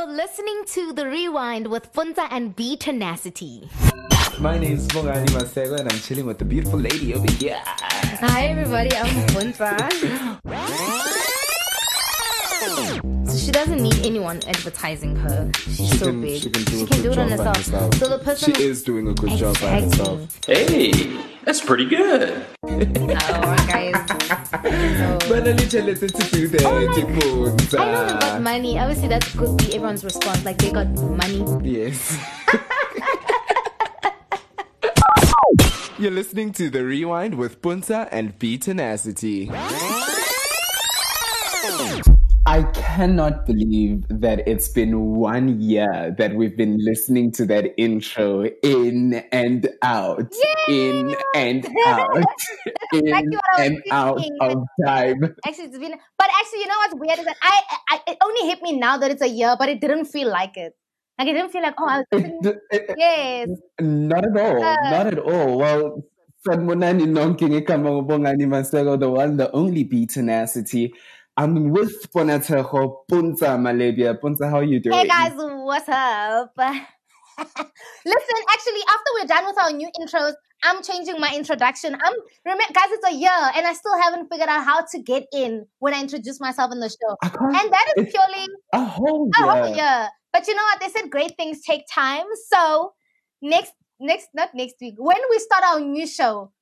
You're listening to The Rewind with Puntsa and B Tenacity. My name is Bongani Masego and I'm chilling with the beautiful lady over here. Hi everybody, I'm Puntsa. so she doesn't need anyone advertising her. She's She so can- big. she can do a it good on job by herself. herself. So the person She is doing a good job by herself. Hey, that's pretty good. Oh, guys. So- But I literally said to do that. Eh, oh my- Tipunza. I know they got money. Obviously, that could be everyone's response. Like they got money. Yes. You're listening to The Rewind with Puntsa and B Tenacity. I cannot believe that it's been one year that we've been listening to that intro in and out, in and out, in exactly and out of time. Actually, it's been. But actually, you know what's weird is that I, I it only hit me now that it's a year, but it didn't feel like it. Like it didn't feel like oh, I was listening- It- it- yes. Not at all. Uh, not at all. Well, Sanmonani Nonking Ikamabongani Masego, the one, the only B tenacity. I'm with Ponatejo Puntsa Malebia. Puntsa, how you doing? Hey guys, what's up? Listen, actually, after we're done with our new intros, I'm changing my introduction. I'm remember, guys, it's a year, and I still haven't figured out how to get in when I introduce myself in the show. And that is purely a whole a year. whole year. But you know what? They said great things take time. So next, next, not next week, when we start our new show,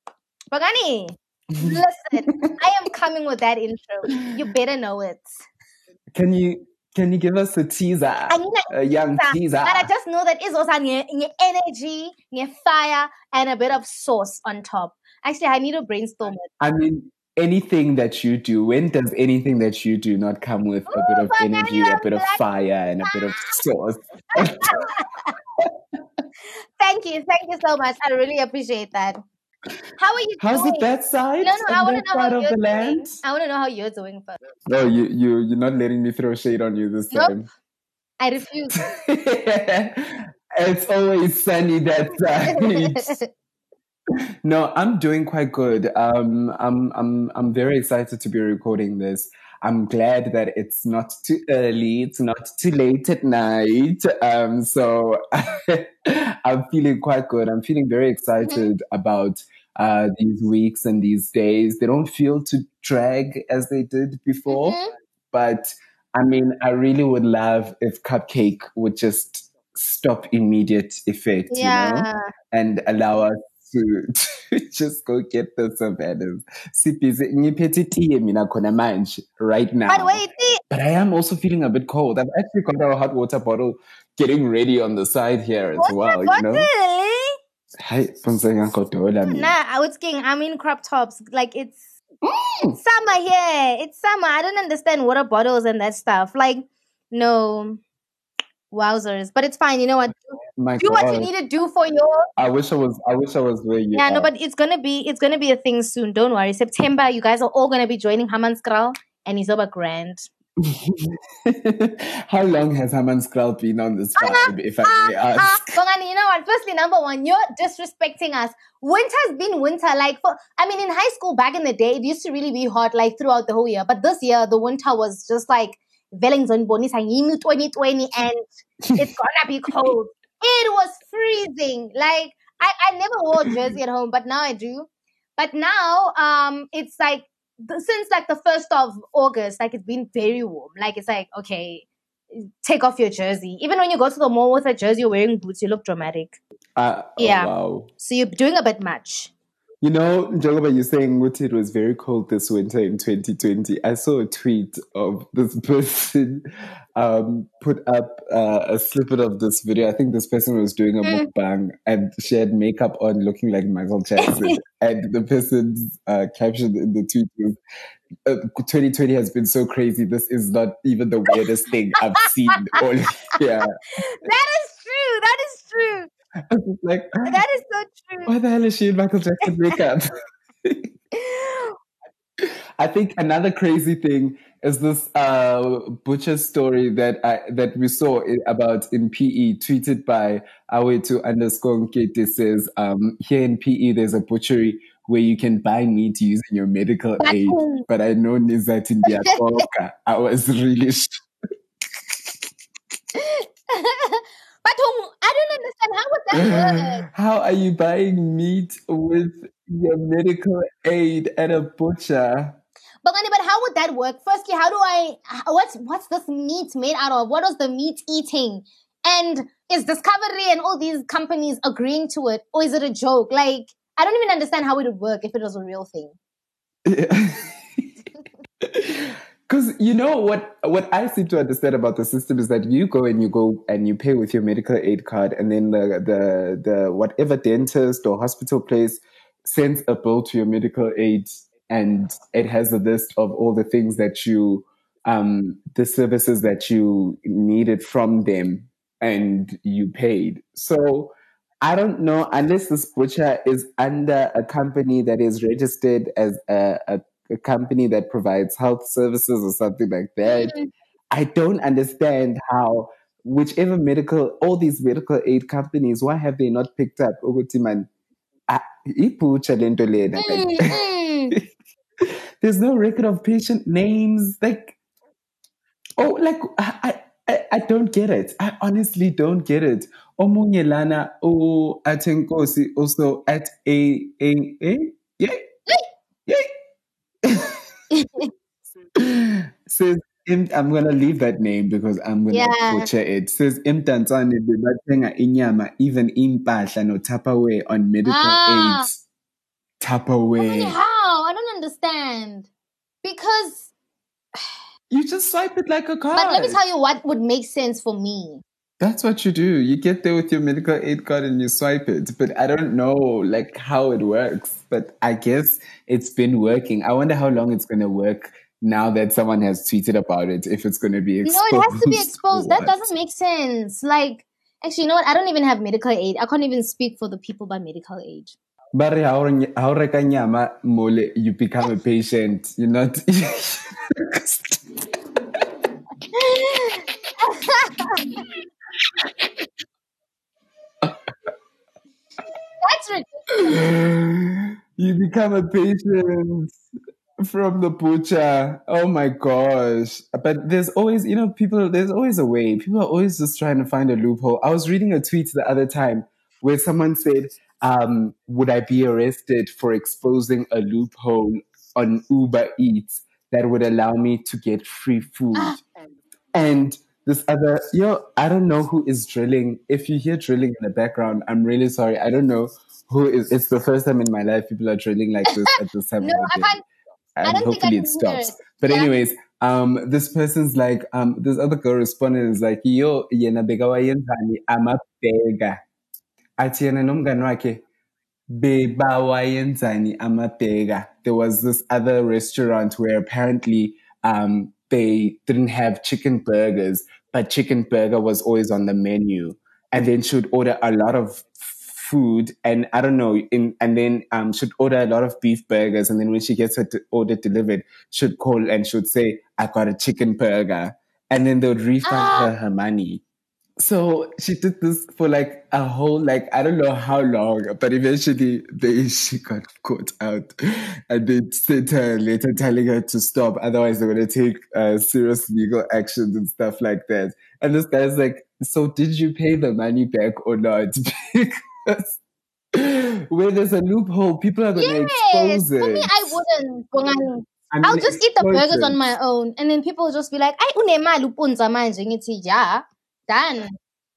Bongani, listen, I am coming with that intro. You better know it. Can you can you give us a teaser? I mean, a young teaser. But I just know that it's also nye, nye energy, nye fire, and a bit of sauce on top. Actually, I need to brainstorm it. I mean, anything that you do, when does anything that you do not come with a bit of energy, a bit of fire, and a bit of sauce? Thank you, thank you so much. I really appreciate that. How are you How's doing? it that side? No, no, I want to know how you're doing. land? I want to know how you're doing first. No, you you you're not letting me throw shade on you this Nope. time. I refuse. it's always sunny that side. no, I'm doing quite good. Um, I'm I'm I'm very excited to be recording this. I'm glad that it's not too early. It's not too late at night. Um, so I'm feeling quite good. I'm feeling very excited about uh, these weeks and these days. They don't feel to drag as they did before. Mhm. But I mean, I really would love if Cupcake would just stop immediate effect, you know, Yeah. and allow us to, to just go get the savannas. Siphize ngiphethe mina khona manje right now. But wait, But I am also feeling a bit cold. I've actually got our hot water bottle getting ready on the side here as well, you know. Hi, Funza Yankodola, me. Nah, I was king. I'm in crop tops. Like it's Mm. summer here. It's summer. I don't understand water bottles and that stuff. Like, no. Wowzers. But it's fine. You know what? My Do what you need to do for your I wish I was I wish I was where you Yeah, are. no, but it's gonna be it's gonna be a thing soon. Don't worry. September, you guys are all gonna be joining Hammanskraal and it's over grand. How long has Hammanskraal been on this vibe, if I may Ah, ask? Bongani, you know what? Firstly, number one, you're disrespecting us. Winter's been winter. Like for I mean, in high school back in the day, it used to really be hot like throughout the whole year. But this year, the winter was just like Wellington saying 2020 and it's gonna be cold. It was freezing. Like I, I never wore a jersey at home, but now I do. But now, um, it's like since like the first of August, like it's been very warm. Like it's like okay, take off your jersey. Even when you go to the mall with a jersey, you're wearing boots, you look dramatic. Uh, oh, Yeah. wow. So you're doing a bit much. You know, Njogoba, you're saying it was very cold this winter in 2020. I saw a tweet of this person um, put up uh, a snippet of this video. I think this person was doing a Mm. mukbang and she had makeup on looking like Michael Jackson. and the person's uh, caption in the tweet was, uh, 2020 has been so crazy. This is not even the weirdest thing I've seen all year. That is true. That is true. I was just like, That is so true. why the hell is she in Michael Jackson makeup? I think another crazy thing is this uh, butcher story that I, that we saw about in PE, tweeted by Awetu underscore Nkete says, um, here in PE, there's a butchery where you can buy meat using your medical aid. But I know Nizat in I was really sh- understand how would that work. How are you buying meat with your medical aid at a butcher? But but how would that work? Firstly, how do I? What's what's this meat made out of? What is the meat eating? And is Discovery and all these companies agreeing to it, or is it a joke? Like I don't even understand how it would work if it was a real thing. Because you know what what I seem to understand about the system is that you go and you go and you pay with your medical aid card, and then the the the whatever dentist or hospital place sends a bill to your medical aid, and it has a list of all the things that you um the services that you needed from them and you paid. So I don't know unless this butcher is under a company that is registered as a, a, a company that provides health services or something like that. Mm. I don't understand how whichever medical all these medical aid companies why have they not picked up ukuthi man ibutcher lento lena there's no record of patient names like oh like I, I, I don't get it. I honestly don't get it. Omunye lana o atenkosi also at a a a yeah yeah says I'm gonna leave that name because I'm gonna yeah. butcher it. Says imtantsane bebathenga inyama even impahla no Tupperware on medical ah. aids. Tupperware. How? I don't understand. Because you just swipe it like a card. But let me tell you what would make sense for me. That's what you do. You get there with your medical aid card and you swipe it. But I don't know like how it works. But I guess it's been working. I wonder how long it's gonna work now that someone has tweeted about it, if it's gonna be exposed. No, it has to be exposed. That doesn't make sense. Like actually, you know what? I don't even have medical aid. I can't even speak for the people by medical aid. But how you become a patient. You're not That's ridiculous. You become a patient from the butcher. Oh my gosh. But there's always, you know, people, there's always a way. People are always just trying to find a loophole. I was reading a tweet the other time where someone said, um, would I be arrested for exposing a loophole on Uber Eats that would allow me to get free food? And this other, yo, I don't know who is drilling. If you hear drilling in the background, I'm really sorry. I don't know who is. It's the first time in my life people are drilling like this at this time no, of the day. And hopefully it stops. It. But yeah. anyways, um, this person's like, um, this other girl responded is like, yo, yena bega wayenzani amabhega. Athi yena nomngani wakhe bewayenzani amabhega. There was this other restaurant where apparently um, they didn't have chicken burgers, but chicken burger was always on the menu. And then she would order a lot of food and I don't know, in, and then um, should order a lot of beef burgers. And then when she gets her order delivered, she'd call and she'd say, I got a chicken burger. And then they would refund ah. her her money. So she did this for like a whole like I don't know how long, but eventually they she got caught out, and they sent her later telling her to stop. Otherwise, they're gonna take uh, serious legal actions and stuff like that. And this guy's like, "So did you pay the money back or not?" because where there's a loophole, people are gonna yes, expose it. For me, I wouldn't. I I'll just eat the burgers on my own, and then people will just be like, "I unemali upunza manje." Ngithi, yeah done.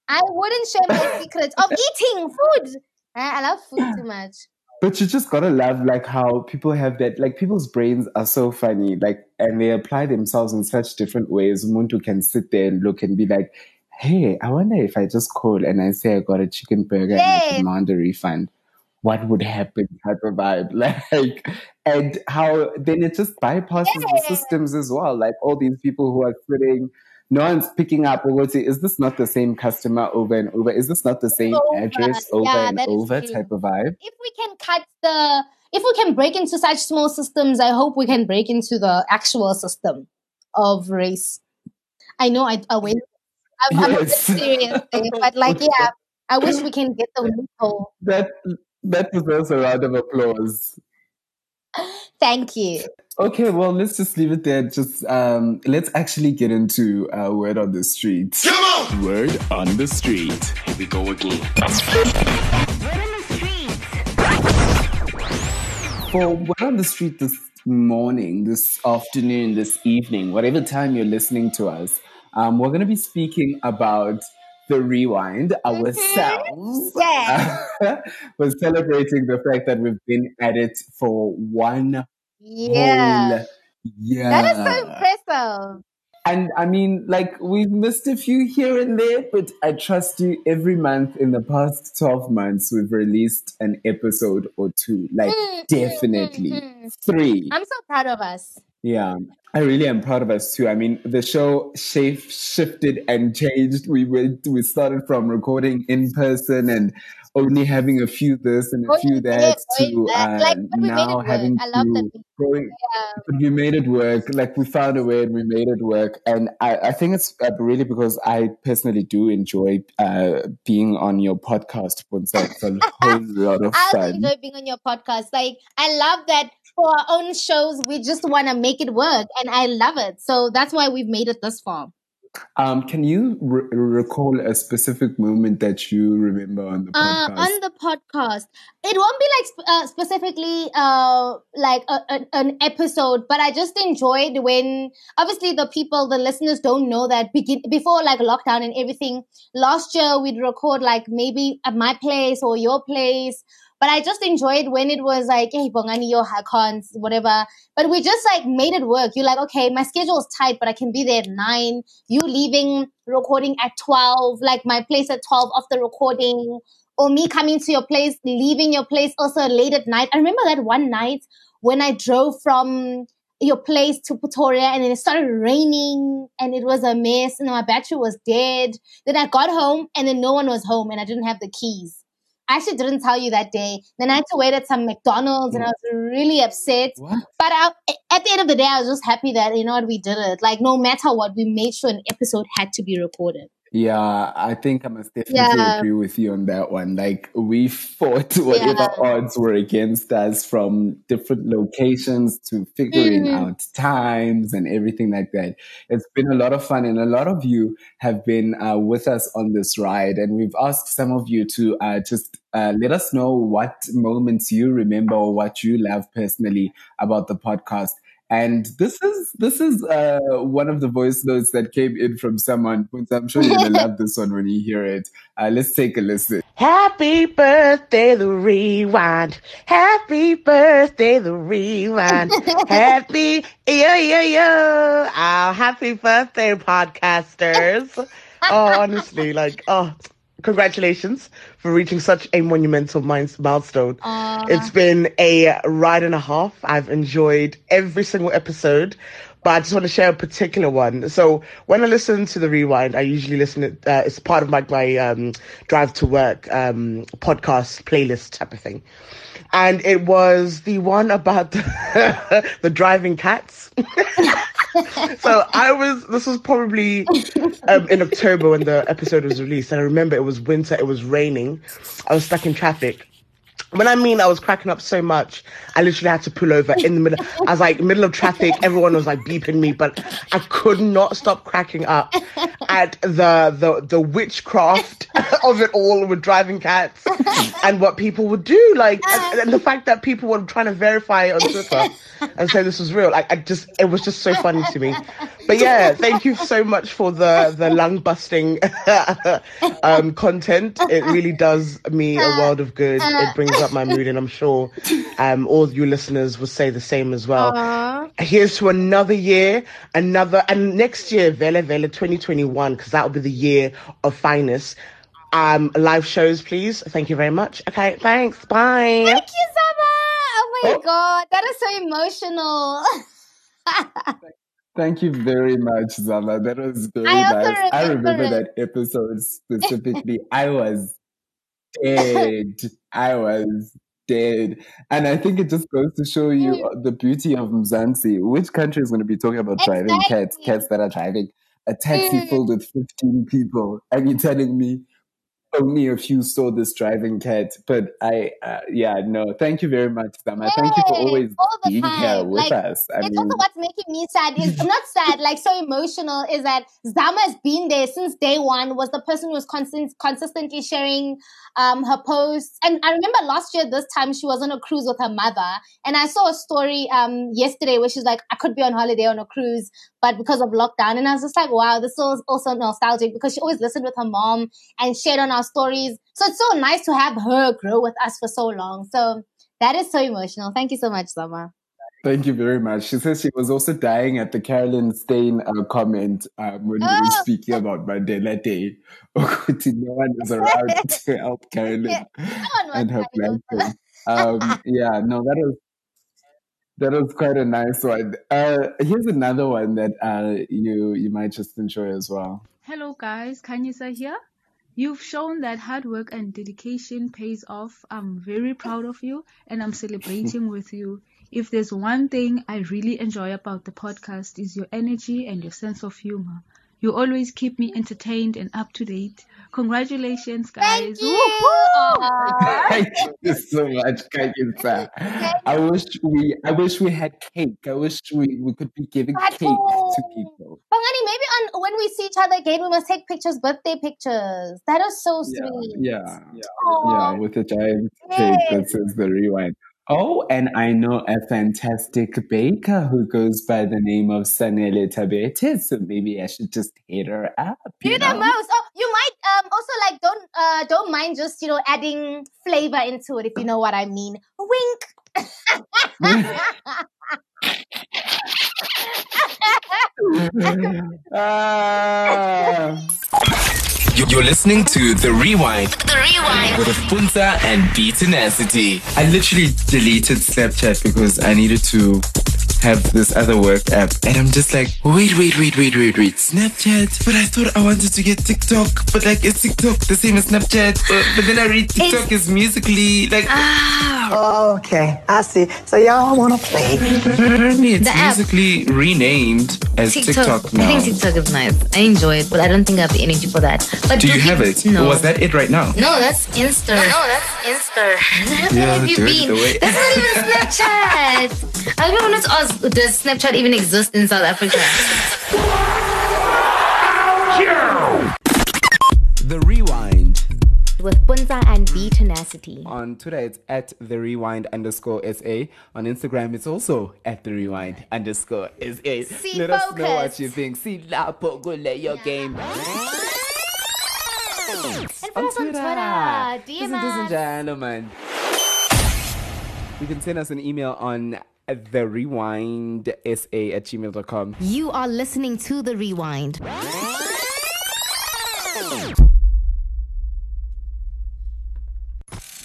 I wouldn't share my secrets of eating food. I, I love food too much. But you just gotta love like how people have that like people's brains are so funny, like and they apply themselves in such different ways. Muntu can sit there and look and be like, Hey, I wonder if I just call and I say I got a chicken burger and I demand a refund, what would happen type of vibe. Like and how then it just bypasses the systems as well. Like all these people who are sitting no one's picking up say, is this not the same customer over and over? Is this not the same over. address over yeah, and over type of vibe? If we can cut the, if we can break into such small systems, I hope we can break into the actual system of race. I know I, I went, I'm, yes. I'm serious but like, yeah, I wish we can get the loophole. That, that deserves a round of applause. Thank you. Okay, well, let's just leave it there. Just um, let's actually get into uh, word on the street. Come on! Word on the street. Here we go again. For word on the street this morning, this afternoon, this evening, whatever time you're listening to us, um, we're going to be speaking about the rewind ourselves. Yeah. we're celebrating the fact that we've been at it for one Yeah. whole year. That is so impressive. And I mean, like, we've missed a few here and there, but I trust you every month in the past 12 months, we've released an episode or two. Like, Mm, mm, definitely. mm, mm. Three. I'm so proud of us. Yeah. I really am proud of us too. I mean, the show shape shifted and changed. We went, we started from recording in person and only having a few this and a few that to uh, Like, but we made it now having I love to we- going, Yeah. we made it work. Like we found a way and we made it work. And I, I think it's uh, really because I personally do enjoy uh, being on your podcast. Once it's a whole lot of I fun. enjoy being on your podcast. Like, I love that for our own shows, we just want to make it work, and I love it. So that's why we've made it this far. Um, can you re- recall a specific moment that you remember on the Uh, podcast? on the podcast, it won't be like sp- uh, specifically uh, like a, a, an episode, but I just enjoyed when obviously the people, the listeners don't know that begin before like lockdown and everything. Last year we'd record like maybe at my place or your place, but I just enjoyed when it was like, hey, bongani yo, can't, whatever. But we just like made it work. You're like, okay, my schedule is tight, but I can be there at nine. You leaving recording at twelve, like my place at twelve after recording or me coming to your place, leaving your place also late at night. I remember that one night when I drove from your place to Pretoria and then it started raining and it was a mess and my battery was dead. Then I got home and then no one was home and I didn't have the keys. I actually didn't tell you that day. Then I had to wait at some McDonald's and I was really upset. What? But I, at the end of the day, I was just happy that, you know what, we did it. Like, no matter what, we made sure an episode had to be recorded. Yeah, I think I must definitely Yeah. agree with you on that one. Like we fought whatever Yeah. odds were against us from different locations to figuring Mhm. out times and everything like that. It's been a lot of fun and a lot of you have been uh, with us on this ride and we've asked some of you to uh, just uh, let us know what moments you remember or what you love personally about the podcast. And this is this is uh, one of the voice notes that came in from someone. I'm sure you're gonna love this one when you hear it. Uh, let's take a listen. Happy birthday, the rewind. Happy birthday, the rewind. happy, yo, yo, yo. Oh, happy birthday, podcasters. oh, honestly, like, oh, congratulations for reaching such a monumental milestone. Aw. It's been a ride and a half. I've enjoyed every single episode, but I just want to share a particular one. So when I listen to the rewind, I usually listen. It, uh, it's part of my my um, drive to work um, podcast playlist type of thing, and it was the one about the, the driving cats. so I was. This was probably um, in October when the episode was released, and I remember it was winter. It was raining. I was stuck in traffic. When I mean I was cracking up so much, I literally had to pull over in the middle. I was like middle of traffic. Everyone was like beeping me, but I could not stop cracking up at the the the witchcraft of it all with driving cats and what people would do. Like and, and the fact that people were trying to verify it on Twitter and say this was real. Like I just it was just so funny to me. But yeah, thank you so much for the the lung busting um, content. It really does me a world of good. It brings up my mood, and I'm sure um, all you listeners will say the same as well. Aw. Here's to another year, another, and next year, Vele Vele 2021, because that will be the year of finest. Um, live shows, please. Thank you very much. Okay, thanks. Bye. Thank you, Zama. Oh my god, that is so emotional. Thank you very much, Zama. That was very I also nice. I remember remember it. that episode specifically. I was dead. I was dead. And I think it just goes to show you the beauty of Mzansi. Which country is going to be talking about driving cats, Exactly. cats that are driving a taxi Mm. filled with 15 people? And you're telling me only a few saw this driving cat, but I, uh, yeah, no, thank you very much, Zama. Thank you for always being time. here with like, us. I it's mean, also what's making me sad is not sad, like so emotional is that Zama's been there since day one. Was the person who was constant, consistently sharing um, her posts, and I remember last year this time she was on a cruise with her mother, and I saw a story um, yesterday where she's like, I could be on holiday on a cruise, but because of lockdown, and I was just like, wow, this is also nostalgic because she always listened with her mom and shared on our stories. So it's so nice to have her grow with us for so long. So that is so emotional. Thank you so much, Zama. Thank you very much. She says she was also dying at the Carolyn Steyn uh, comment um, when oh. we were oh. speaking about Mandela Day. Okay, no one is around to help Carolyn and her planting. Um, yeah, no, that was that was quite a nice one. Uh, here's another one that uh, you you might just enjoy as well. Hello, guys. Kanyisa here. You've shown that hard work and dedication pays off. I'm very proud of you and I'm celebrating with you. If there's one thing I really enjoy about the podcast is your energy and your sense of humor. You always keep me entertained and up to date. Congratulations, guys. Thank you. Thank you so much, Kanyisa. I wish we I wish we had cake. I wish we, we could be giving cake to people. Bongani, maybe on when we see each other again, we must take pictures, birthday pictures. That is so sweet. Yeah, yeah, yeah, yeah with a giant cake that says the rewind. Oh, and I know a fantastic baker who goes by the name of Sanele Tabete, so maybe I should just hit her up. You the most. Oh, you might um also like don't uh don't mind just you know adding flavor into it if you know what I mean. Wink. uh... You're listening to The Rewind. The Rewind. With Puntsa and B Tenacity. I literally deleted Snapchat because I needed to have this other work app. And I'm just like, wait, wait, wait, wait, wait, wait. Snapchat? But I thought I wanted to get TikTok. But like, is TikTok the same as Snapchat? But, but then I read TikTok it's, is Musical.ly like. Ah. Oh, okay. I see. So y'all want to play. It's the Musical.ly app. renamed as TikTok, TikTok now. I think TikTok is nice. I enjoy it, but I don't think I have the energy for that. But do, do you have it? No. Was that it right now? No, that's Insta. No, that's Insta. How yeah, have you been? That's not even Snapchat. I don't want to ask does Snapchat even exist in South Africa? The Rewind. With Puntsa and B Tenacity. On Twitter, it's at the rewind underscore SA. On Instagram, it's also at the rewind underscore SA. See Let focused. us know what you think. See la pogule your yeah. game. And follow us on Twitter. DM Ladies and gentlemen. You can send us an email on the rewind sa at gmail.com. You are listening to the rewind.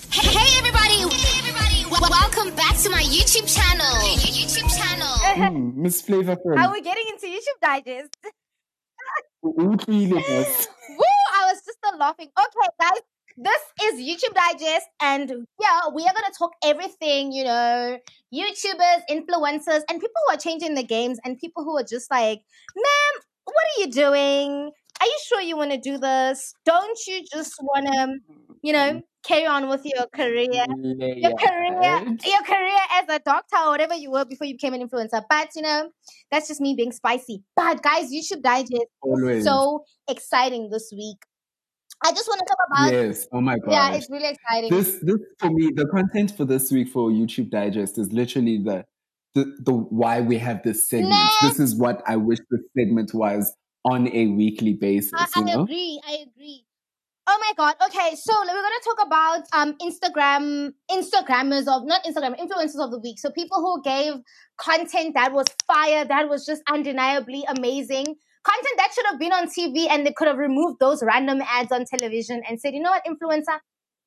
Hey everybody! Hey everybody! Welcome back to my YouTube channel. YouTube channel. Mm, Miss Flavor Fern. How are we getting into YouTube Digest? Woo! I was just laughing. Okay, guys, this is YouTube Digest, and yeah, we are gonna talk everything, you know, YouTubers, influencers, and people who are changing the games, and people who are just like, ma'am, what are you doing? Are you sure you want to do this? Don't you just want to, you know, mm-hmm. carry on with your career, your career, your career as a doctor or whatever you were before you became an influencer? But you know, that's just me being spicy. But guys, YouTube Digest Always. so exciting this week. I just want to talk about. Yes. Oh my god. Yeah, it's really exciting. This, this for me, the content for this week for YouTube Digest is literally the, the, the why we have this segment. Next. This is what I wish the segment was on a weekly basis. I, I agree. I agree. Oh my god. Okay, so we're gonna talk about um Instagram Instagrammers of not Instagram influencers of the week. So people who gave content that was fire, that was just undeniably amazing content that should have been on TV and they could have removed those random ads on television and said, you know what, influencer?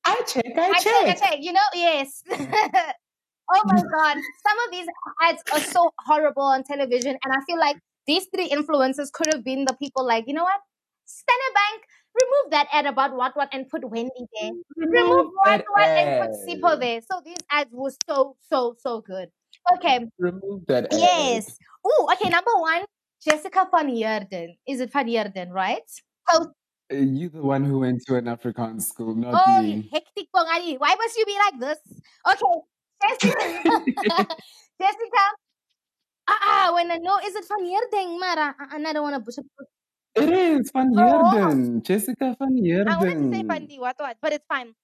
I check, I, I check. check. I check, you know, yes. oh my God. Some of these ads are so horrible on television. And I feel like these three influencers could have been the people like, you know what? Standard Bank, remove that ad about what what and put Wendy there. Remove, what what and put Sipho there. So these ads were so, so, so good. Okay. Remove that ad. Yes. Oh, okay. Number one, Jessica van Heerden. Is it van Heerden, right? Oh, You the one who went to an Afrikaans school, not Oh, me. hectic bongani. Why must you be like this? Okay, Jessica. Jessica. Ah, ah, when I know, is it van Heerding? Mara, ah, I don't want to push it. It is Van Oh. Heerden. Jessica Van I wanted to say Heerden. Pandi, what, what, but it's fine.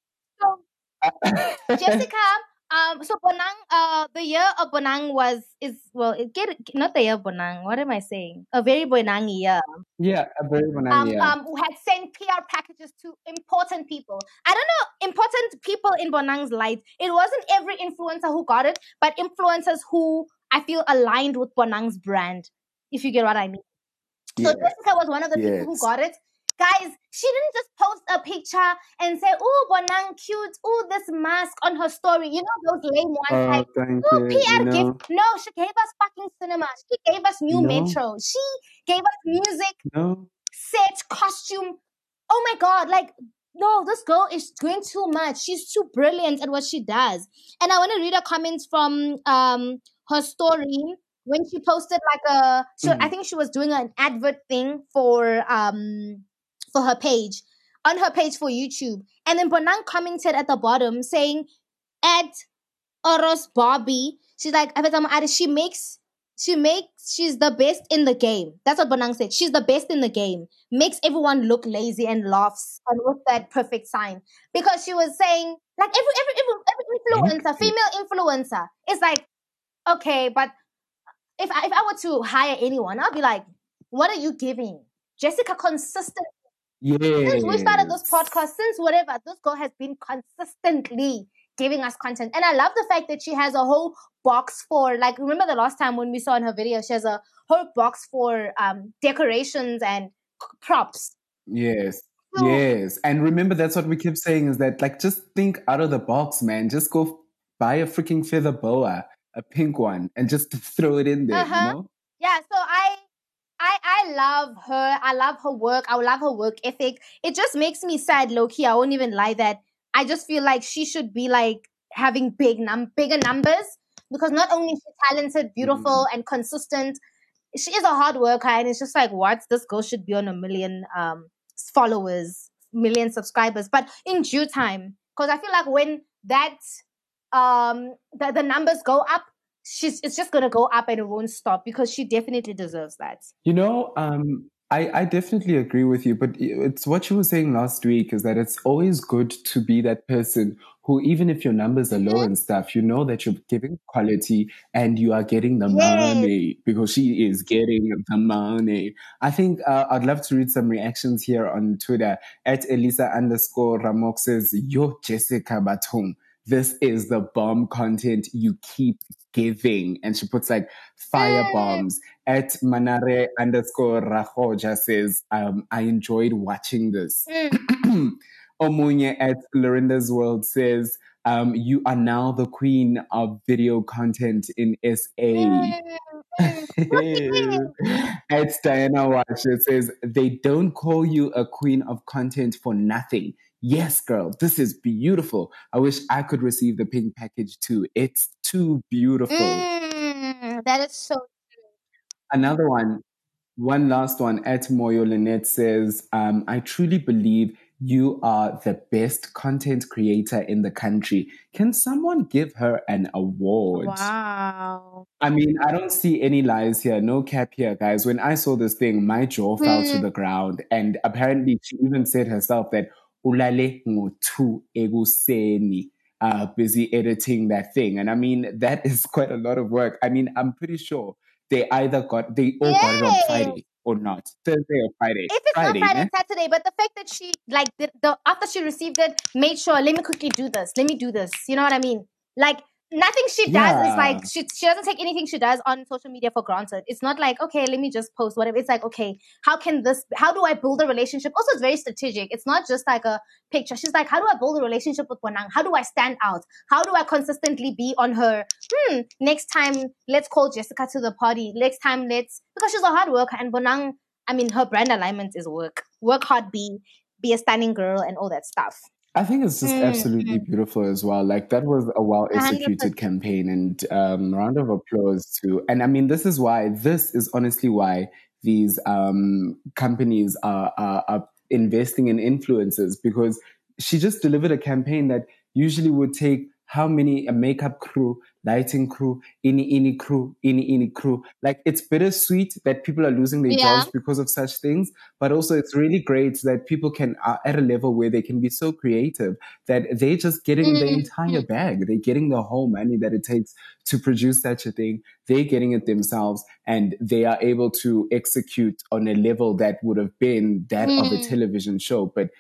So, Jessica, um, so Bonang, uh, the year of Bonang was is well, it get not the year of Bonang. What am I saying? A very Bonang year. yeah, a very Um, banana. um, who had sent PR packages to important people. I don't know important people in Bonang's life. It wasn't every influencer who got it, but influencers who I feel aligned with Bonang's brand. If you get what I mean. So. Jessica was one of the people who got it. Guys, she didn't just post a picture and say, "Oh, Bonang, cute. Oh, this mask on her story." You know those lame ones Oh, like, "Oh. PR No, gift." No, she gave us fucking cinema. She gave us new No. metro. She gave us music, no. set, costume. Oh my god! Like, no, this girl is doing too much. She's too brilliant at what she does. And I want to read a comment from um her story when she posted like a so I Mm. think she was doing an advert thing for um for her page on her page for YouTube. And then Bonang commented at the bottom saying at Oros Bobby, she's like "Afetama Ade, she makes she makes she's the best in the game. That's what Bonang said. She's the best in the game. Makes everyone look lazy and laughs and with that perfect sign. Because she was saying like every every every, every influencer, female influencer, is like, okay, but if I, if I were to hire anyone, I'll be like, what are you giving? Jessica since we started this podcast, since whatever, this girl has been consistently giving us content. And I love the fact that she has a whole box for like remember the last time when we saw in her video, she has a whole box for um decorations and props. Yes. So Yes. And remember, that's what we keep saying is that, like, just think out of the box, man. Just go buy a freaking feather boa, a pink one, and just throw it in there, you uh-huh. know? Yeah, so I love her. I love her work. I love her work ethic. It just makes me sad, Loki. I won't even lie that I just feel like she should be like having big num bigger numbers because not only is she talented, beautiful, Mm. and consistent, she is a hard worker, and it's just like what this girl should be on a million um followers, million subscribers, but in due time. Because I feel like when that um the, the numbers go up, she's it's just gonna go up and it won't stop because she definitely deserves that. You know, um, I, I definitely agree with you, but it's what you were saying last week is that it's always good to be that person who, even if your numbers are low Mhm. and stuff, you know that you're giving quality and you are getting the Yes. money because she is getting the money. I think uh, I'd love to read some reactions here on Twitter at Elisa underscore Ramok says, Yo, Jessica Batum. This is the bomb content you keep giving. And she puts like fire bombs at Manare underscore Rahoja says, um, I enjoyed watching this. Mm. Omunye at Lorinda's World says, um, you are now the queen of video content in SA. Mm. At Diana Watch, it says, they don't call you a queen of content for nothing. Yes, girl, this is beautiful. I wish I could receive the pink package too. It's too beautiful. Mm, that is so Another one, one last one at Moyo Lynette says, um, I truly believe you are the best content creator in the country. Can someone give her an award? wow. I mean, I don't see any lies here, no cap here, guys. When I saw this thing, my jaw fell to Mm. the ground. And apparently, she even said herself that ulale ngotu eguseni, uh, busy editing that thing. And I mean, that is quite a lot of work. I mean, I'm pretty sure they either got, they all got it on Friday or not. Thursday or Friday. If it's Friday, not Friday? Saturday, but the fact that she like the, the after she received it, made sure let me quickly do this, let me do this. You know what I mean? Like nothing she does is like she she doesn't take anything she does on social media for granted. It's not like okay, let me just post whatever. It's like okay, how can this? How do I build a relationship? Also, it's very strategic. It's not just like a picture. She's like, how do I build a relationship with Bonang? How do I stand out? How do I consistently be on her? Hmm. Next time, let's call Jessica to the party. Next time, let's because she's a hard worker and Bonang. I mean, her brand alignment is work. Work hard, be be a stunning girl, and all that stuff. I think it's just Mm, absolutely beautiful as well. Like that was a well executed campaign, and um, round of applause to. And I mean, this is why. This is honestly why these um, companies are, are are investing in influencers because she just delivered a campaign that usually would take how many a makeup crew, lighting crew, any any crew, any any crew. Like it's bittersweet that people are losing their Yeah. jobs because of such things, but also it's really great that people can are at a level where they can be so creative that they're just getting the Mm, entire bag. They're getting the whole money that it takes to produce such a thing. They're getting it themselves, and they are able to execute on a level that would have been that of a Mm. television show, but.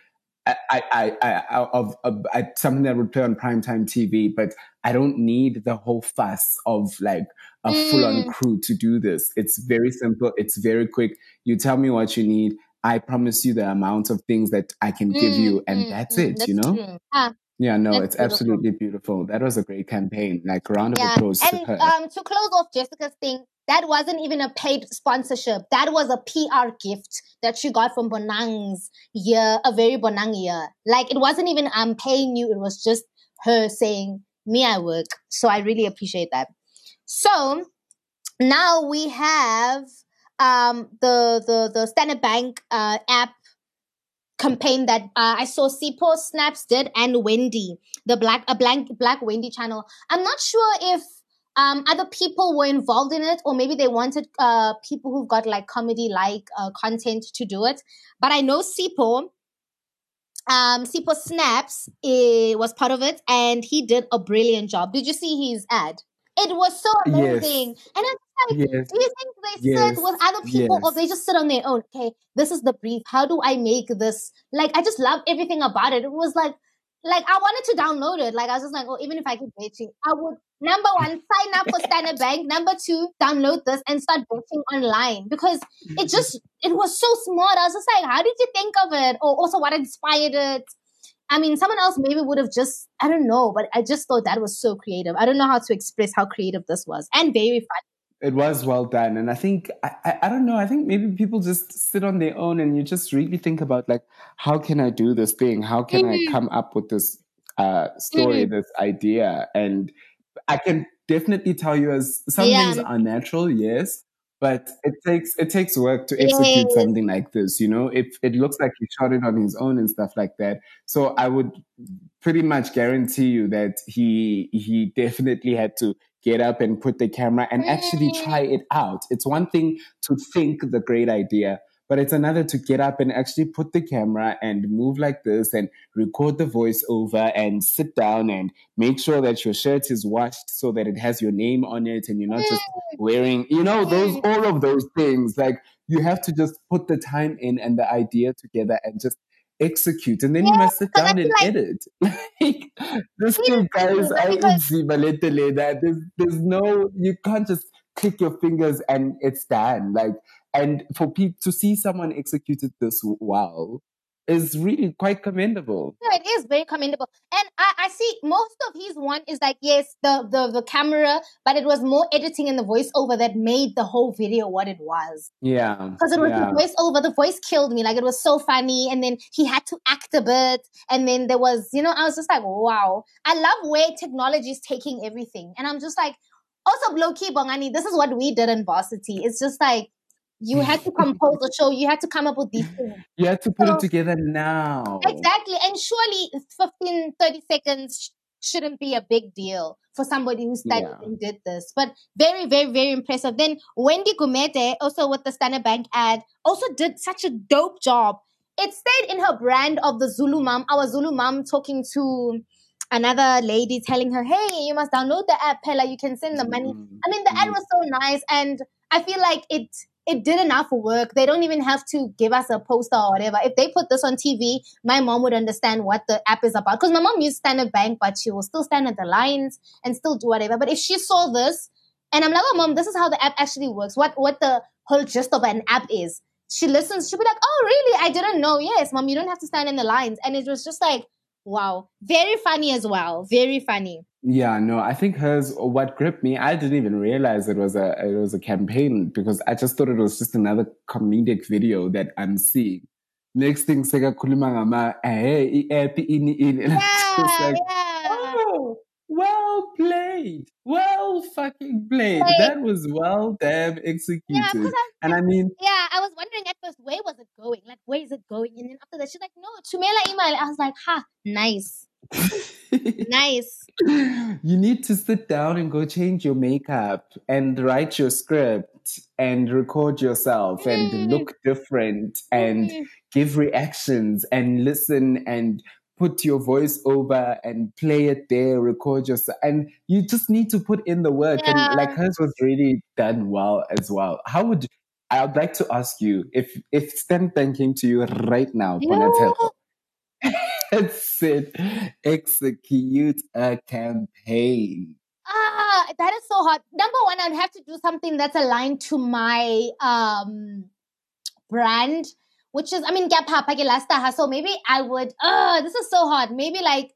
I, I, I, I, of, of, I, something that would play on primetime TV, but I don't need the whole fuss of like a full on Mm. crew to do this. It's very simple. It's very quick. You tell me what you need. I promise you the amount of things that I can give Mm, you, and mm, that's mm, it, that's you know? Ah, Yeah, no, it's beautiful. absolutely beautiful. That was a great campaign. Like, round of Yeah, applause to and her. um, to close off Jessica's thing, that wasn't even a paid sponsorship. That was a PR gift that she got from Bonang's year, a very Bonang year. Like it wasn't even I'm paying you. It was just her saying, "Me, I work." So I really appreciate that. So now we have um the the the Standard Bank uh, app campaign that uh, I saw Sipho Snaps did and Wendy, the black a blank black Wendy channel. I'm not sure if um, other people were involved in it or maybe they wanted uh, people who've got like comedy like uh, content to do it. But I know Sipho. Um, Sipho Snaps eh, was part of it and he did a brilliant job. Did you see his ad? It was so Yes. amazing. And it's like, yes. do you think they Yes, sit with other people or they just sit on their own? Okay, this is the brief. How do I make this? Like, I just love everything about it. It was like, like I wanted to download it. Like I was just like, oh, even if I keep waiting, I would number one sign up for Standard Bank. Number two, download this and start betting online because it just it was so smart. I was just like, how did you think of it? Or also, what inspired it? I mean, someone else maybe would have just I don't know, but I just thought that was so creative. I don't know how to express how creative this was and very fun. It was well done. And I think, I, I, I don't know, I think maybe people just sit on their own and you just really think about, like, how can I do this thing? How can Mhm. I come up with this uh, story, this idea? And I can definitely tell you as some Yeah. things are natural, yes. But it takes it takes work to execute Yes. something like this, you know. If it looks like he shot it on his own and stuff like that, so I would pretty much guarantee you that he he definitely had to get up and put the camera and actually try it out. It's one thing to think the great idea, but it's another to get up and actually put the camera and move like this and record the voiceover and sit down and make sure that your shirt is washed so that it has your name on it and you're not just wearing, you know, those all of those things. Like you have to just put the time in and the idea together and just execute and then you must sit down and feel edit. Like this Yeah, thing guys i because- that there's there's no you can't just click your fingers and it's done. Like and for people to see someone executed this well is really quite commendable No, it is very commendable. And I, I see most of his one is like, yes, the, the the camera, but it was more editing and the voiceover that made the whole video what it was. yeah Because it was yeah. the voiceover, the voice killed me. Like it was so funny. And then he had to act a bit. And then there was, you know, I was just like, wow. I love where technology is taking everything. And I'm just like, also low key Bongani, this is what we did in varsity. It's just like you had to compose a show, you had to come up with these things. you have to put So- it together now Exactly. And surely 15, 30 seconds shouldn't be a big deal for somebody who studied Yeah. and did this. But very, very, very impressive. Then Wendy Gumede, also with the Standard Bank ad, also did such a dope job. It stayed in her brand of the Zulu mom, our Zulu mom talking to another lady telling her, hey, you must download the app, Pella, you can send the money. Mm, I mean, the ad mm. was so nice, and I feel like it it did enough work. They don't even have to give us a poster or whatever. If they put this on TV, my mom would understand what the app is about. Because my mom used Standard Bank, but she will still stand at the lines and still do whatever. But if she saw this, and I'm like, oh, mom, this is how the app actually works. What what the whole gist of an app is. She listens. She'll be like, oh, really? I didn't know. Yes, mom, you don't have to stand in the lines. And it was just like, wow, very funny as well. Very funny. Yeah, no, I think hers. What gripped me, I didn't even realize it was a it was a campaign because I just thought it was just another comedic video that I'm seeing. Next thing, Sega Kulimangama, hey, app in in, and Yeah, like, yeah. oh, well played, well fucking played. Played. That was well damn Yeah, executed. because I And I mean, Yeah, I was wondering at first where was it going? Like, where is it going? And then after that, she's like, no, Tumela email. I was like, ha, nice. nice. You need to sit down and go change your makeup and write your script and record yourself and Mm. look different and Mm. give reactions and listen and put your voice over and play it there, record yourself. And you just need to put in the work. Yeah. And like hers was really done well as well. How would I'd like to ask you if if Stan Tan came to you right now, Bonatello, and said, execute a campaign. Ah, that is so hard. Number one, I'd have to do something that's aligned to my um brand, which is, I mean, Gap Lasta So maybe I would, uh, this is so hard. Maybe like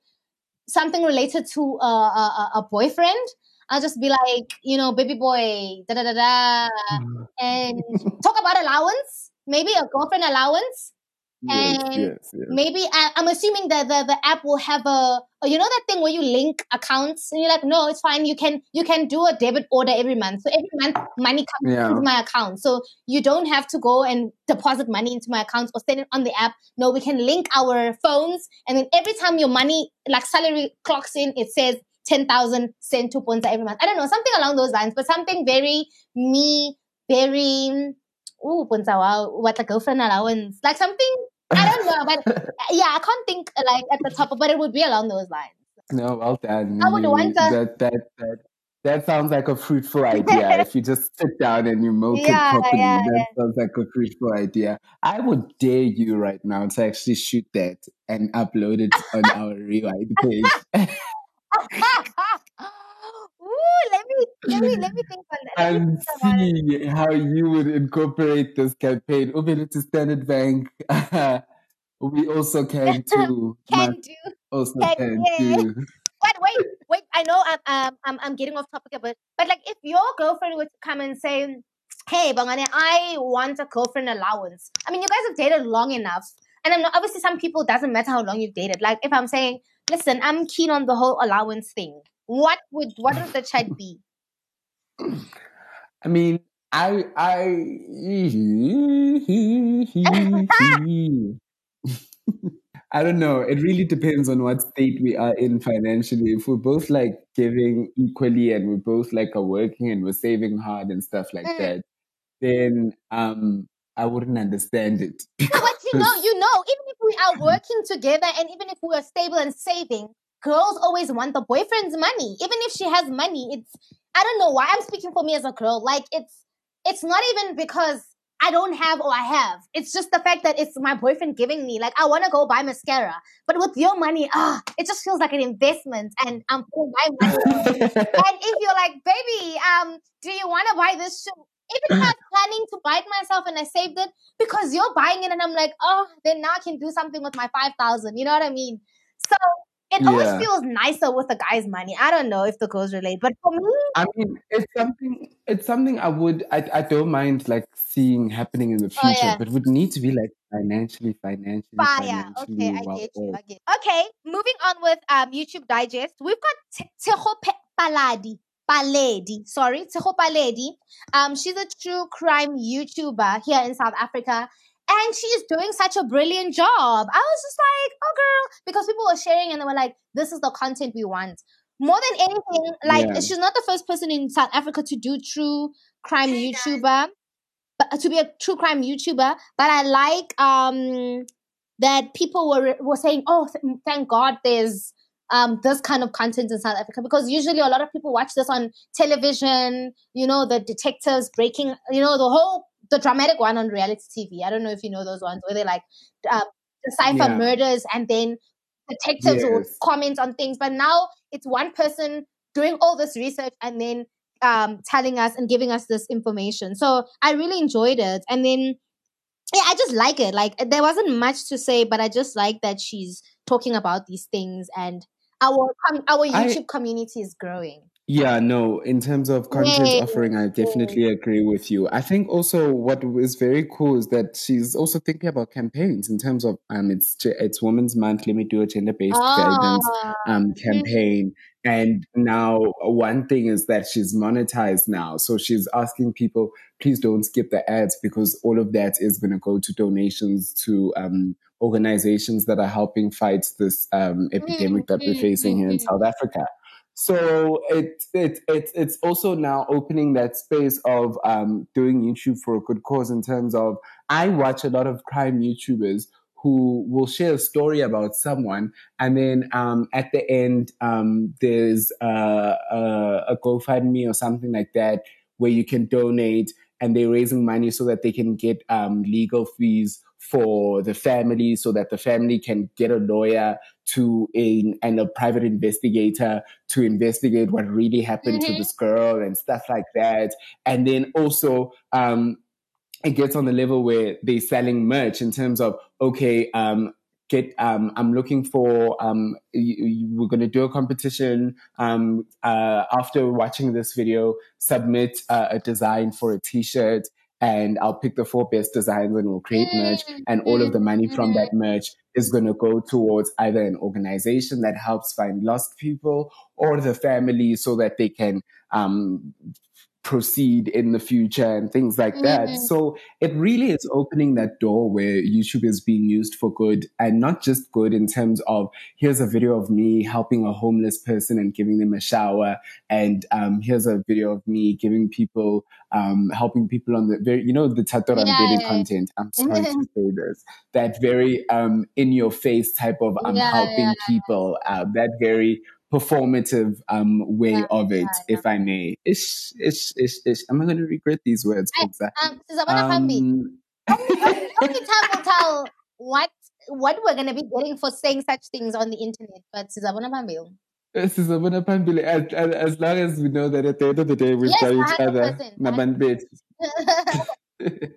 something related to a, a, a- a boyfriend. I'll just be like, you know, baby boy, da da da da, and talk about allowance, maybe a girlfriend allowance. Yes, And yes, yes. maybe I, I'm assuming that the, the app will have a, a you know that thing where you link accounts and you're like no it's fine. You can you can do a debit order every month. So every month money comes Yeah. into my account. So you don't have to go and deposit money into my account or send it on the app. No we can link our phones and then every time your money like salary clocks in it says 10,000 sent to Puntsa every month. I don't know something along those lines but something very me very ooh Puntsa wow what a girlfriend allowance. Like something I don't know, but yeah, I can't think uh, like at the top, but it would be along those lines. No, well done. I would You- want to- that, that, that, that sounds like a fruitful idea. if you just sit down and you milk Yeah, it properly, yeah, that sounds like a fruitful idea. I would dare you right now to actually shoot that and upload it on our rewind page. Let me let me let me think on that. And about see how you would incorporate this campaign. Ubele to Standard Bank. we also can too. Can do. also can, can yeah. too. But wait, wait. I know I'm um, I'm I'm getting off topic a bit, but like if your girlfriend would come and say, "Hey, Bongani, I want a girlfriend allowance." I mean, you guys have dated long enough, and I'm not, obviously some people doesn't matter how long you've dated. Like if I'm saying, "Listen, I'm keen on the whole allowance thing," what would what would the chat be? I mean, I I I don't know. It really depends on what state we are in financially. If we're both like giving equally and we're both like are working and we're saving hard and stuff like Mm. that, then um I wouldn't understand it. But you know, you know, even if we are working together and even if we are stable and saving, girls always want the boyfriend's money. Even if she has money, it's I don't know why I'm speaking for me as a girl. Like it's it's not even because I don't have or I have. It's just the fact that it's my boyfriend giving me. Like I want to go buy mascara, but with your money, ah, it just feels like an investment, and I'm putting my money. and if you're like, baby, um, do you want to buy this shoe? Even if I was planning to buy it myself and I saved it because you're buying it, and I'm like, oh, then now I can do something with my five thousand. You know what I mean? So it always feels nicer with a guy's money. I don't know if the girls relate, but for me, I mean, it's something. It's something I would. I, I don't mind like seeing happening in the future, Oh, yeah. but would need to be like financially, financially, fire. financially Okay, I get you. I get. Okay, moving on with um YouTube Digest. We've got Te- Tejo Paladi. Paledi, sorry, Tejo Paledi. Um, she's a true crime YouTuber here in South Africa, and she is doing such a brilliant job. I was just like, oh girl, because people were sharing and they were like, this is the content we want. More than anything, like Yeah. she's not the first person in South Africa to do true crime YouTuber, but to be a true crime YouTuber. But I like um that people were were saying, "Oh, th- thank God, there's um this kind of content in South Africa," because usually a lot of people watch this on television. You know, the detectives breaking, you know, the whole the dramatic one on reality TV. I don't know if you know those ones where they like uh, decipher Yeah. murders and then detectives will comment on things. But now it's one person doing all this research and then um telling us and giving us this information. So I really enjoyed it, and then yeah, I just like it. Like there wasn't much to say, but I just like that she's talking about these things and our our I- YouTube community is growing. Yeah, no, in terms of content Yay. offering, I definitely agree with you. I think also what is very cool is that she's also thinking about campaigns in terms of um it's it's Women's Month, let me do a gender-based violence Ah. um campaign. And now one thing is that she's monetized now. So she's asking people, please don't skip the ads because all of that is gonna go to donations to um organizations that are helping fight this um epidemic that we're facing here in mm. South Africa. So it, it, it, it's also now opening that space of um, doing YouTube for a good cause in terms of I watch a lot of crime YouTubers who will share a story about someone and then um, at the end um, there's uh, a, a GoFundMe or something like that where you can donate and they're raising money so that they can get um, legal fees for the family so that the family can get a lawyer to a, and a private investigator to investigate what really happened to Mhm. this girl and stuff like that. And then also, um, it gets on the level where they're selling merch in terms of, okay, um, get, um, I'm looking for, um, you, you, we're going to do a competition. Um, uh, after watching this video, submit uh, a design for a t-shirt and I'll pick the four best designs and we'll create merch. And all of the money from that merch is going to go towards either an organization that helps find lost people or the family so that they can um, proceed in the future and things like that. Mhm. So it really is opening that door where YouTube is being used for good and not just good in terms of here's a video of me helping a homeless person and giving them a shower. And um, here's a video of me giving people, um, helping people on the very, you know, the Tatorambeli Yeah, yeah. content. I'm sorry to say this. That very um, in your face type of I'm Yeah, helping people, uh, that very performative um, way Yeah, of it, yeah, if I may. Ish, ish, ish, ish. Am I going to regret these words, I- Um, Um, only, only time will tell what what we're gonna be getting for saying such things on the internet. But Sizabona Phambi. Sizabona phambili, as, as, as long as we know that at the end of the day we've Yes, each other. 100%, nabantu bethu.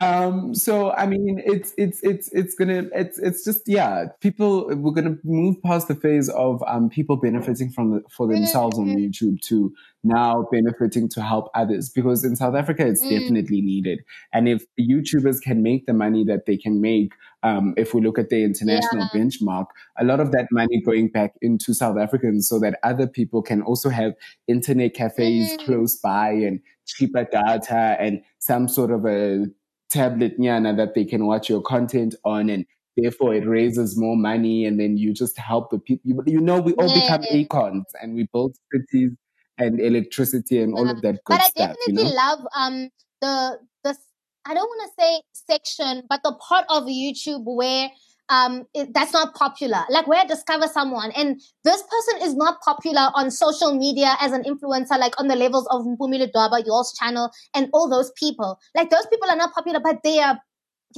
Um so i mean it's it's it's it's gonna it's it's just yeah people we're gonna move past the phase of um people benefiting from the, for themselves on Mhm. youtube to now benefiting to help others because in south africa it's Mm. definitely needed and if youtubers can make the money that they can make um if we look at the international benchmark a lot of that money going back into south africans so that other people can also have internet cafes Mm. close by and cheaper data and some sort of a tablet nyana that they can watch your content on and therefore it raises more money and then you just help the people you, you know we all become Yeah. acons and we build cities and electricity and all of that good but I stuff you definitely know love um the the I don't want to say section, but the part of YouTube where um it, that's not popular, like where I discover someone and this person is not popular on social media as an influencer, like on the levels of Mpumile Dwaba, yours channel, and all those people. Like those people are not popular, but they are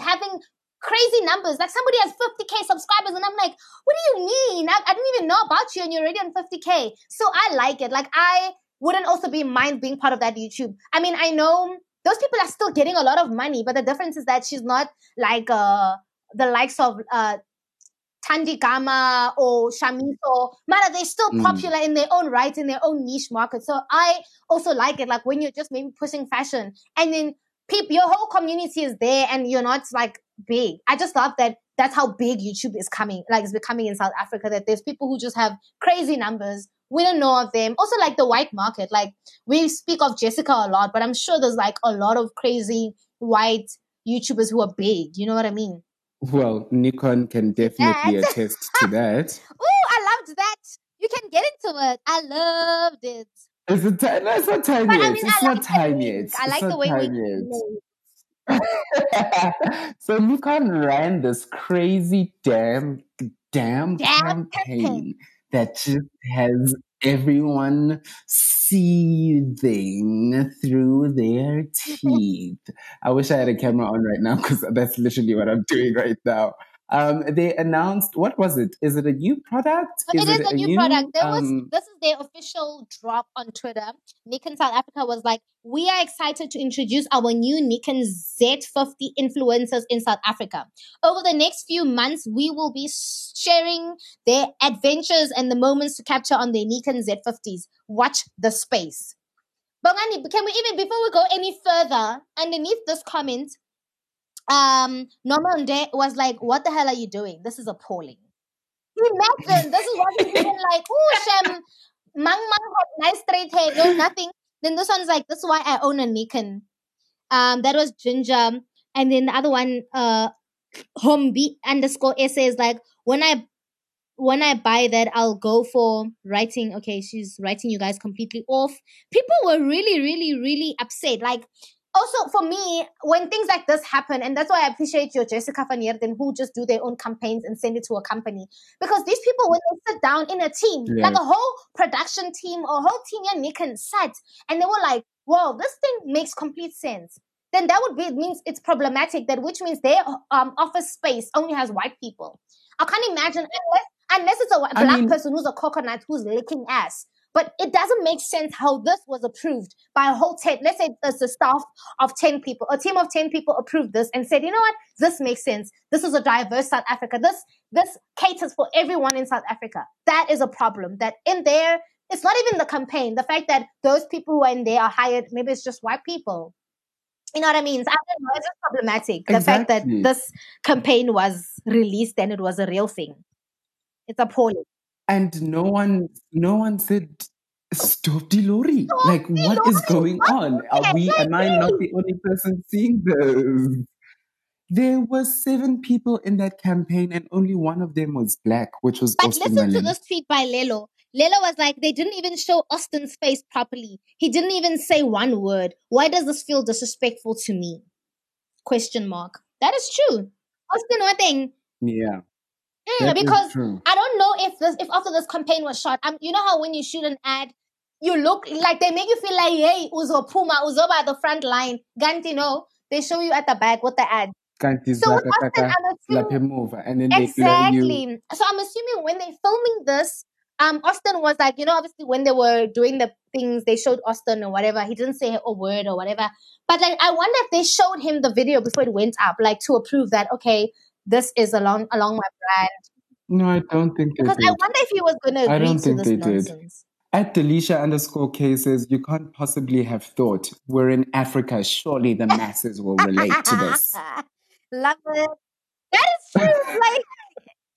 having crazy numbers. Like somebody has 50k subscribers, and I'm like, what do you mean? I, I didn't even know about you, and you're already on 50k. So I like it. Like I wouldn't also be mind being part of that YouTube. I mean, I know those people are still getting a lot of money, but the difference is that she's not like uh the likes of uh Thandi Gama or Shamiso. Mara, they're still Mm. popular in their own right, in their own niche market. So I also like it, like when you're just maybe pushing fashion and then people, your whole community is there and you're not like big. I just love that that's how big YouTube is coming, like it's becoming in South Africa, that there's people who just have crazy numbers. We don't know of them. Also, like the white market, like we speak of Jessica a lot, but I'm sure there's like a lot of crazy white YouTubers who are big. You know what I mean? Well nikon can definitely That. attest to that Oh, I loved that. You can get into it. I loved it. Is it tiny? No, it's not tiny. But I yet. mean, it's I not like link. yet. I It's like the way we. so Nikon ran this crazy damn damn, Damn campaign that just has everyone seething through their teeth. I wish I had a camera on right now because that's literally what I'm doing right now. Um, they announced what was it? Is it a new product? But it is a new, product. There was um, this is their official drop on Twitter. Nikon South Africa was like, "We are excited to introduce our new Nikon Z50 influencers in South Africa. Over the next few months, we will be sharing their adventures and the moments to capture on their Nikon Z50s. Watch the space." Bongani, can we even before we go any further? Underneath this comment, um, Norman Day was like, "What the hell are you doing? This is appalling." Imagine this is what he's doing. Like, oh, Shem, Mang Mang had nice straight hair, no nothing. Then this one's like, "This is why I own a Nikon." Um, that was Ginger, and then the other one, uh, Hombi underscore essay is like, "When I when I buy that, I'll go for writing. Okay, she's writing you guys completely off. People were really, really, really upset. Like, also for me, when things like this happen, and that's why I appreciate your Jessica Van Heerden who just do their own campaigns and send it to a company. Because these people, when they sit down in a team, Yeah. like a whole production team or whole team, yeah, Nick and sat, and they were like, "Whoa, this thing makes complete sense." Then that would be it means it's problematic. That which means their um, office space only has white people. I can't imagine unless unless it's a wh- I black mean- person who's a coconut who's licking ass. But it doesn't make sense how this was approved by a whole 10, let's say it's a staff of 10 people, a team of 10 people approved this and said, you know what, this makes sense. This is a diverse South Africa. This, this caters for everyone in South Africa. That is a problem that in there, it's not even the campaign. The fact that those people who are in there are hired, maybe it's just white people. You know what I mean? I don't know. It's just problematic. The fact that this campaign was released and it was a real thing. It's appalling. And no one, no one said. Stop the lorry! Stop Like, the what is going What on? Are we? Am I not the only person seeing this? There were seven people in that campaign, and only one of them was black, which was But Austin listen to Malin. this tweet by Lelo. Lelo was like, they didn't even show Austin's face properly. He didn't even say one word. Why does this feel disrespectful to me? Question mark. That is true. Austin, one thing. Yeah, Mm, that is because. I don't know if this, if after this campaign was shot, um, you know how when you shoot an ad, you look like they make you feel like, hey, uzo puma, uzo by the front line. Ganti, no, they show you at the back with the ad. Ganti, So with Austin, I'm assuming and then they. Exactly. So I'm assuming when they're filming this, um, Austin was like, you know, obviously when they were doing the things, they showed Austin or whatever. He didn't say a word or whatever. But like, I wonder if they showed him the video before it went up, like to approve that okay, this is along along my brand. No, I don't think they Because I wonder if he was going to I agree don't to think this they did. nonsense. At Delisha underscore cases, you can't possibly have thought we're in Africa. Surely the masses will relate to this. Love it. That is true. Like.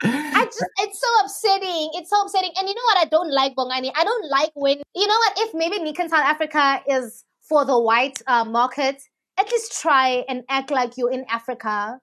I just it's so upsetting. It's so upsetting. And you know what I don't like, Bongani? I don't like when you know what, if maybe Nikon South Africa is for the white uh, market, at least try and act like you're in Africa,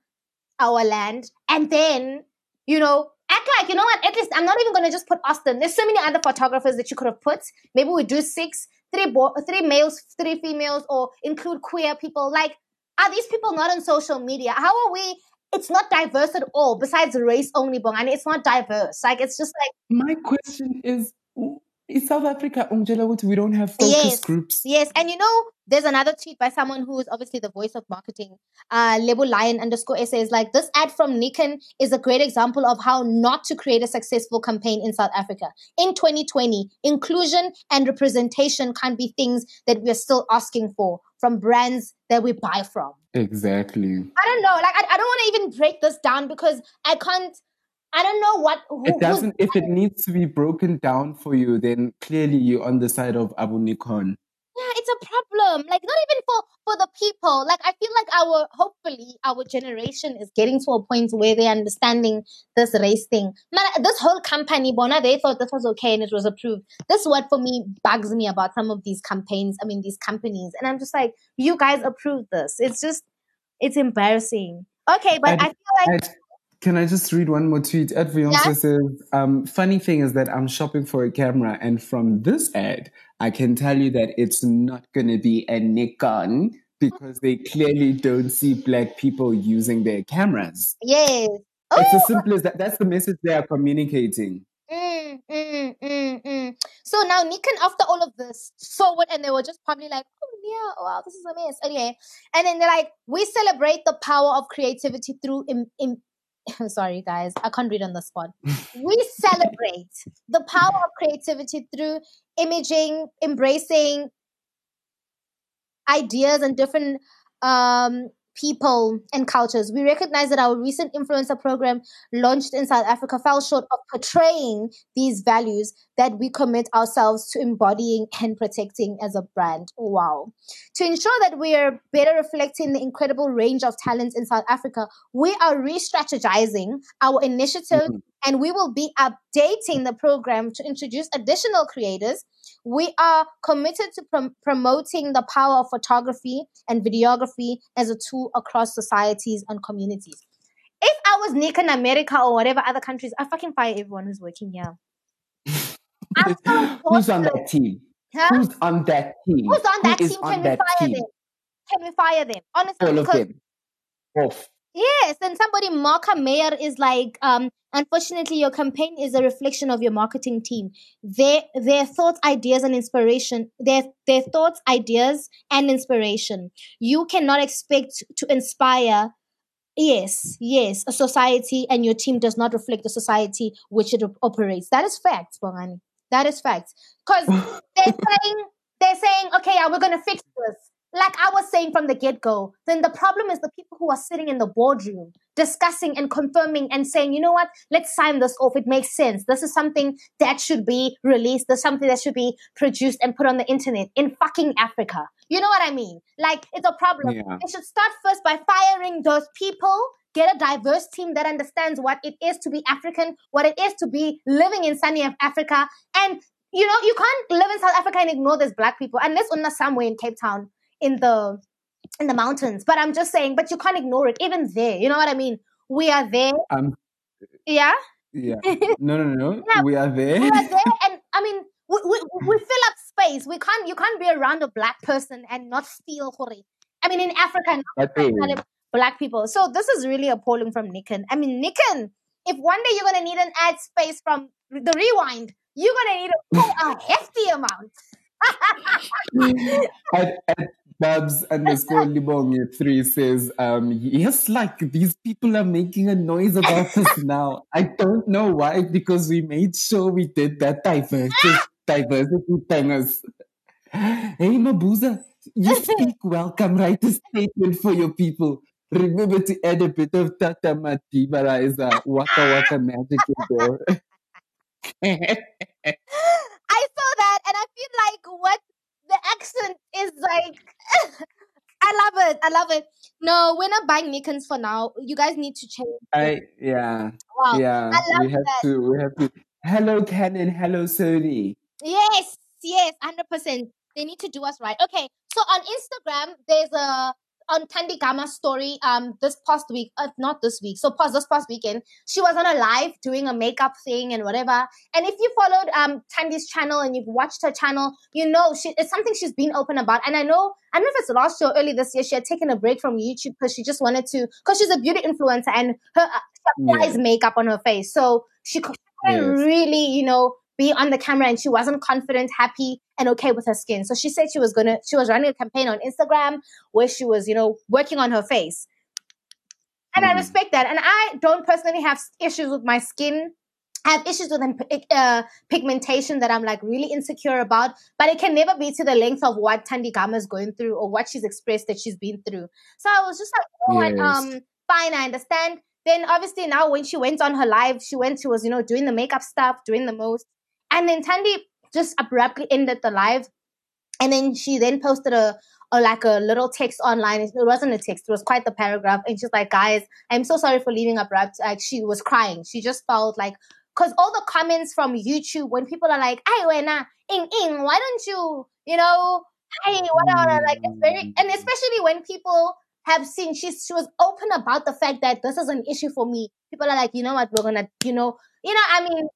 our land, and then, you know, act like, you know what, at least I'm not even gonna just put Austin. There's so many other photographers that you could have put. Maybe we do six, three bo- three males, three females, or include queer people. Like, are these people not on social media? How are we it's not diverse at all. Besides race only, Bongani, it's not diverse. Like it's just like My question is, is South Africa Ungela we don't have focus yes, groups? yes. And you know, there's another tweet by someone who is obviously the voice of marketing. Uh, Lebo Lion underscore essay is like this ad from Nikon is a great example of how not to create a successful campaign in South Africa in 2020. Inclusion and representation can't be things that we are still asking for from brands that we buy from. Exactly. I don't know. Like I, I don't want to even break this down because I can't. I don't know what. Who, It doesn't. If it needs to be broken down for you, then clearly you're on the side of Abu Nikon. Yeah, it's a problem. Like not even for for the people. Like I feel like our hopefully our generation is getting to a point where they're understanding this race thing. Man, this whole company, Bona, they thought this was okay and it was approved. This is what for me bugs me about some of these campaigns. I mean these companies, and I'm just like, you guys approved this. It's just it's embarrassing. Okay, but I'd- I feel like I'd- can I just read one more tweet? Ed Beyonce Yeah. says, um, funny thing is that I'm shopping for a camera, and from this ad, I can tell you that it's not going to be a Nikon because they clearly don't see black people using their cameras. yes. It's Oh, as simple as that. That's the message they are communicating. Mm, mm, mm. So now Nikon, after all of this, saw it and they were just probably like, oh yeah, wow, this is a mess. Anyway, and then they're like, we celebrate the power of creativity through Im- Im- sorry guys, I can't read on the spot. we celebrate the power of creativity through imaging, embracing ideas and different um, people and cultures. We recognize that our recent influencer program launched in South Africa fell short of portraying these values that we commit ourselves to embodying and protecting as a brand. Wow. To ensure that we are better reflecting the incredible range of talents in South Africa, we are re strategizing our initiative mm-hmm. And we will be updating the program to introduce additional creators we are committed to prom- promoting the power of photography and videography as a tool across societies and communities. If I was Nikon America or whatever other countries, I fucking fire everyone who's working here. who's on that team? Huh? Who's on that team? Who's on that Who team? Can we fire team? them? Can we fire them? Honestly, all of them. Off. Yes, and somebody Marka Mayer is like, um, unfortunately, your campaign is a reflection of your marketing team. Their their thoughts, ideas, and inspiration. Their their thoughts, ideas, and inspiration. You cannot expect to inspire. Yes, yes, a society, and your team does not reflect the society which it operates. That is fact, Bongani. That is fact. Because they're saying they're saying, okay, we're gonna fix this like I was saying from the get go, then the problem is the people who are sitting in the boardroom discussing and confirming and saying, you know what, let's sign this off. It makes sense. This is something that should be released. There's something that should be produced and put on the internet in fucking Africa. You know what I mean? Like it's a problem. Yeah. It should start first by firing those people get a diverse team that understands what it is to be African, what it is to be living in sunny Africa. And, you know, you can't live in South Africa and ignore there's black people unless unna somewhere in Cape Town in the in the mountains. But I'm just saying, but you can't ignore it. Even there, you know what I mean? We are there. Um, yeah. Yeah. No, no, no. yeah, we are there. We are there, and I mean, we, we, we fill up space. We can't. You can't be around a black person and not feel hori. I mean, in Africa, black people. So this is really appalling from Nikon. I mean, Nikon, if one day you're gonna need an ad space from the rewind, you're gonna need a, a hefty amount. at, at Babs underscore Libonge three says, um, yes, like these people are making a noise about us now. I don't know why, because we made sure we did that diversity, diversity thingers. Hey, Mabuza, you speak welcome, write a statement for your people. Remember to add a bit of Tata Madiba is a waka waka magic in I saw that and I feel like what the accent is like I love it. I love it. No, we're not buying Nikons for now. You guys need to change. I yeah. Wow. Yeah. we have that. to we have to Hello Canon, hello Sony. Yes, yes, hundred percent. They need to do us right. Okay. So on Instagram, there's a on Thandi Gama's story um this past week, uh, not this week, so past this past weekend, she was on a live doing a makeup thing and whatever. And if you followed um Thandi's channel and you've watched her channel, you know she it's something she's been open about. And I know I don't know if it's last year or early this year, she had taken a break from YouTube because she just wanted to because she's a beauty influencer and her uh, she applies yeah. makeup on her face, so she, she yes. really you know be on the camera and she wasn't confident, happy, and okay with her skin. So she said she was gonna she was running a campaign on Instagram where she was, you know, working on her face. And mm. I respect that. And I don't personally have issues with my skin. I have issues with uh, pigmentation that I'm like really insecure about, but it can never be to the length of what Thandi Gama is going through or what she's expressed that she's been through. So I was just like, oh, yes. um, fine, I understand. Then obviously now when she went on her live, she went, she was, you know, doing the makeup stuff, doing the most. And then Thandi just abruptly ended the live. And then she then posted a, a like a little text online. It wasn't a text, it was quite the paragraph. And she's like, guys, I'm so sorry for leaving abrupt. Like she was crying. She just felt like because all the comments from YouTube when people are like, "Hey, wena, ing ing, why don't you, you know, hey, whatever," like it's very, mm. and especially when people have seen she's she was open about the fact that this is an issue for me. People are like, you know what, we're gonna, you know, you know, I mean,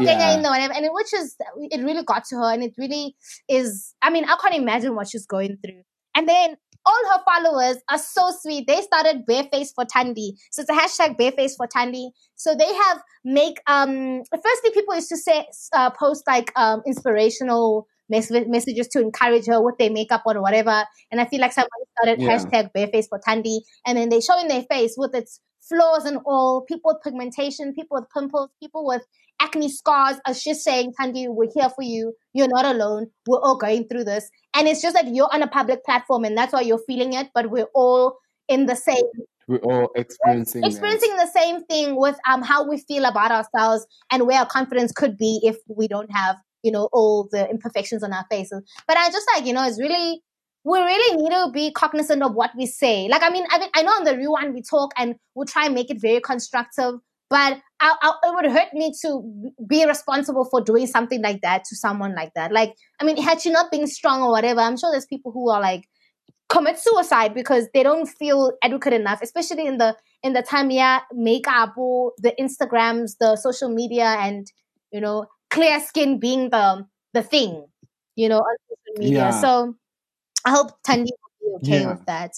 yeah. and which is it really got to her and it really is i mean i can't imagine what she's going through and then all her followers are so sweet. They started Bareface for Thandi. So it's a hashtag Bareface for Thandi. So they have make, um, firstly, people used to say, uh, post like, um, inspirational mes- messages to encourage her with their makeup or whatever. And I feel like somebody started yeah. hashtag Bareface for Thandi And then they showing their face with its flaws and all, people with pigmentation, people with pimples, people with acne scars are just saying, Thandi, we're here for you. You're not alone. We're all going through this. And it's just like you're on a public platform and that's why you're feeling it, but we're all in the same we're all experiencing experiencing that. the same thing with um how we feel about ourselves and where our confidence could be if we don't have you know all the imperfections on our faces but i just like you know it's really we really need to be cognizant of what we say like i mean i mean i know on the rewind we talk and we try and make it very constructive but I, I, it would hurt me to be responsible for doing something like that to someone like that like i mean had she not been strong or whatever i'm sure there's people who are like commit suicide because they don't feel adequate enough, especially in the in the time yeah makeup or the Instagrams, the social media, and you know clear skin being the the thing, you know, on social media. Yeah. So I hope Thandi will be okay yeah. with that.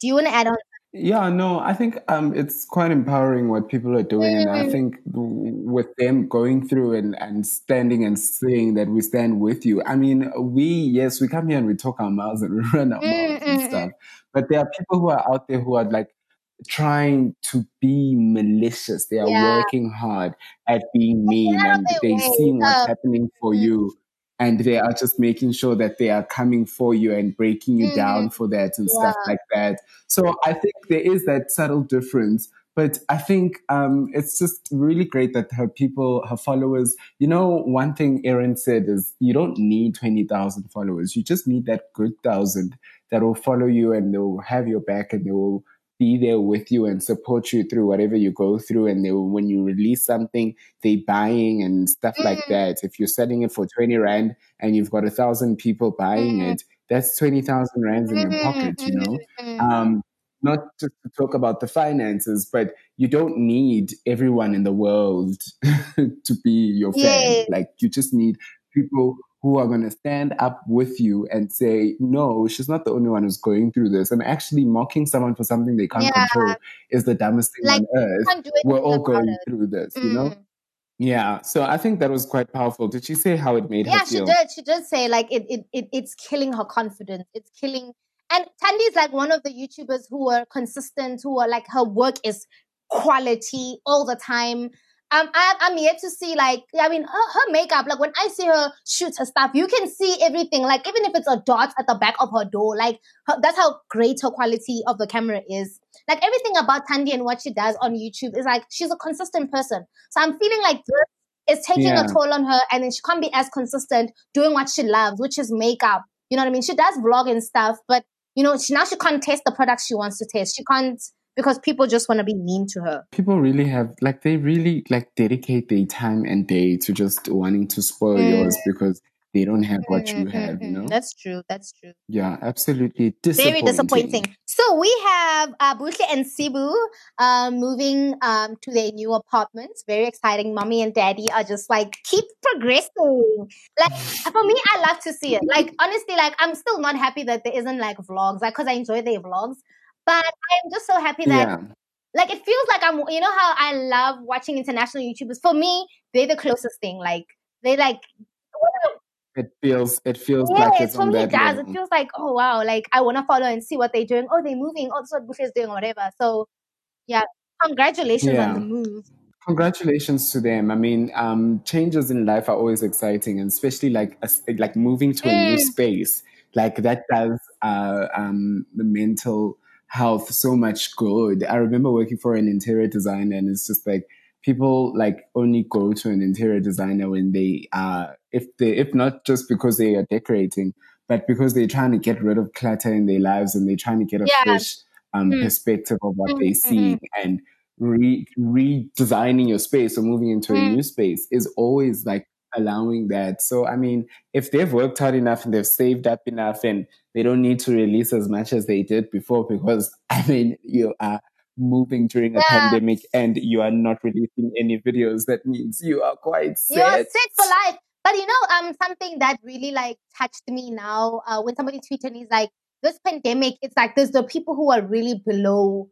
Do you want to add on yeah, no, I think um, it's quite empowering what people are doing. And I mm. think with them going through and, and standing and saying that we stand with you, I mean, we, yes, we come here and we talk our mouths and we run our mouths and stuff. But there are people who are out there who are like trying to be malicious. They are yeah. working hard at being mean and they're seeing what's happening for mm. you and they are just making sure that they are coming for you and breaking you mm. down for that and yeah. stuff like that. So I think there is that subtle difference. But I think um, it's just really great that her people, her followers, you know, one thing Erin said is you don't need 20,000 followers. You just need that good thousand that will follow you and they will have your back and they will be there with you and support you through whatever you go through. And they, when you release something, they buying and stuff mm. like that. If you're selling it for 20 Rand and you've got a thousand people buying mm. it, that's 20,000 Rands in your pocket, you know? Mm-hmm. Um, not just to talk about the finances, but you don't need everyone in the world to be your fan. Like you just need people who are going to stand up with you and say, no, she's not the only one who's going through this. And actually mocking someone for something they can't yeah. control is the dumbest thing like, on earth. We're all going it. through this, mm. you know? Mm. Yeah, so I think that was quite powerful. Did she say how it made yeah, her feel? Yeah, she did. She did say like it, it, it, it's killing her confidence. It's killing. And Thandi is like one of the YouTubers who are consistent, who are like her work is quality all the time um, I, I'm yet to see like I mean her, her, makeup. Like when I see her shoot her stuff, you can see everything. Like even if it's a dot at the back of her door, like her, that's how great her quality of the camera is. Like everything about Thandi and what she does on YouTube is like she's a consistent person. So I'm feeling like this is taking yeah. a toll on her, and then she can't be as consistent doing what she loves, which is makeup. You know what I mean? She does vlog and stuff, but you know she now she can't test the products she wants to test. She can't because people just want to be mean to her. People really have like they really like dedicate their time and day to just wanting to spoil mm. yours because they don't have what you have, you know? That's true. That's true. Yeah, absolutely. Very disappointing. So we have uh, and Sibu uh, moving um, to their new apartments. Very exciting. Mommy and daddy are just like, keep progressing. Like, for me, I love to see it. Like, honestly, like, I'm still not happy that there isn't like vlogs, like, because I enjoy their vlogs. But I'm just so happy that yeah. like it feels like I'm you know how I love watching international YouTubers. For me, they're the closest thing. Like they like it feels it feels yeah, like it's for me it does. Level. It feels like oh wow, like I want to follow and see what they're doing. Oh, they're moving. Oh, this is what Buhle is doing, or whatever. So yeah, congratulations yeah. on the move. Congratulations to them. I mean, um, changes in life are always exciting, and especially like a, like moving to a mm. new space. Like that does uh, um, the mental health so much good. I remember working for an interior designer and it's just like people like only go to an interior designer when they are if they if not just because they are decorating, but because they're trying to get rid of clutter in their lives and they're trying to get a yeah. fresh um, mm. perspective of what mm-hmm. they see and re- redesigning your space or moving into mm. a new space is always like allowing that. So, I mean, if they've worked hard enough and they've saved up enough and they don't need to release as much as they did before, because I mean, you are moving during a yeah. pandemic and you are not releasing any videos, that means you are quite set. You're set for life. But you know, um, something that really like touched me now, uh, when somebody tweeted, is like, this pandemic, it's like there's the people who are really below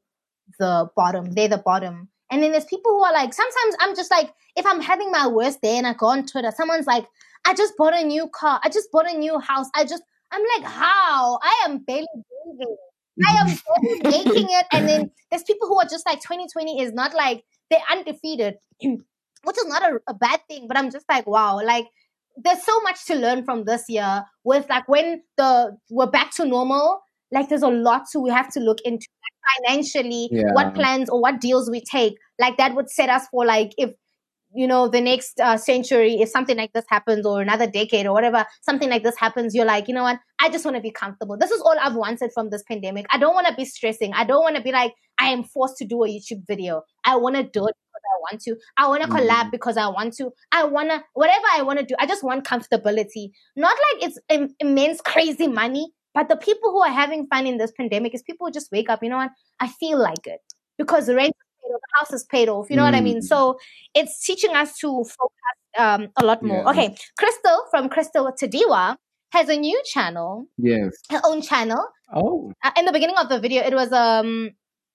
the bottom. They're the bottom. And then there's people who are like, sometimes I'm just like, if I'm having my worst day and I go on Twitter, someone's like, I just bought a new car. I just bought a new house. I just, I'm like, how? I am barely breathing. I am barely making it, and then there's people who are just like 2020 is not like they're undefeated, which is not a, a bad thing. But I'm just like, wow, like there's so much to learn from this year. With like when the we're back to normal, like there's a lot to we have to look into financially, Yeah. what plans or what deals we take. Like that would set us for like if you know the next uh, century if something like this happens or another decade or whatever something like this happens you're like you know what? I just want to be comfortable. This is all i've wanted from this pandemic. I don't want to be stressing. I don't want to be like i am forced to do a youtube video. I want to do it because i want to. I want to Mm. collab because i want to. I want to whatever i want to do i just want comfortability. Not like it's Im- immense crazy money but the people who are having fun in this pandemic is people who just wake up you know what i feel like it because the rent is paid off, the house is paid off you know what i mean Mm. so it's teaching us to focus um, a lot more. Yeah. Okay, Crystal from Crystal Tadiwa has a new channel, Yes. her own channel. Oh. Uh, in the beginning of the video, it was um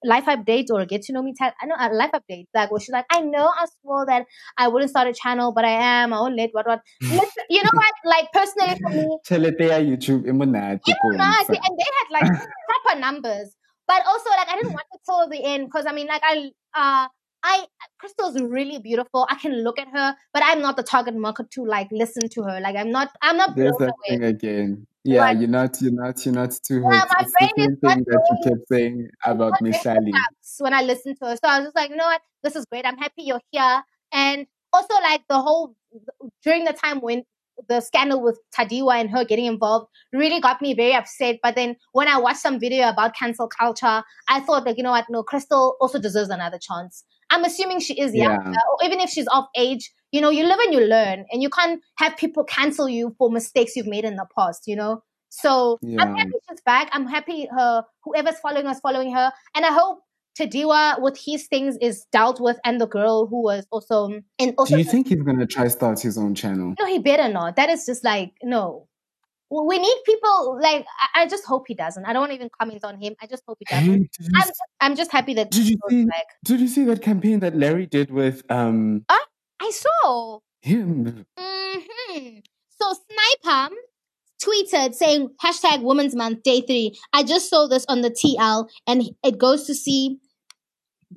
life update or get to know me. I know a life update like where she's like, I know I swore that I wouldn't start a channel, but I am. I won't let what what. Listen, you know what? Like personally for me, Tšhelete ya YouTube monate ko Nah, see, ntsha. and they had like proper numbers. But also, like, I didn't want it till the end because I mean, like, I, uh, I, Crystal's really beautiful. I can look at her, but I'm not the target market to like listen to her. Like, I'm not, I'm not There's blown that away. thing again. Yeah, What? you're not, you're not, you're not too Yeah, my It's the same thing that you kept saying about Not Sally. When I listened to her. So I was just like, you know what? This is great. I'm happy you're here. And also, like, the whole, during the time when the scandal with Tadiwa and her getting involved really got me very upset. But then when I watched some video about cancel culture, I thought, like, you know what? No, Crystal also deserves another chance. I'm assuming she is Yeah. or even if she's of age, you know, you live and you learn, and you can't have people cancel you for mistakes you've made in the past, you know? So I'm happy she's back. I'm happy her whoever's following us following her, and I hope Tadiwa with his things is dealt with, and the girl who was also and also Do you think he's gonna try start his own channel? no, he better not. That is just like no. We need people like I, I just hope he doesn't. I don't want to even comment on him. I just hope he doesn't. you, I'm I'm just happy that did you see? back. Did you see that campaign that Larry did with um I saw. him? hmm So Sniper tweeted saying hashtag Women's Month Day Three. I just saw this on the TL, and it goes to see.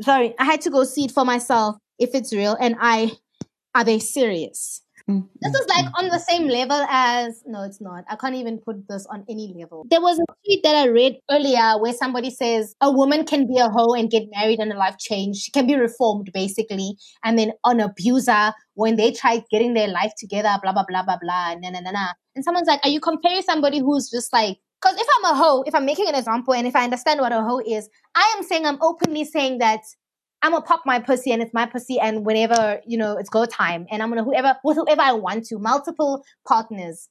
Sorry, I had to go see it for myself if it's real, and I are they serious? This is like on the same level as no, it's not. I can't even put this on any level. There was a tweet that I read earlier where somebody says a woman can be a hoe and get married and a life change. She can be reformed basically, and then an abuser when they try getting their life together, blah blah blah blah blah, and na na na na. And someone's like, are you comparing somebody who's just like? Because if I'm a hoe, if I'm making an example, and if I understand what a hoe is, I am saying I'm openly saying that I'm gonna pop my pussy and it's my pussy and whenever, you know, it's go time and I'm gonna whoever with whoever I want to, multiple partners.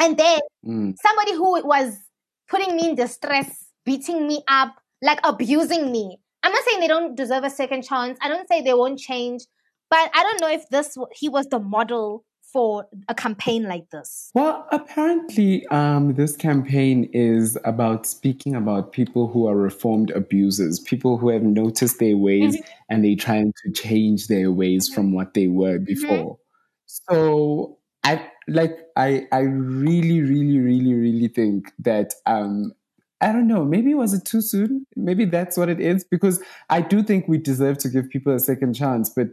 And then Mm. somebody who was putting me in distress, beating me up, like abusing me. I'm not saying they don't deserve a second chance. I don't say they won't change, but I don't know if this he was the model for a campaign like this. Well, apparently, um, this campaign is about speaking about people who are reformed abusers, people who have noticed their ways and they're trying to change their ways from what they were before. So I like I I really, really, really, really think that um I don't know, maybe it was it too soon? Maybe that's what it is, because I do think we deserve to give people a second chance, but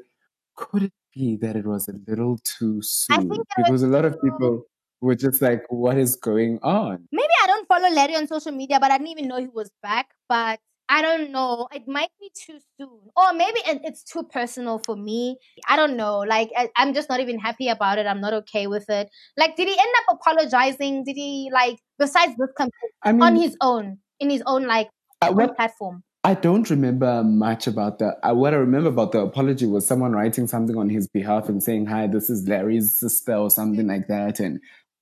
could it be that it was a little too soon? think it was Because a lot of people were just like, what is going on? Maybe I don't follow Larry on social media, but I didn't even know he was back. But I don't know. It might be too soon. Or maybe it's too personal for me. I don't know. Like, I, I'm just not even happy about it. I'm not okay with it. Like, did he end up apologizing? Did he, like, besides this campaign, I mean, on his own, in his own, like, uh, what platform? I don't remember much about the. Uh, what I remember about the apology was someone writing something on his behalf and saying, "Hi, this is Larry's sister" or something like that, and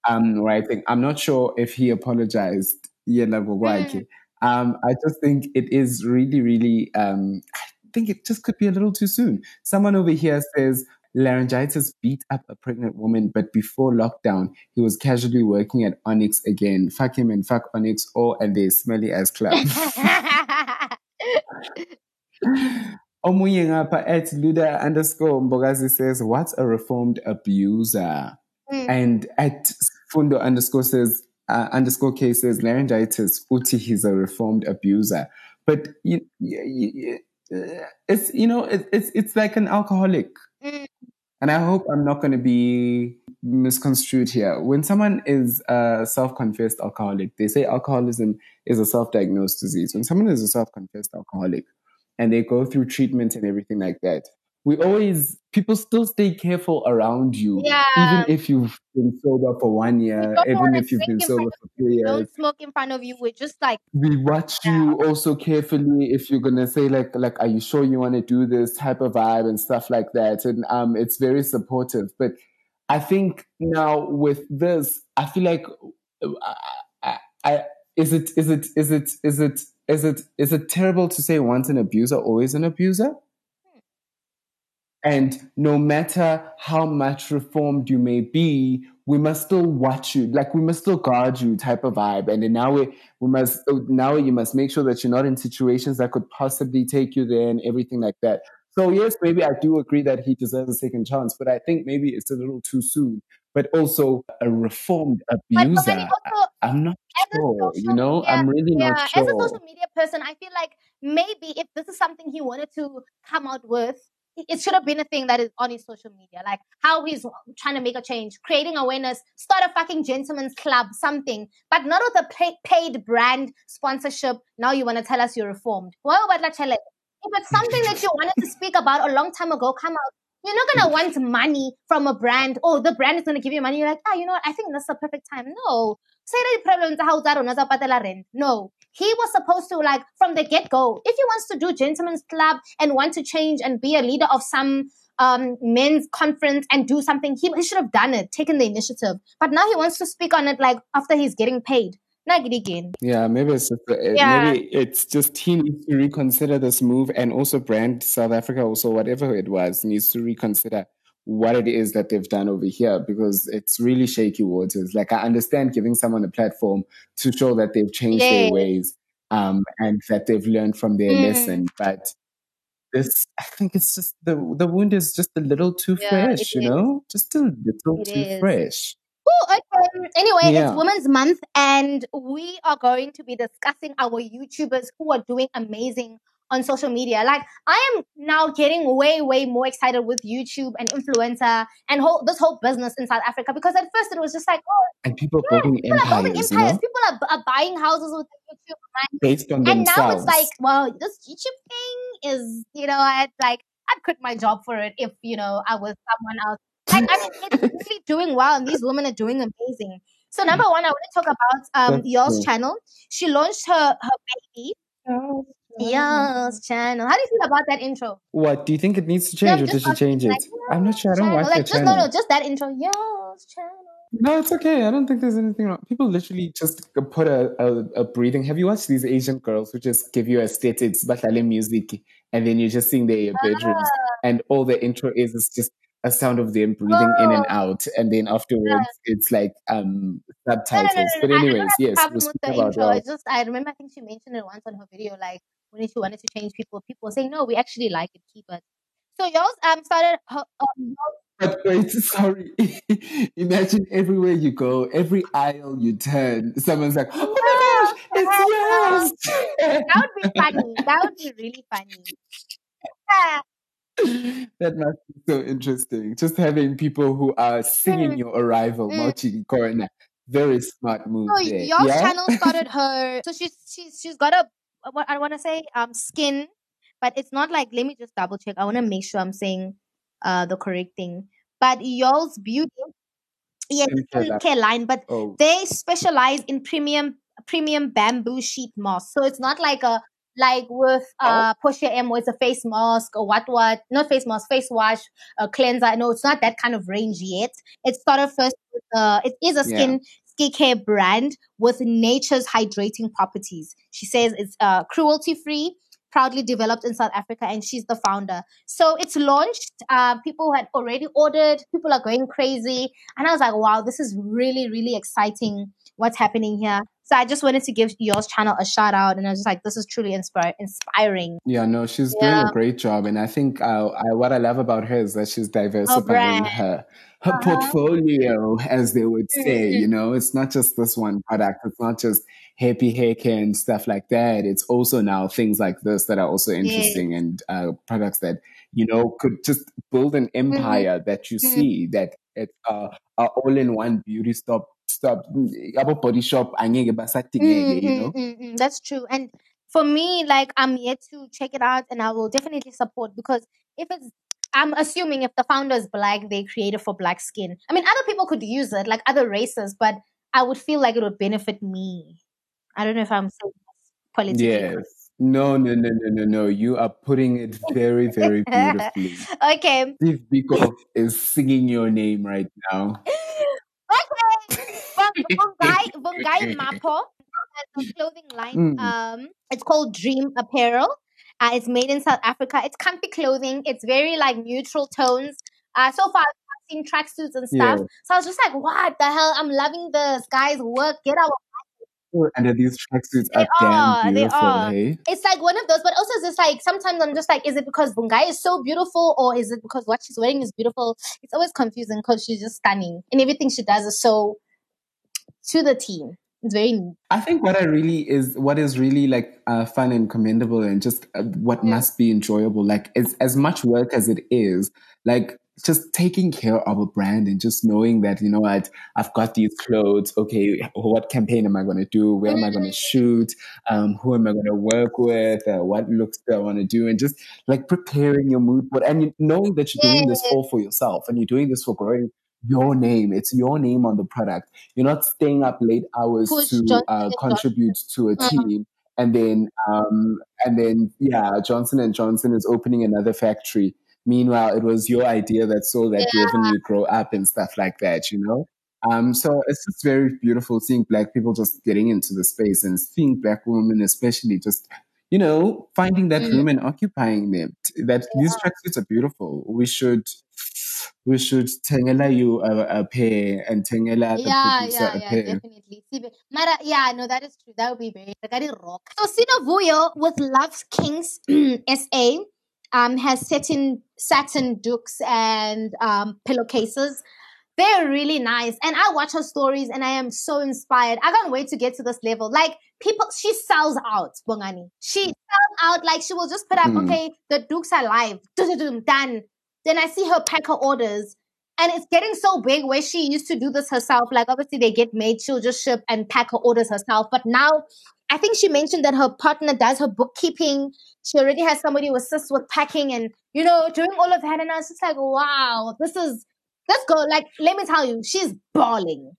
um, writing. I'm not sure if he apologized. Yela Gogwake. Um, I just think it is really, really. Um, I think it just could be a little too soon. Someone over here says laryngitis beat up a pregnant woman, but before lockdown, he was casually working at Onyx again. Fuck him and fuck Onyx, all and they smelly as club. Omunye ngapha at Luda underscore Mbogazi says, What's a reformed abuser? Mm. And at Fundo underscore says, uh, underscore cases laryngitis. Uti, he's a reformed abuser. But you, you, you, it's you know it, it's it's like an alcoholic. Mm. And I hope I'm not going to be misconstrued here. When someone is a self-confessed alcoholic, they say alcoholism is a self-diagnosed disease. When someone is a self-confessed alcoholic and they go through treatment and everything like that, we always people still stay careful around you, Yeah. even if you've been sober for one year, even if you've been sober for two years Don't smoke in front of you. We're just like, we watch you also carefully if you're gonna say like like are you sure you want to do this type of vibe and stuff like that and um it's very supportive but i think now with this i feel like I, I is it is it is it is it is it is it terrible to say once an abuser always an abuser and no matter how much reformed you may be, we must still watch you, like we must still guard you, type of vibe. And now we we must now you must make sure that you're not in situations that could possibly take you there and everything like that. So yes, maybe I do agree that he deserves a second chance, but I think maybe it's a little too soon. But also a reformed abuser, also I'm not sure. You know, media, I'm really yeah, not as a social media person, I feel like maybe if this is something he wanted to come out with, it- it should have been a thing that is on his social media, like how he's trying to make a change, creating awareness, start a fucking gentleman's club, something, but not with a paid brand sponsorship. Now you want to tell us you're reformed. Why would I tell it? If it's something that you wanted to speak about a long time ago, come out. You're not gonna want money from a brand. Oh, the brand is gonna give you money. You're like, ah, you know what? I think that's the perfect time. No, say that problem patela rent. No, he was supposed to like from the get go. If he wants to do gentlemen's club and want to change and be a leader of some um, men's conference and do something, he, he should have done it, taken the initiative. But now he wants to speak on it like after he's getting paid. Yeah, maybe it's just uh, Yeah. maybe it's just he needs to reconsider this move, and also brand South Africa, also whatever it was, needs to reconsider what it is that they've done over here because it's really shaky waters. Like I understand giving someone a platform to show that they've changed their ways, um, and that they've learned from their Mm. lesson, but. This, I think it's just the the wound is just a little too Yeah, fresh, you is. know, just a little It too is. fresh. Ooh, okay. Anyway, Yeah. it's Women's Month, and we are going to be discussing our YouTubers who are doing amazing on social media. Like, I am now getting way, way more excited with YouTube and influencer and whole this whole business in South Africa because at first it was just like, oh, And people yeah, building people are building empires, empires. you know, People are, are buying houses with YouTube money. based on And now it's like, well, this YouTube thing is, you know, I'd like, I'd quit my job for it if, you know, I was someone else. Like, I mean, it's really doing well, and these women are doing amazing. So, number one, I want to talk about um That's Yours true. channel. She launched her her baby. Yours channel. How do you feel about that intro? What do you think it needs to change, I'm or did just she change it? like, I'm not sure. I don't channel. watch Like, the just no, channel. no, just that intro. Yours channel. No, it's okay. I don't think there's anything wrong. People literally just put a, a, a breathing. Have you watched these Asian girls who just give you a aesthetics, bahlale music, and then you're just sitting there in your bedrooms, Ah. and all the intro is is just a sound of them breathing in and out, and then afterwards it's like um No, no, no, subtitles. no, But. I, I anyways, yes, we're problem with the about intro. Ralph. It's just I remember I think she mentioned it once on her video, like when she wanted to change people, people were saying no, we actually like it, keep it. So yours um started her um But wait, sorry. Imagine everywhere you go, every aisle you turn, someone's like, "Oh my gosh, it's yours!" that would be funny. That would be really funny. Yeah. that must be so interesting. Just having people who are singing your arrival, mm. Mochi Corner. Very smart move So there. yours Yeah? channel started her. So she's she's she's got a what I want to say um skin, but it's not like. Let me just double check. I want to make sure I'm saying uh the correct thing. But y'all's beauty, yeah, care line. but Oh, they specialize in premium premium bamboo sheet moss. So it's not like a like with oh, uh Porsche M where it's a face mask or what what not face mask, face wash, a cleanser. No, it's not that kind of range yet. It started first with uh it is a yeah. skin skincare brand with nature's hydrating properties. She says it's uh cruelty free. Proudly developed in South Africa, and she's the founder. So it's launched. Uh, people had already ordered. People are going crazy, and I was like, "Wow, this is really, really exciting what's happening here. So I just wanted to give yours channel a shout out, and I was just like, this is truly inspiring. Yeah, no, she's Yeah. doing a great job, and I think uh, I, what I love about her is that she's diversifying her her Uh-huh. portfolio, as they would say. Mhm. You know, it's not just this one product. It's not just happy hair care and stuff like that. It's also now things like this that are also interesting and uh, products that you know could just build an Mm-hmm. empire that you see that it's uh, are all in one beauty stop stop body shop angeke basadingeke, you know. Mm, mm, mm, That's true. And for me, like I'm yet to check it out, and I will definitely support because if it's, I'm assuming if the founder is black, they created for black skin. I mean, other people could use it, like other races, but I would feel like it would benefit me. I don't know if I'm saying this politically. Yes. No, no, no, no, no, no. You are putting it very, very beautifully. okay. Steve Biko is singing your name right now. Okay. Well, Bungai, Bungai Mapo has a clothing line. Mm. Um, it's called Dream Apparel. Uh, it's made in South Africa. It's comfy clothing. It's very like neutral tones. Uh, so far I've seen tracksuits and stuff. Yeah. So I was just like, what the hell? I'm loving this. Guys, work. Get out. And these tracksuits They are damn are. They beautiful, are. hey? It's like one of those, but also it's just like sometimes I'm just like, is it because Bungai is so beautiful or is it because what she's wearing is beautiful? It's always confusing because she's just stunning and everything she does is so to the team. It's very neat. I think what I really is what is really like uh, fun and commendable and just uh, what must be enjoyable. Like as as much work as it is, like just taking care of a brand and just knowing that you know what I've got these clothes. Okay, what campaign am I going to do? Where am I going to shoot? Um, who am I going to work with? Uh, what looks do I want to do? And just like preparing your mood board and you- knowing that you're doing this all for yourself and you're doing this for growing your name. It's your name on the product. You're not staying up late hours Push to uh, contribute to a Uh-huh. team, and then um, and then yeah, Johnson and Johnson is opening another factory. Meanwhile, it was your idea that saw that revenue grow up and stuff like that. You know. Um, so it's just very beautiful seeing black people just getting into the space and seeing black women, especially just, you know, finding that Mm. room and occupying them. That these tracksuits are beautiful. We should, we should tengela you a, a pair and tengela the Yeah, producer yeah, a yeah, pair. definitely. Sibe- Mara, yeah, no, that is true. That would be very, did rock. So, Sino Vuyo with Love's Kings SA um, has satin, satin dukes and um, pillowcases. They're really nice. And I watch her stories and I am so inspired. I can't wait to get to this level. Like, people, she sells out, Bongani. She sells out, like, she will just put up, Mm. okay, the dukes are live, dum done. Then I see her pack her orders and it's getting so big where she used to do this herself. Like obviously they get made, she'll just ship and pack her orders herself. But now I think she mentioned that her partner does her bookkeeping. She already has somebody who assists with packing and you know, doing all of that. And I was just like, wow, this is let's go. Like, let me tell you, she's balling.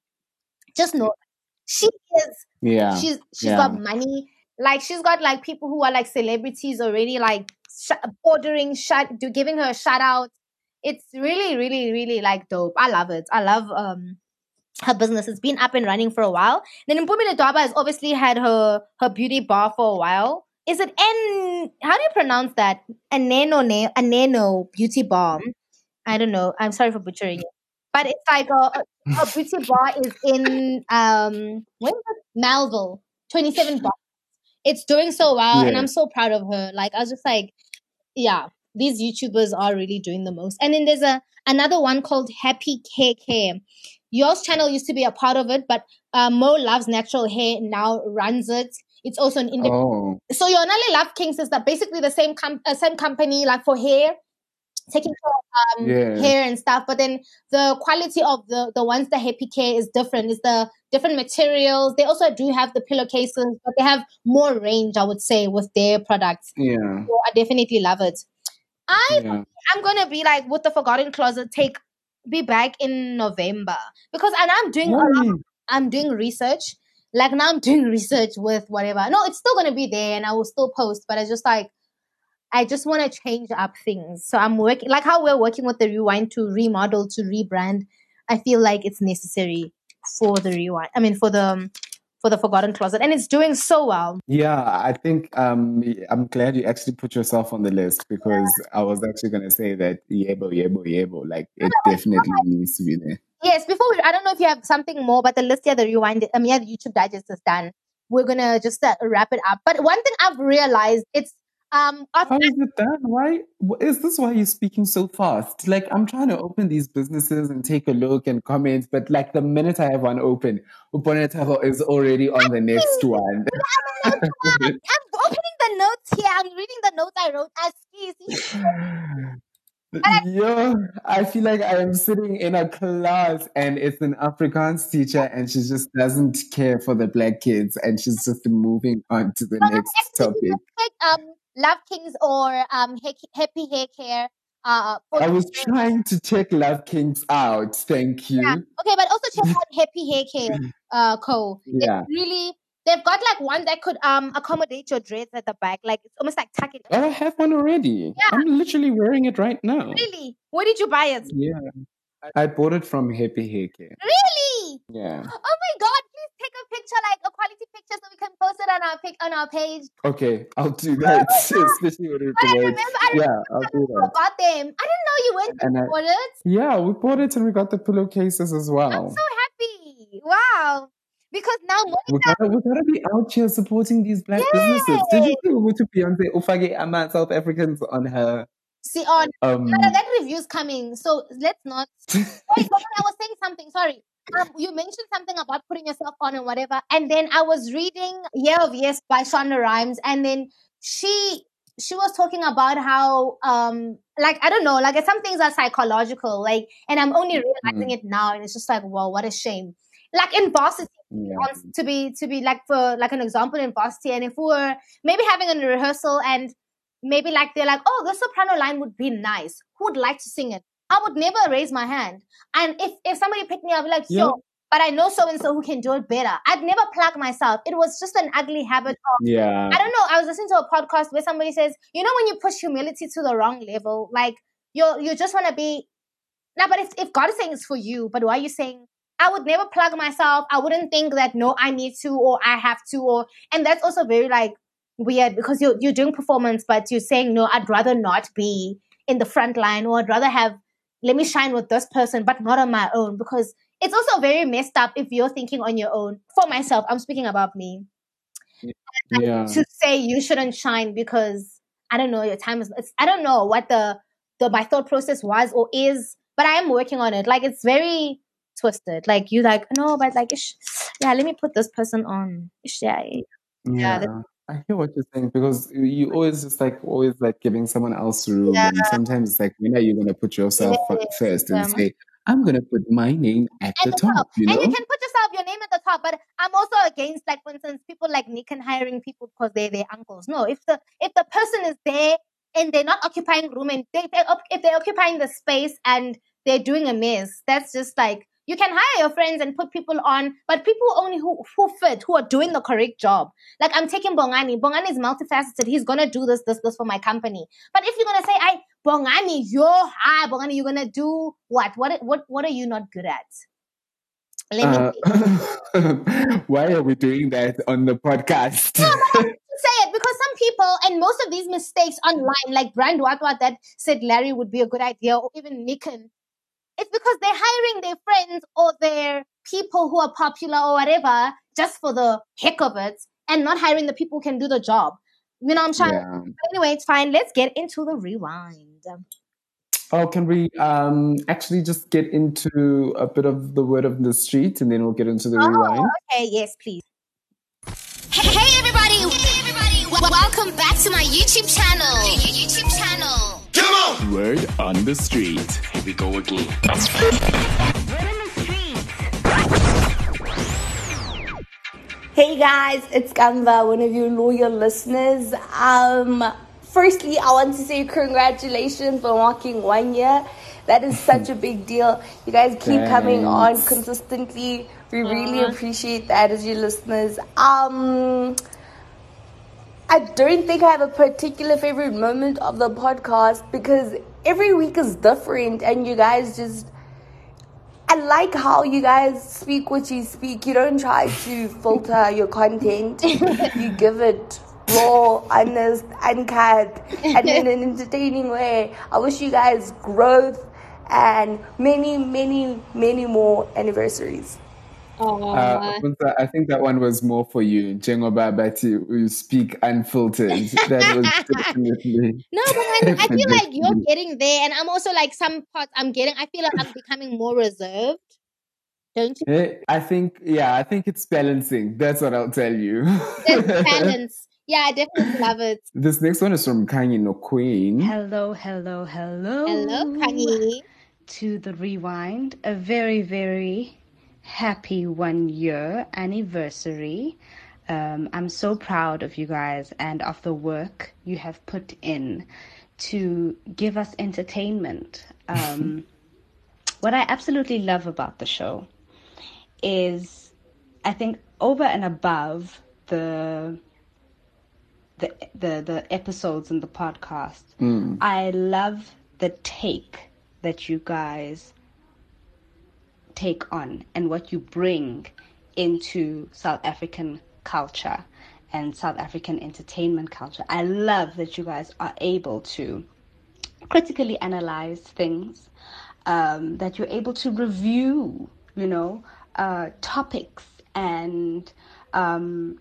Just know she is Yeah. she's she's yeah. got money. Like she's got like people who are like celebrities already, like sh- ordering, shut, do giving her a shout out. It's really, really, really like dope. I love it. I love um her business. It's been up and running for a while. Then Mpumi Dwaba has obviously had her her beauty bar for a while. Is it N? How do you pronounce that? Aneno ne Aneno beauty bar. I don't know. I'm sorry for butchering it, but it's like a, a, a beauty bar is in um it? Melville, 27 bucks. It's doing so well, and I'm so proud of her. Like I was just like, yeah, these YouTubers are really doing the most. And then there's a another one called Happy KK. Yours channel used to be a part of it, but uh, Mo Loves Natural Hair now runs it. It's also an independent. Oh, So your Nali Love Kings is that basically the same com- uh, same company like for hair, taking care of um, Yeah. hair and stuff. But then the quality of the the ones that Happy Care is different. Is the different materials. They also do have the pillowcases, but they have more range, I would say, with their products. yeah. So I definitely love it. I Yeah. I'm gonna be like with the Forgotten Closet. Take be back in November because and I'm doing a lot. I'm doing research. Like now I'm doing research with whatever. No, it's still gonna be there and I will still post, but I just like I just want to change up things. So I'm working like how we're working with the rewind to remodel to rebrand. I feel like it's necessary for the rewind. I mean for the for the Forgotten Closet, and it's doing so well. Yeah, I think um, I'm glad you actually put yourself on the list because I was actually going to say that yebo, yebo, yebo, like it definitely needs to be there. Yes, before we, I don't know if you have something more, but the list here, the rewind, um, yeah, the YouTube digest is done. We're gonna just uh, wrap it up. But one thing I've realized, it's um, How is it done? Why is this why you're speaking so fast? Like I'm trying to open these businesses and take a look and comment, but like the minute I have one open, Uponetaro is already on the next one. I'm opening the notes here. I'm reading the notes I wrote as keys. Yo, I feel like I am sitting in a class and it's an Afrikaans teacher and she just doesn't care for the black kids and she's just moving on to the next topic. um, Love Kings or um, Happy, Hair Care. Uh, for I was trying to check Love Kings out. Thank you. Yeah. Okay, but also check out Happy Hair Care uh, Co. Yeah. really, they've got like one that could um accommodate your dreads at the back. Like it's almost like tuck it. Oh, I have one already. Yeah. I'm literally wearing it right now. Really? Where did you buy it? Yeah. I bought it from Happy Hair Care. Really? Yeah. Oh my god! Please take a picture, like a quality picture, so we can post it on our pic on our page. Okay, I'll do that. Especially when it's I remember, I Yeah, remember I'll do that. got them. I didn't know you went And I- for it. Yeah, we bought it and we got the pillowcases as well. I'm so happy. Wow. Because now We gotta, we gotta be out here supporting these black businesses. Did you see Ubutu Beyonce Ufage Ama South Africans on her see on um that review's coming. So let's not. Wait, I was saying something. Sorry. Um, you mentioned something about putting yourself on and whatever, and then I was reading Year of Yes by Shonda Rhimes, and then she she was talking about how um like I don't know, like some things are psychological, like, and I'm only realizing it now, and it's just like, wow, what a shame. Like in varsity, yeah. to be to be like for like an example in varsity, and if we were maybe having a rehearsal and maybe like they're like, oh, the soprano line would be nice. Who would like to sing it? I would never raise my hand. And if if somebody picked me up, I'd be like, yo, Yeah. but I know so and so who can do it better. I'd never plug myself. It was just an ugly habit of Yeah. I don't know. I was listening to a podcast where somebody says, you know, when you push humility to the wrong level, like you're, you just want to be. Now, but if, if God is saying it's for you, but why are you saying? I would never plug myself. I wouldn't think that no, I need to or I have to, or and that's also very like weird because you're you're doing performance, but you're saying no, I'd rather not be in the front line, or I'd rather have let me shine with this person, but not on my own because it's also very messed up if you're thinking on your own. For myself, I'm speaking about me Yeah. to say you shouldn't shine because I don't know your time is. It's, I don't know what the the my thought process was or is, but I am working on it. Like it's very twisted. Like you like no, but like ish, yeah, let me put this person on. Ish, yeah, yeah, Yeah. I hear what you're saying because you- always just like always like giving someone else room, Yeah. and sometimes it's like when are you gonna put yourself Yes, first and um, say I'm gonna put my name at the at the top. top? You And you can put yourself your name at the top, but I'm also against like for instance people like Nick and hiring people because they're their uncles. No, if the if the person is there and they're not occupying room and they, they if they're occupying the space and they're doing a mess, that's just like you can hire your friends and put people on, but people only who who fit, who are doing the correct job. Like I'm taking Bongani. Bongani is multifaceted. He's gonna do this, this, this for my company. But if you're gonna say, "I Bongani, you're high, Bongani, you're gonna do what? What? What? What are you not good at?" Let me Uh, why are we doing that on the podcast? say it because some people and most of these mistakes online, like Brand Watwa that said Larry would be a good idea, or even Nikon, it's because they're hiring their friends or their people who are popular or whatever just for the heck of it and not hiring the people who can do the job. You know what I'm trying yeah. Anyway, it's fine. Let's get into the rewind. Oh, can we um actually just get into a bit of the word of the street and then we'll get into the rewind? Okay, yes, please. Hey, hey everybody! Hey everybody! W- welcome back to my YouTube channel. YouTube channel. Word on the street. Here we go again. Hey guys, it's Gamba, one of your loyal listeners. Um, firstly, I want to say congratulations for walking one year. That is such a big deal. You guys keep coming on consistently. We really appreciate that as your listeners. Um, I don't think I have a particular favorite moment of the podcast because every week is different, and you guys just I like how you guys speak what you speak. You don't try to filter your content. you give it raw, honest, uncut, and in an entertaining way. I wish you guys growth and many, many, many more anniversaries. Uh, I think that one was more for you, Jengoba Bati. You speak unfiltered. That was definitely. No, but I, I feel like you're getting there, and I'm also like some parts I'm getting. I feel like I'm becoming more reserved. Don't you? Eh, I think, yeah, I think it's balancing. That's what I'll tell you. There's balance. Yeah, I definitely love it. This next one is from Kanye No Queen. Hello, hello, hello. Hello, Kanye. To the rewind. A very, very happy one year anniversary. Um, I'm so proud of you guys and of the work you have put in to give us entertainment. Um, what I absolutely love about the show is, I think, over and above the the the, the episodes and the podcast, Mm. I love the take that you guys take on and what you bring into South African culture and South African entertainment culture. I love that you guys are able to critically analyze things, um, that you're able to review, you know, uh, topics and um,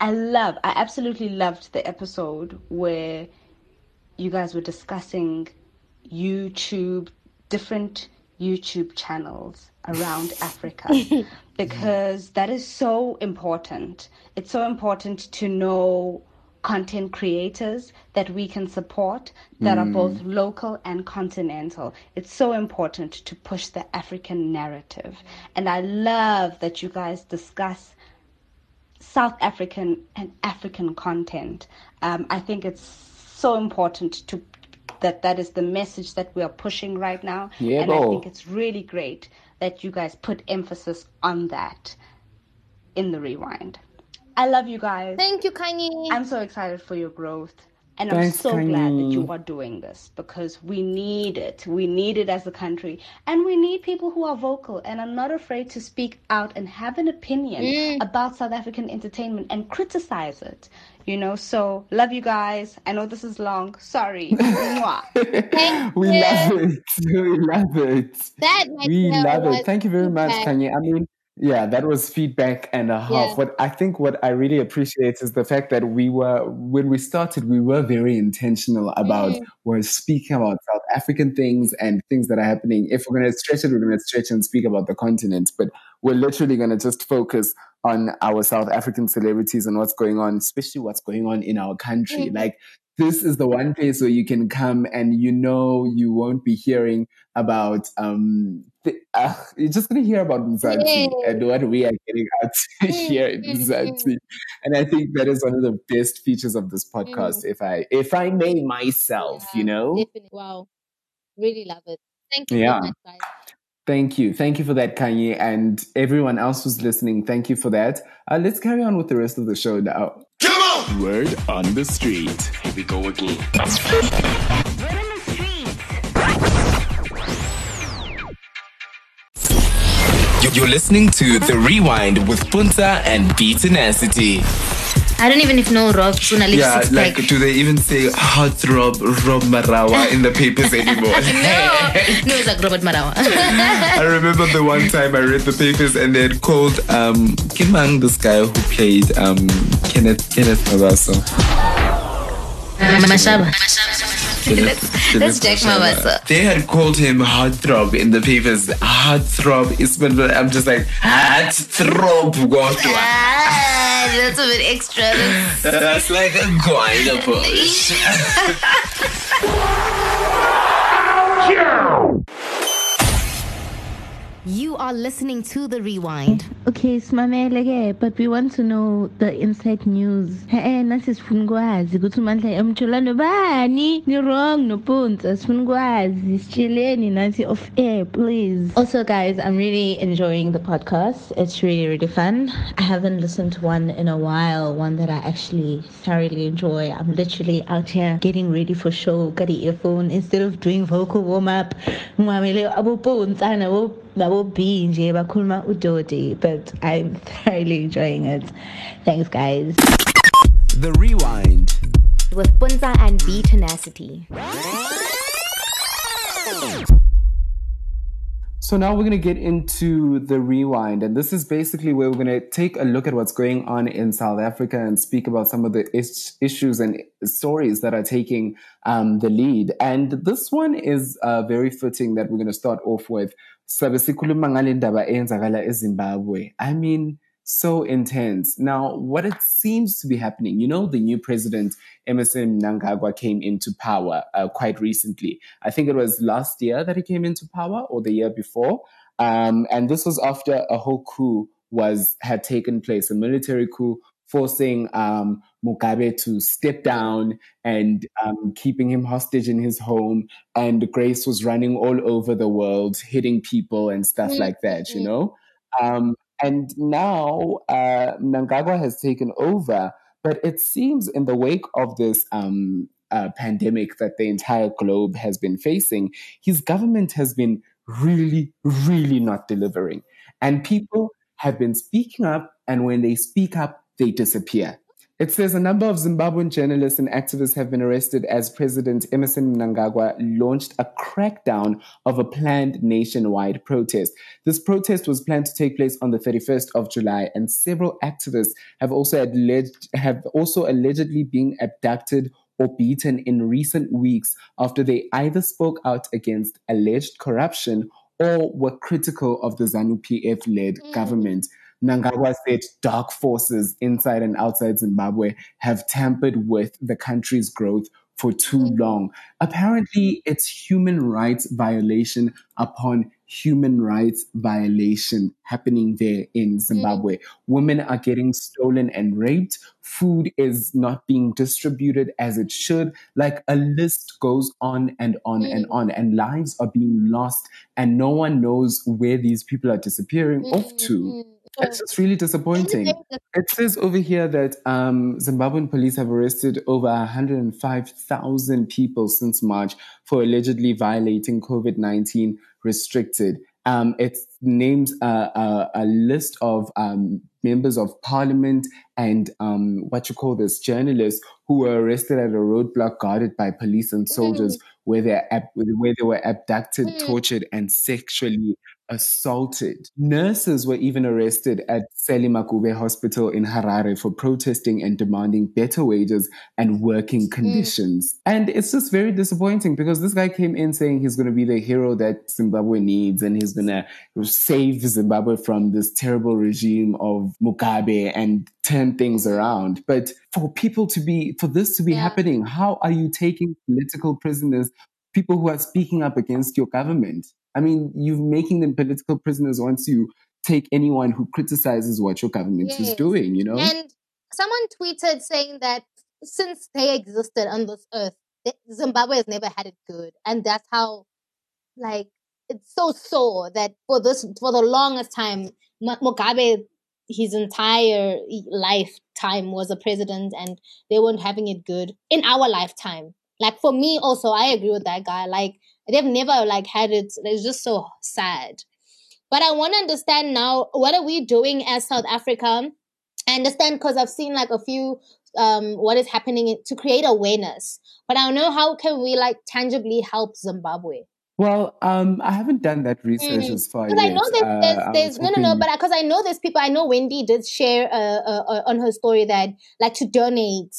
I love, I absolutely loved the episode where you guys were discussing YouTube, different YouTube channels around Africa because that is so important. It's so important to know content creators that we can support that are Mm. both local and continental. It's so important to push the African narrative. And I love that you guys discuss South African and African content. Um, I think it's so important to that that is the message that we are pushing right now. Yeah, and I think it's really great that you guys put emphasis on that in the rewind. I love you guys. Thank you, Kanye. I'm so excited for your growth. And Thanks, I'm so glad that you are doing this because we need it. We need it as a country. And we need people who are vocal and are not afraid to speak out and have an opinion Mm. about South African entertainment and criticize it. You know, so love you guys. I know this is long. Sorry. Mwah. we love it. We love it. That we love it. Thank you very much, feedback. Kanye. I mean, yeah, that was feedback and a half. Yeah. What I think what I really appreciate is the fact that we were when we started, we were very intentional about Mm. we're speaking about South African things and things that are happening. If we're gonna stretch it, we're gonna stretch and speak about the continent. But we're literally gonna just focus on our South African celebrities and what's going on, especially what's going on in our country. Mhm. Like this is the one place where you can come and you know you won't be hearing about um th- uh, you're just gonna hear about Mzansi and what we are getting out Mm, here in mm, Mzansi. And I think that is one of the best features of this podcast, if I if I may myself, you know? Definitely. Wow. Really love it. Thank you Yeah. so much, guys. Thank you. Thank you for that, Kanye. And everyone else who's listening, thank you for that. Uh, let's carry on with the rest of the show now. Come on! Word on the street. Here we go again. You- You're listening to The Rewind with Puntsa and BeeTenacity. I don't even if know Rob Suna Yeah, six like, pack. do they even say heartthrob Rob Rob Marawa in the papers anymore? no, no, it's like Robert Marawa. I remember the one time I read the papers and they had called um Kimang, this guy who played um Kenneth Kenneth Mabaso. Mashaba. Kenneth- That's Kenneth Jack Mashaba. Mabasa. They had called him heartthrob in the papers. Heartthrob Ismail. I'm just like heartthrob Godwa. Ah, that's a bit extra. That's- That's like a guayna push. You are are listening to The Rewind. Okay, simameleke but we want to know the inside news. E-e nasi sifuna ukwazi ukuthi umandla emtholano bani? Ni-wrong no nopunta sifuna ukwazi sitsheleni nathi off air please. Also guys i'm really enjoying the podcast. It's really really fun. I haven't listened to one in a while one that i actually thoroughly enjoy. I'm literally out here getting ready for show got the earphone. Instead of doing vocal warm-up ngimamele abopunta nabo nabo B nje bakhuluma udodi but I'm thoroughly enjoying it. Thanks guys. The Rewind. With Puntsa and BeeTenacity. So now we're going to get into the rewind. And this is basically where we're going to take a look at what's going on in South Africa and speak about some of the is- issues and stories that are taking um, the lead. And this one is uh, very fitting that we're going to start off with. Sabe sikhuluma ngale ndaba eyenzakala eZimbabwe. I mean, so intense. Now, what it seems to be happening, you know, the new president, Emmerson Mnangagwa, came into power uh, quite recently. I think it was last year that he came into power or the year before. Um, and this was after a whole coup was had taken place, a military coup forcing um, Mugabe to step down and um, keeping him hostage in his home. And Grace was running all over the world, hitting people and stuff like that, you know? Um, and now uh, Mnangagwa has taken over, but it seems in the wake of this um, uh, pandemic that the entire globe has been facing, his government has been really, really not delivering. And people have been speaking up, and when they speak up, they disappear. It says a number of Zimbabwean journalists and activists have been arrested as President Emmerson Mnangagwa launched a crackdown of a planned nationwide protest. This protest was planned to take place on the 31st of July, and several activists have also alleged have also allegedly been abducted or beaten in recent weeks after they either spoke out against alleged corruption or were critical of the ZANU PF led mm. government. Mnangagwa said dark forces inside and outside Zimbabwe have tampered with the country's growth for too mm. long. Apparently, it's human rights violation upon human rights violation happening there in mm. Zimbabwe. Women are getting stolen and raped. Food is not being distributed as it should. Like a list goes on and on and mm. on, and lives are being lost, and no one knows where these people are disappearing off to. It's just really disappointing. It says over here that um, Zimbabwean police have arrested over 105,000 people since March for allegedly violating COVID 19 restricted. Um, it names a, a, a list of um, members of parliament and um, what you call this journalists who were arrested at a roadblock guarded by police and soldiers where they ab- where they were abducted, tortured, and sexually assaulted. Nurses were even arrested at Sally Mugabe Hospital in Harare for protesting and demanding better wages and working mm. conditions. And it's just very disappointing because this guy came in saying he's going to be the hero that Zimbabwe needs and he's going to save Zimbabwe from this terrible regime of Mugabe and turn things around. But for people to be, for this to be happening, how are you taking political prisoners, people who are speaking up against your government? I mean, you're making them political prisoners once you take anyone who criticizes what your government is doing, you know? And someone tweeted saying that since they existed on this earth, Zimbabwe has never had it good, and that's how, like, it's so sore that for this for the longest time, Mugabe, his entire lifetime was a president, and they weren't having it good in our lifetime. Like for me, also, I agree with that guy. Like they've never like had it. It's just so sad. But I want to understand now what are we doing as South Africa? I understand because I've seen like a few um what is happening to create awareness. But I don't know how can we like tangibly help Zimbabwe? Well, um, I haven't done that research Mm. as far Because. I know there's, Uh, there's, I there's no, no, no, but because I know there's people, I know Wendy did share uh, uh, uh, on her story that like to donate.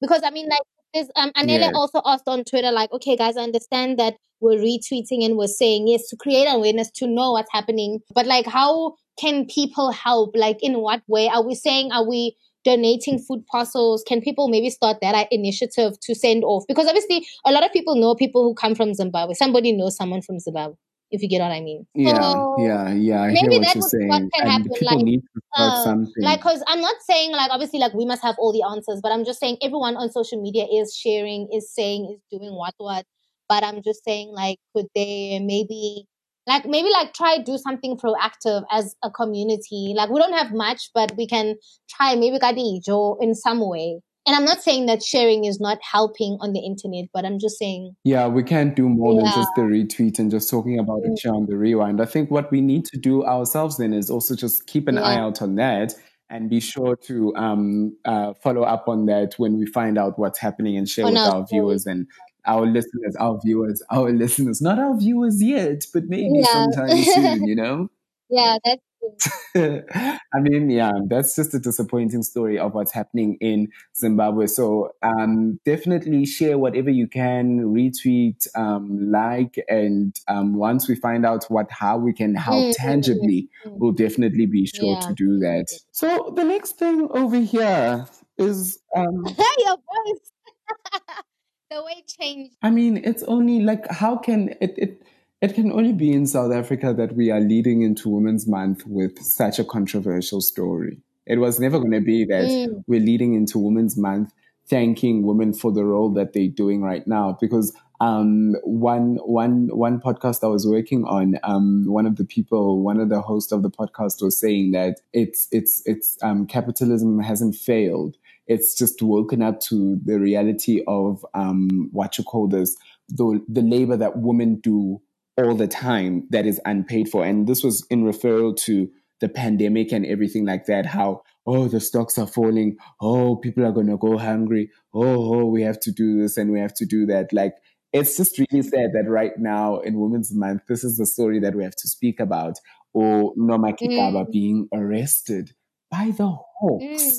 Because I mean, like, there's, um, Anele Yeah. also asked on Twitter, like, okay, guys, I understand that we're retweeting and we're saying yes to create awareness to know what's happening. But like, how can people help? Like, in what way? Are we saying, are we donating food parcels? Can people maybe start that initiative to send off? Because obviously, a lot of people know people who come from Zimbabwe. Somebody knows someone from Zimbabwe. If you get what I mean. Yeah, So, yeah, yeah. I hear maybe what you're saying. what can and happen. people Like, need to start uh, something. like, cause I'm not saying like obviously like we must have all the answers, but I'm just saying everyone on social media is sharing, is saying, is doing what what. But I'm just saying like, could they maybe like maybe like try do something proactive as a community? Like we don't have much, but we can try maybe kadijo in some way. And I'm not saying that sharing is not helping on the internet, but I'm just saying Yeah, we can't do more than just the retweet and just talking about it here on the rewind. I think what we need to do ourselves then is also just keep an eye out on that and be sure to um, uh, follow up on that when we find out what's happening and share with our our viewers and our listeners, our viewers, our listeners, not our viewers yet, but maybe Yeah. sometime soon, you know? yeah, that's I mean, yeah, that's just a disappointing story of what's happening in Zimbabwe. So um, definitely share whatever you can, retweet, um, like, and um, once we find out what how we can help Mm, mm, tangibly, we'll definitely be sure Yeah. to do that. So the next thing over here is um, your voice. the way it changed. I mean, it's only like how can it it it can only be in South Africa that we are leading into Women's Month with such a controversial story. It was never going to be that Mm. we're leading into Women's Month thanking women for the role that they're doing right now because um one one one podcast I was working on um one of the people one of the hosts of the podcast was saying that it's it's it's um capitalism hasn't failed it's just woken up to the reality of um what you call this the the labor that women do all the time that is unpaid for. And this was in referral to the pandemic and everything like that how oh the stocks are falling. Oh people are going to go hungry. Oh, oh we have to do this and we have to do that. Like it's just really sad that right now in women's month this is the story that we have to speak about. Or Noma Gigaba Mm. being arrested by the hawks. Mm.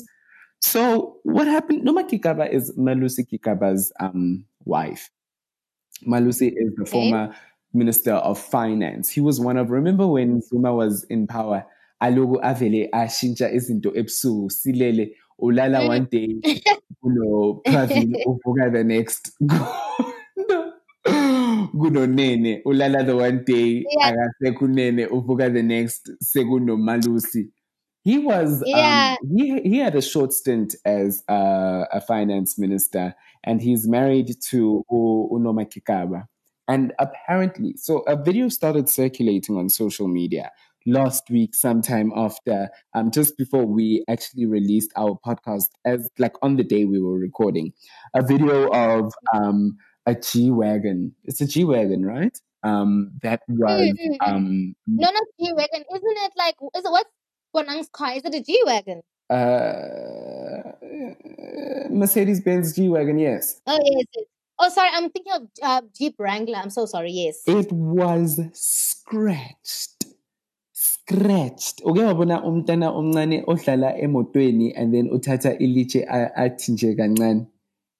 so what happened Noma Gigaba is Malusi Gigaba's um wife. Malusi is the Okay. former minister of finance. He was one of, remember when Zuma was in power? Alogu avele ashintsha izinto ebusuku silele ulala Mm. one day kuno Pravin uvuka the next kuno nene ulala the one day Yeah. akasekho unene uvuka the next sekuno malusi he was Yeah. um, he he had a short stint as uh, a finance minister and he's married to U- Unoma Gigaba and apparently so a video started circulating on social media last week sometime after um just before we actually released our podcast as like on the day we were recording a video of um a G-Wagon it's a G-Wagon right um that was Mm, mm, mm. um No, not G wagon. Isn't it like is it what's Bonang's car? Is it a G wagon? uh, Mercedes Benz G Wagon, yes. Oh yes, yes. Oh sorry, I'm thinking of uh, Jeep Wrangler. I'm so sorry. Yes. It was scratched. Scratched. Uke wabona umntana omncane ohlala emotweni and then uthatha ilitshe a- athi nje kancane.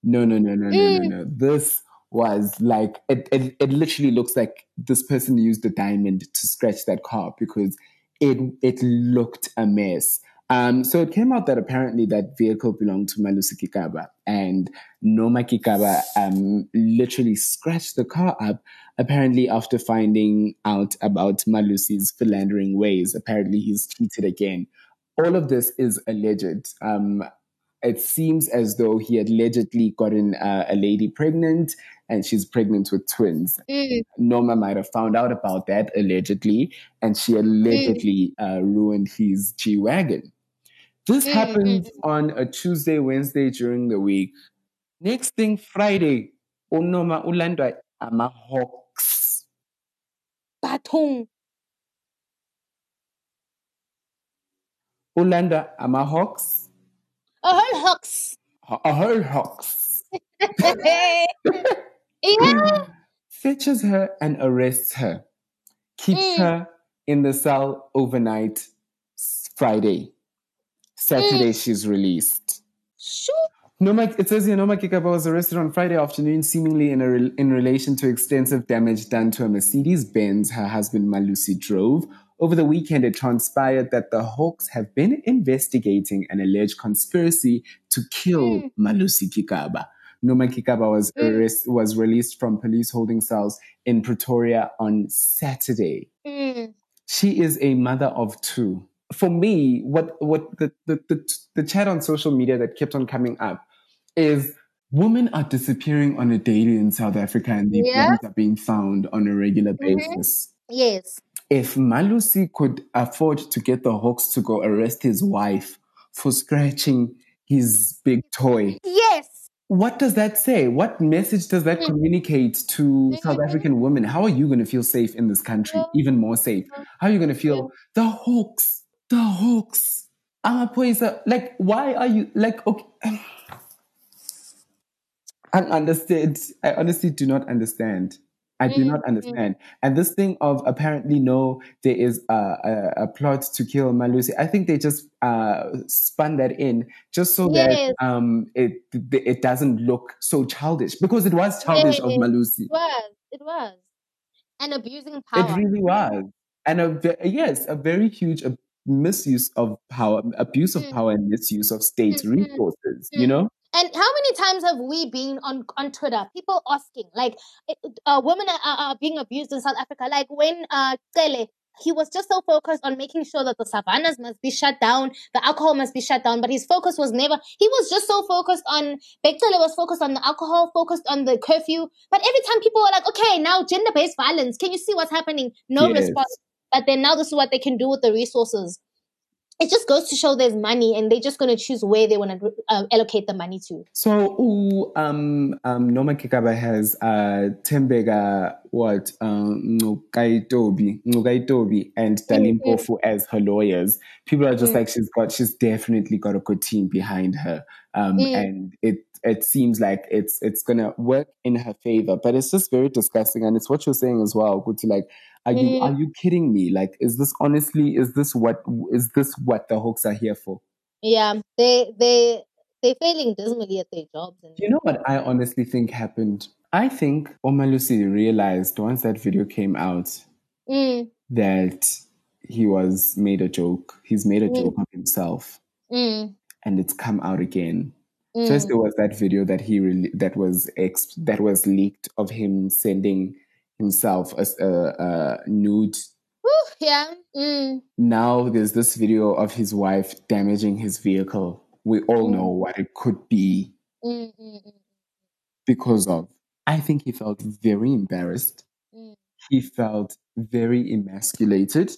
No, no, no, no, no, no, Mm. no. This was like it, it it literally looks like this person used a diamond to scratch that car because it it looked a mess. Um, so it came out that apparently that vehicle belonged to Malusi Gigaba and Noma Gigaba um, literally scratched the car up apparently after finding out about Malusi's philandering ways. Apparently he's cheated again. All of this is alleged. Um, it seems as though he had allegedly gotten uh, a lady pregnant and she's pregnant with twins. Mm. Norma might have found out about that allegedly, and she allegedly uh, ruined his G Wagon. This Mm, happened on a Tuesday, Wednesday during the week. Next thing, Friday, Onoma Ulandwa Amahawks. Batung. Ulanda Amahawks. A whole hawks. A whole hawks. yeah. Fetches her and arrests her. Keeps Mm. her in the cell overnight Friday. Saturday, she's released. Sure. Noma, it says here Noma Gigaba was arrested on Friday afternoon, seemingly in, a re- in relation to extensive damage done to a Mercedes Benz her husband Malusi drove. Over the weekend, it transpired that the Hawks have been investigating an alleged conspiracy to kill Malusi Gigaba. Noma Gigaba was Mm. arrest, was released from police holding cells in Pretoria on Saturday. Mm. She is a mother of two. For me, what what the the, the, the chat on social media that kept on coming up is women are disappearing on a daily in South Africa and their Yeah. bodies are being found on a regular Mhm. basis. Yes. If Malusi could afford to get the Hawks to go arrest his wife for scratching his big toy, Yes. what does that say? What message does that Mm. communicate to South African women? How are you going to feel safe in this country? Even more safe. How are you going to feel the Hawks? The Hawks. Amapoisa. Like, why are you like okay? I understand. I honestly do not understand. I do not understand. And this thing of apparently no, there is a, a, a plot to kill Malusi. I think they just uh, spun that in just so Yes. that um, it it doesn't look so childish because it was childish of Malusi. It was. It was. And abusing power. It really was. And a yes, a very huge misuse of power, abuse of power and mm. misuse of state mm-hmm. resources, you mm. know? And how many times have we been on on Twitter? People asking, like, eh, uh, women are, are being abused in South Africa. Like when uh, he was just so focused on making sure that the savannas must be shut down, the alcohol must be shut down, but his focus was never. He was just so focused on. Bheki Cele was focused on the alcohol, focused on the curfew. But every time people were like, okay, now gender based violence. Can you see what's happening? No Yes. response. But then now this is what they can do with the resources it just goes to show there's money and they're just going to choose where they want to uh, allocate the money to. So, ooh, um, um, Noma Gigaba has uh, Tembeka, what, um, Ngcukaitobi, Ngcukaitobi and Dali Mpofu as her lawyers. People are just Mm. like, she's got, she's definitely got a good team behind her. Um, Mm. and it, it seems like it's, it's gonna work in her favor, but it's just very disgusting. And it's what you're saying as well, Guti, like, are you, Mm. are you kidding me? Like, is this honestly, is this what, is this what the hooks are here for? Yeah, they they they're failing dismally at their jobs. And You know what I honestly think happened? I think Omalusi realized once that video came out mm, that he was made a joke. He's made a Mm. joke of himself, mm, and it's come out again. mm. First, there was that video that he re- that was ex- that was leaked of him sending himself as a, a nude. Whew, yeah. Mm, Now there's this video of his wife damaging his vehicle. We all Mm. know what it could be mm, mm, mm, because of. I think he felt very embarrassed. He felt very emasculated.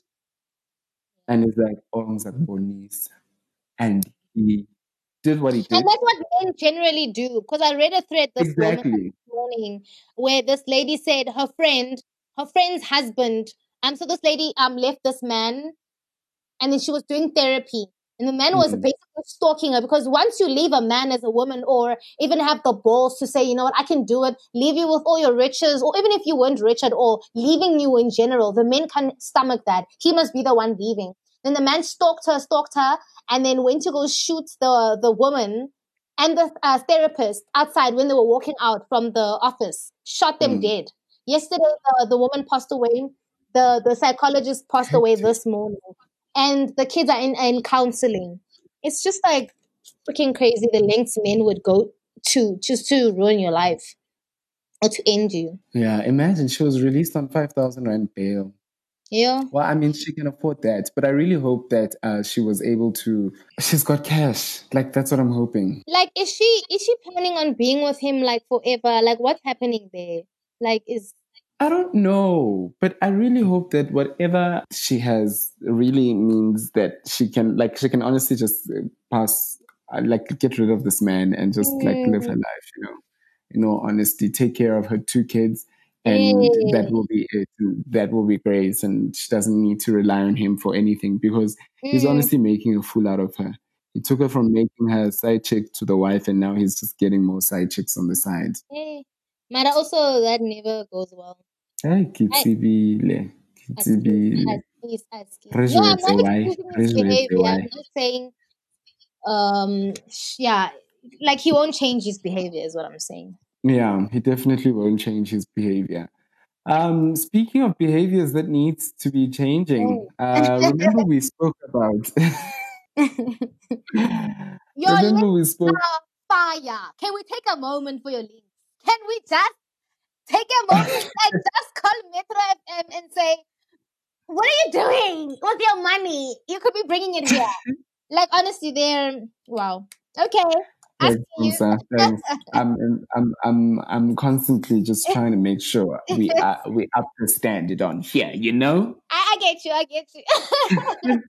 And he's like, oh. And he did what he did. And that's what men generally do. Because I read a thread this Exactly. this morning where this lady said her friend, her friend's husband, um, so this lady um left this man, and then she was doing therapy, and the man was Mhm. basically stalking her because once you leave a man as a woman, or even have the balls to say, you know what, I can do it, leave you with all your riches, or even if you weren't rich at all, leaving you in general, the men can't stomach that. He must be the one leaving. Then the man stalked her, stalked her, and then went to go shoot the the woman and the uh, therapist outside when they were walking out from the office. Shot them Mm. dead. Yesterday, the, the woman passed away. The the psychologist passed away this morning, and the kids are in in counseling. It's just like freaking crazy the lengths men would go to just to ruin your life or to end you. Yeah, imagine she was released on 5,000 Rand bail. Yeah. Well, I mean, she can afford that, but I really hope that uh, she was able to. She's got cash. Like, that's what I'm hoping. Like, is she is she planning on being with him like forever? Like, what's happening there? Like, is I don't know, but I really hope that whatever she has really means that she can, like, she can honestly just uh, pass, uh, like, get rid of this man and just, like, live her Mm. life, you know, You know, honestly, take care of her two kids. And that will be it. That will be great. And she doesn't need to rely on him for anything because he's Mm. honestly making a fool out of her. He took her from making her side chick to the wife, and now he's just getting more side chicks on the side. eh. But also that never goes well. Hey, Kitsibile. Kitsibile. As is as is. No, I'm not why. excusing his behavior. I'm saying, um, yeah, like he won't change his behavior, is what I'm saying. Yeah, he definitely won't change his behavior. Um, speaking of behaviors that needs to be changing, uh, remember we spoke about. Your remember we spoke. fire. Can we take a moment for your links? Can we just take a moment and just call Metro FM and say, what are you doing with your money? You could be bringing it here. like honestly, they're wow. Okay. Thanks, Musa. Thanks. I'm, I'm, I'm, I'm constantly just trying to make sure we are, we up to standard on here, you know? I, I get you. I get you.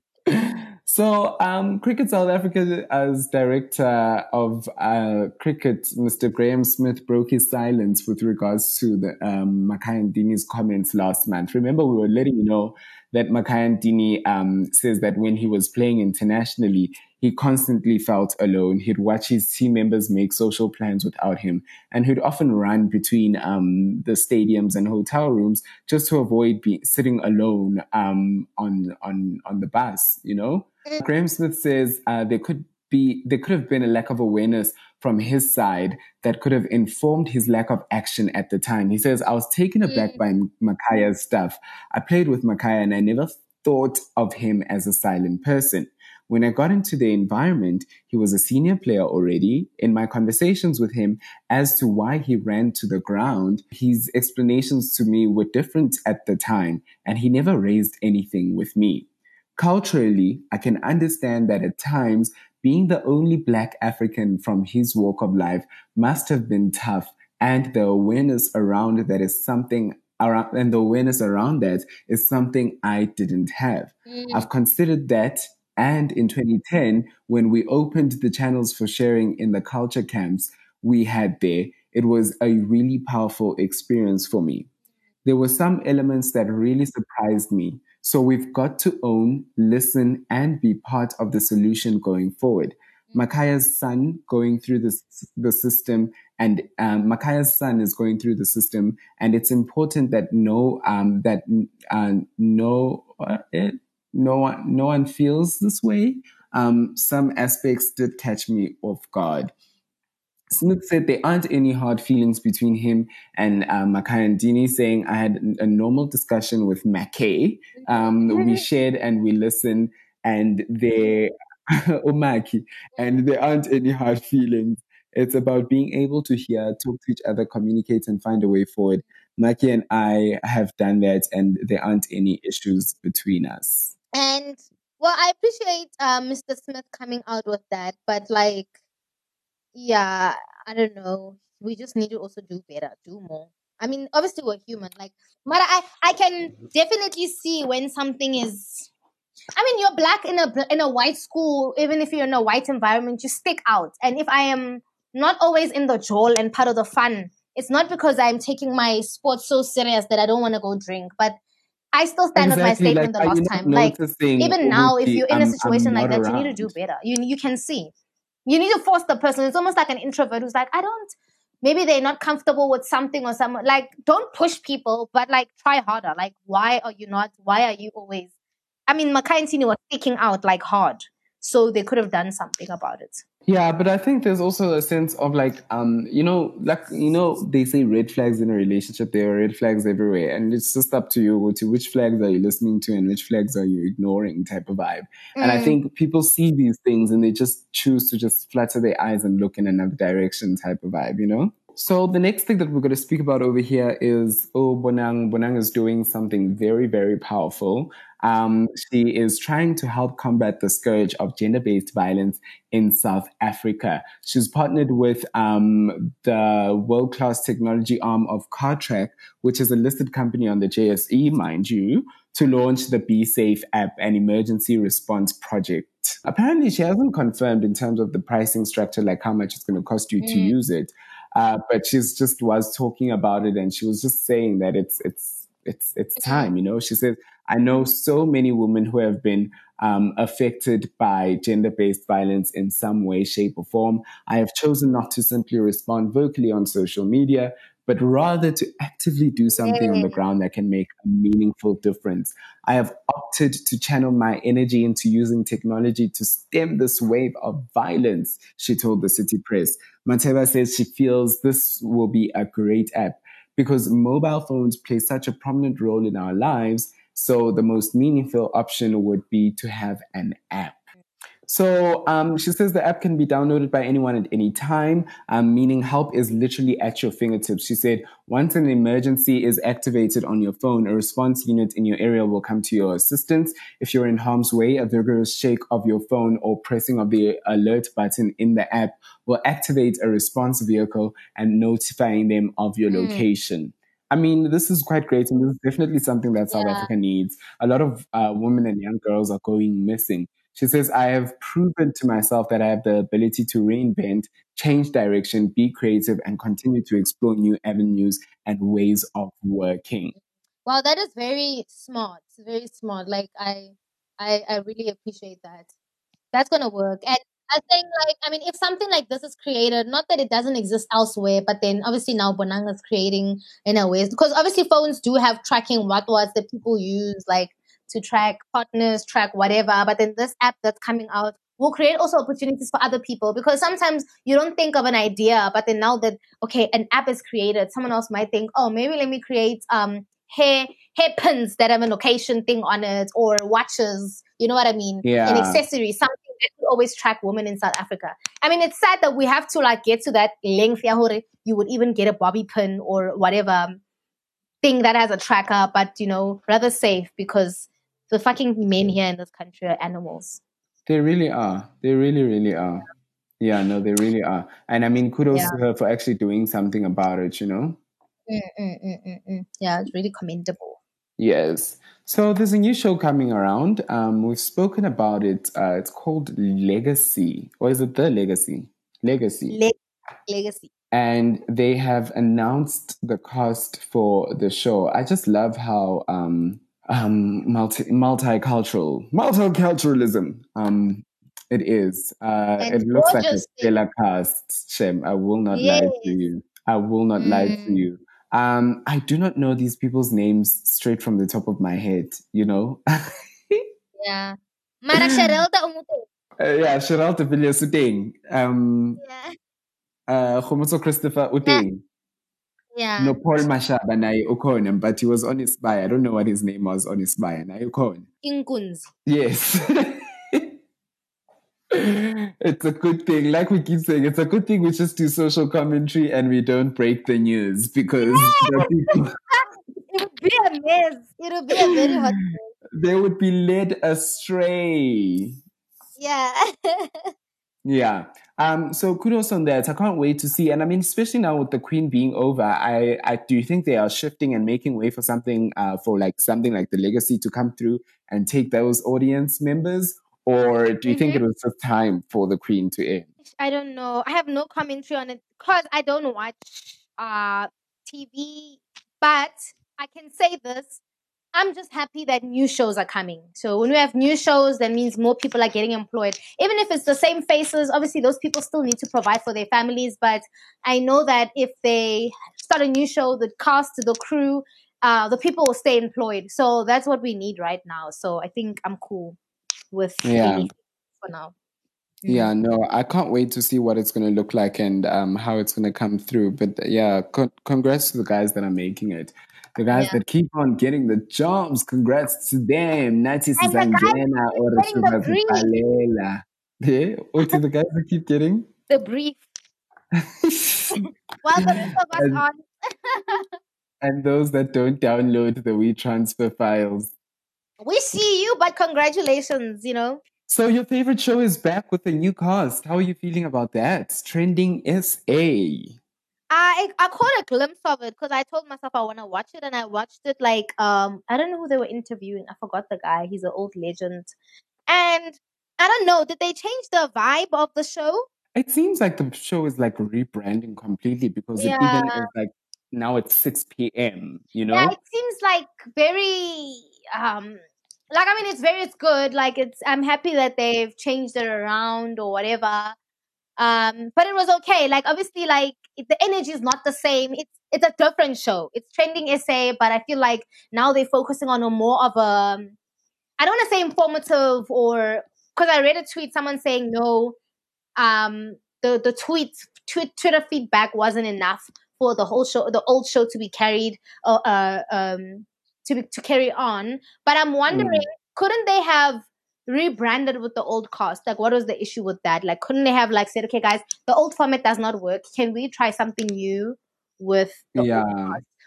so, um, Cricket South Africa, as director of uh, cricket, Mr. Graeme Smith broke his silence with regards to the um, Makhaya Ntini's comments last month. Remember, we were letting you know that Makhaya Ntini um, says that when he was playing internationally, he constantly felt alone. He'd watch his team members make social plans without him, and he'd often run between um, the stadiums and hotel rooms just to avoid being sitting alone um, on on on the bus. You know, Graeme Smith says uh, there could be there could have been a lack of awareness from his side that could have informed his lack of action at the time. He says, I was taken aback mm. by Makhaya's stuff. I played with Makhaya and I never thought of him as a silent person. When I got into the environment, he was a senior player already. In my conversations with him as to why he ran to the ground, his explanations to me were different at the time, and he never raised anything with me. Culturally, I can understand that at times, being the only Black African from his walk of life must have been tough, and the awareness around that is something around, and the awareness around that is something I didn't have. Mm. I've considered that and in 2010, when we opened the channels for sharing in the culture camps we had there, it was a really powerful experience for me. There were some elements that really surprised me. So we've got to own, listen, and be part of the solution going forward. Mm-hmm. Son going through this, the system and um, Makhaya's son is going through the system, and it's important that no um, that uh, no uh, no one no one feels this way. Um, some aspects did catch me off guard. Smith said there aren't any hard feelings between him and uh, Makhaya Ntini, saying I had a normal discussion with Mackay. Um, we shared and we listened, and there, Omaki, and there aren't any hard feelings. It's about being able to hear, talk to each other, communicate, and find a way forward. Maki and I have done that, and there aren't any issues between us. And well, I appreciate uh, Mr. Smith coming out with that, but like, yeah, I don't know. We just need to also do better, do more. I mean, obviously we're human, like, but I, I can definitely see when something is. I mean, you're black in a in a white school, even if you're in a white environment, you stick out. And if I am not always in the joel and part of the fun, it's not because I'm taking my sports so serious that I don't want to go drink, but I still stand exactly. with my statement like, the last time. Like even now, if you're in a situation like that, around. you need to do better. You you can see. You need to force the person. It's almost like an introvert who's like, I don't. Maybe they're not comfortable with something or something. Like, don't push people, but like try harder. Like, why are you not? Why are you always? I mean, Makhaya Ntini was taking out like hard, so they could have done something about it. Yeah, but I think there's also a sense of like, um, you know, like you know, they say red flags in a relationship. There are red flags everywhere, and it's just up to you to which flags are you listening to and which flags are you ignoring, type of vibe. Mm. And I mm. think people see these things and they just choose to just flutter their eyes and look in another direction, type of vibe. You know. So the next thing that we're going to speak about over here is oh Bonang. Bonang is doing something very very powerful. Um, she is trying to help combat the scourge of gender-based violence in South Africa. She's partnered with um, the world-class technology arm of Cartrack, which is a listed company on the JSE, mind you, to launch the Be Safe app and emergency response project. Apparently, she hasn't confirmed in terms of the pricing structure, like how much it's going to cost you mm. to use it. Uh, but she's just was talking about it, and she was just saying that it's it's it's it's time. You know, she said I know so many women who have been um, affected by gender based violence in some way, shape, or form. I have chosen not to simply respond vocally on social media, but rather to actively do something on the ground that can make a meaningful difference. I have opted to channel my energy into using technology to stem this wave of violence, she told the City Press. Matheba says she feels this will be a great app because mobile phones play such a prominent role in our lives so the most meaningful option would be to have an app. So um, she says the app can be downloaded by anyone at any time, um, meaning help is literally at your fingertips. She said once an emergency is activated on your phone, a response unit in your area will come to your assistance. If you're in harm's way, a vigorous shake of your phone or pressing of the alert button in the app will activate a response vehicle and notifying them of your Mm. location. I mean, this is quite great, and this is definitely something that South Yeah. Africa needs. A lot of uh, women and young girls are going missing. She says, I have proven to myself that I have the ability to reinvent, change direction, be creative, and continue to explore new avenues and ways of working. Wow, that is very smart. Very smart. Like I, I, I really appreciate that. That's gonna work. And I think, like, I mean, if something like this is created, not that it doesn't exist elsewhere, but then obviously now Bonanga is creating in a way because obviously phones do have tracking what was that people use, like to track partners, track whatever. But then this app that's coming out will create also opportunities for other people because sometimes you don't think of an idea, but then now that okay, an app is created, someone else might think, oh, maybe let me create um hair hair pins that have a location thing on it or watches. You know what I mean? Yeah. An accessory, something that could always track women in South Africa. I mean, it's sad that we have to like get to that length. You would even get a bobby pin or whatever thing that has a tracker, but you know, rather safe because the fucking men here in this country are animals. They really are. They really, really are. Yeah, no, they really are. And I mean, kudos Yeah. to her for actually doing something about it, you know? Mm, mm, mm, mm, mm. Yeah, it's really commendable. Yes. So there's a new show coming around. Um, we've spoken about it. Uh, it's called Legacy, or is it The Legacy? Legacy. Le- legacy. and they have announced the cast for the show. I just love how um, um, multi multicultural multiculturalism um, it is. Uh, it looks like a stellar cast. Shem, I will not lie to you. I will not lie to Mm. you. Um, I do not know these people's names straight from the top of my head. You know. Yeah. Mara Sherelda Umute. Uh, yeah, Cheryl de Villiers Udeng. Um, Yeah. uh, Khomotso Christopher Udeng. Yeah. No, Paul Mashaba naye ukhona, but he was on his spy. I don't know what his name was on his spy. Naye ukhona. Inkunzi. Yes. it's a good thing. Like we keep saying, it's a good thing we just do social commentary and we don't break the news because the people, It would be a mess. It would be a very hot mess. they would be led astray. Yeah. Yeah. Um, so kudos on that. I can't wait to see. And I mean, especially now with the Queen being over, I, I do you think they are shifting and making way for something, uh, for like something like the legacy to come through and take those audience members? Or do you think it was just time for the Queen to end? I don't know. I have no commentary on it because I don't watch uh TV. But I can say this. I'm just happy that new shows are coming. So when we have new shows, that means more people are getting employed. Even if it's the same faces, obviously those people still need to provide for their families. But I know that if they start a new show, the cast, the crew, uh, the people will stay employed. So that's what we need right now. So I think I'm cool with Yeah. for now. Yeah, no, I can't wait to see what it's going to look like and um, how it's going to come through. But yeah, con- congrats to the guys that are making it. The guys Yeah. that keep on getting the jobs, congrats to them. Nathi And the guys Sizangena or getting the brief. Shivazipalela. Yeah, or to the guys that keep getting. The brief. While the rest of us And- on. And those that don't download the WeTransfer files. we see you, but congratulations, you know. So your favorite show is back with a new cast. How are you feeling about that? Trending SA. I I caught a glimpse of it because I told myself I want to watch it, and I watched it like um I don't know who they were interviewing. I forgot the guy. He's an old legend, and I don't know. Did they change the vibe of the show? It seems like the show is like rebranding completely because it even is like now it's 6 p.m. You know? Yeah, it seems like very um like I mean it's very it's good. Like it's I'm happy that they've changed it around or whatever. Um but it was okay. Like obviously like it, the energy is not the same. It's it's a different show. It's trending SA, but I feel like now they're focusing on a more of a I don't want to say informative or because I read a tweet someone saying no um the the tweet tweet Twitter feedback wasn't enough for the whole show the old show to be carried uh, uh um to be, to carry on but i'm wondering couldn't they have rebranded with the old cast? Like, what was the issue with that? Like, couldn't they have like said, okay, guys, the old format does not work. Can we try something new with the yeah.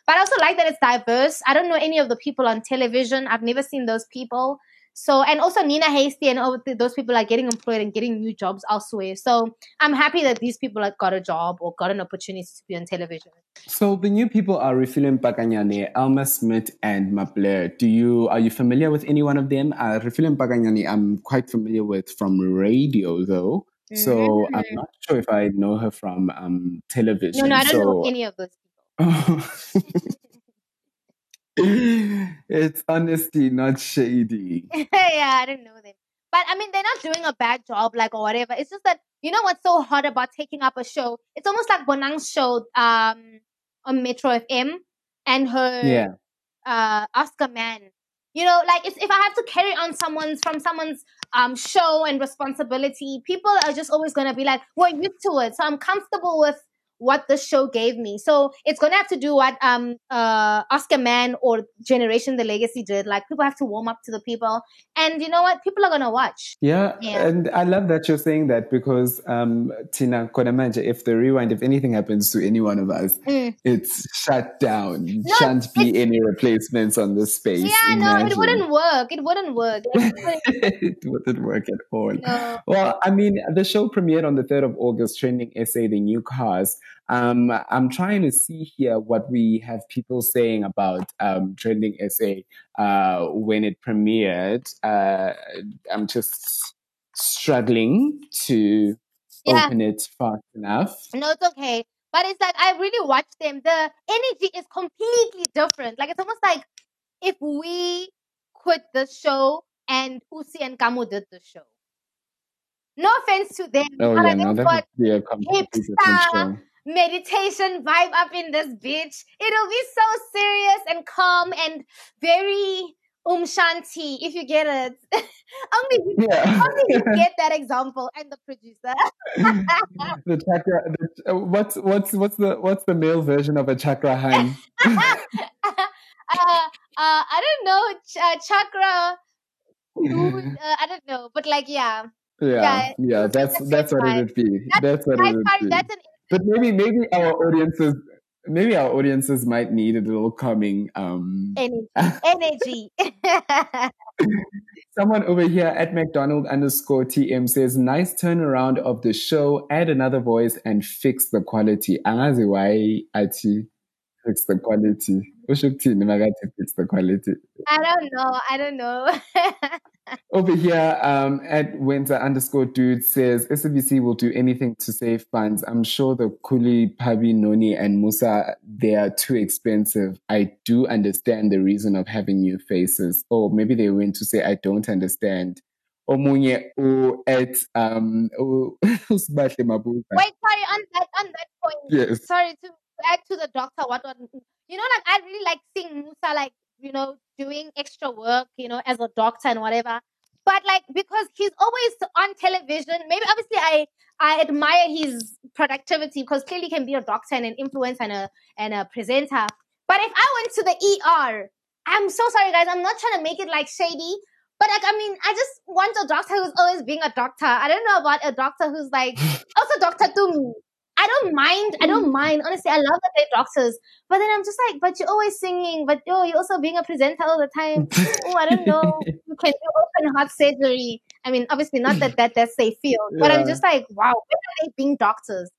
But I also like that it's diverse. I don't know any of the people on television. I've never seen those people. So, and also Nina Hastie and all those people are getting employed and getting new jobs elsewhere. So I'm happy that these people have got a job or got an opportunity to be on television. So the new people are Refilwe Mpakanyane, Alma Smith, and Mapler. Do you are you familiar with any one of them? Uh, Mpakanyane, I'm quite familiar with from radio though. So I'm Mm. not sure if I know her from um, television. No, no, I don't know any of those people. it's honesty, not shady. yeah, I don't know them. But I mean, they're not doing a bad job, like or whatever. It's just that you know what's so hard about taking up a show? It's almost like Bonang's show um on Metro FM and her Yeah. uh Oscar Man. You know, like it's, if I have to carry on someone's from someone's um show and responsibility, people are just always gonna be like, "We're used to it," so I'm comfortable with what the show gave me. So it's gonna have to do what um uh Oscar Man or Generation The Legacy did. Like people have to warm up to the people, and you know what? People are gonna watch. Yeah, Yeah. and I love that you're saying that because um, Tina Kodamanja, if the rewind, if anything happens to any one of us, Mm. it's shut down. No, Shan't be any replacements on the space. Yeah, no, it wouldn't work. It wouldn't work. It wouldn't- work at all. No. Well, I mean, the show premiered on the 3rd of August, trending SA, The New Cars. Um, I'm trying to see here what we have people saying about um, trending SA uh, when it premiered. Uh, I'm just struggling to Yeah. open it fast enough. No, it's okay. But it's like I really watch them. The energy is completely different. Like it's almost like if we quit the show and Usi and Kamu did the show. No offense to them, Oh, but yeah, I no, think that would be a completely different hipster show. Meditation vibe up in this bitch. It'll be so serious and calm and very um shanti if you get it. only you, Yeah. only you get that example and the producer. the chakra. The, uh, what's what's what's the what's the male version of a chakra hun? uh, uh, I don't know, ch- uh, chakra. Dude, uh, I don't know, but like, yeah, Yeah, yeah, that's that's what it would be. That's what it would be. that's an But maybe maybe our audiences maybe our audiences might need a little calming. Um, energy. energy. someone over here at McDonald underscore TM says, "Nice turnaround of the show. Add another voice and fix the quality." Angazi why ati fix the quality. Usho ukuthini makathi fix the quality. I don't know. I don't know. Over here, um, at Winter underscore dude says SABC will do anything to save funds. I'm sure the Kuli, Pabi, Noni, and Musa they are too expensive. I do understand the reason of having new faces. Or maybe they went to say I don't understand. Omunye u at um usibahle Mabuza. Wait, sorry, on that on that point. Yes. Sorry to add to the doctor. What what you know, like I really like seeing Musa like you know doing extra work, you know, as a doctor and whatever. But like because he's always on television, maybe obviously I I admire his productivity because clearly he can be a doctor and an influencer and a and a presenter. But if I went to the ER, I'm so sorry guys, I'm not trying to make it like shady. But like, I mean, I just want a doctor who's always being a doctor. I don't know about a doctor who's like also Doctor Tumi. I don't mind. I don't mind. Honestly, I love that they're doctors. But then I'm just like, but you're always singing. But oh, you're also being a presenter all the time. Oh, I don't know. You can do open heart surgery. I mean, obviously not that, that that's their field. But I'm just like, wow, when are they being doctors?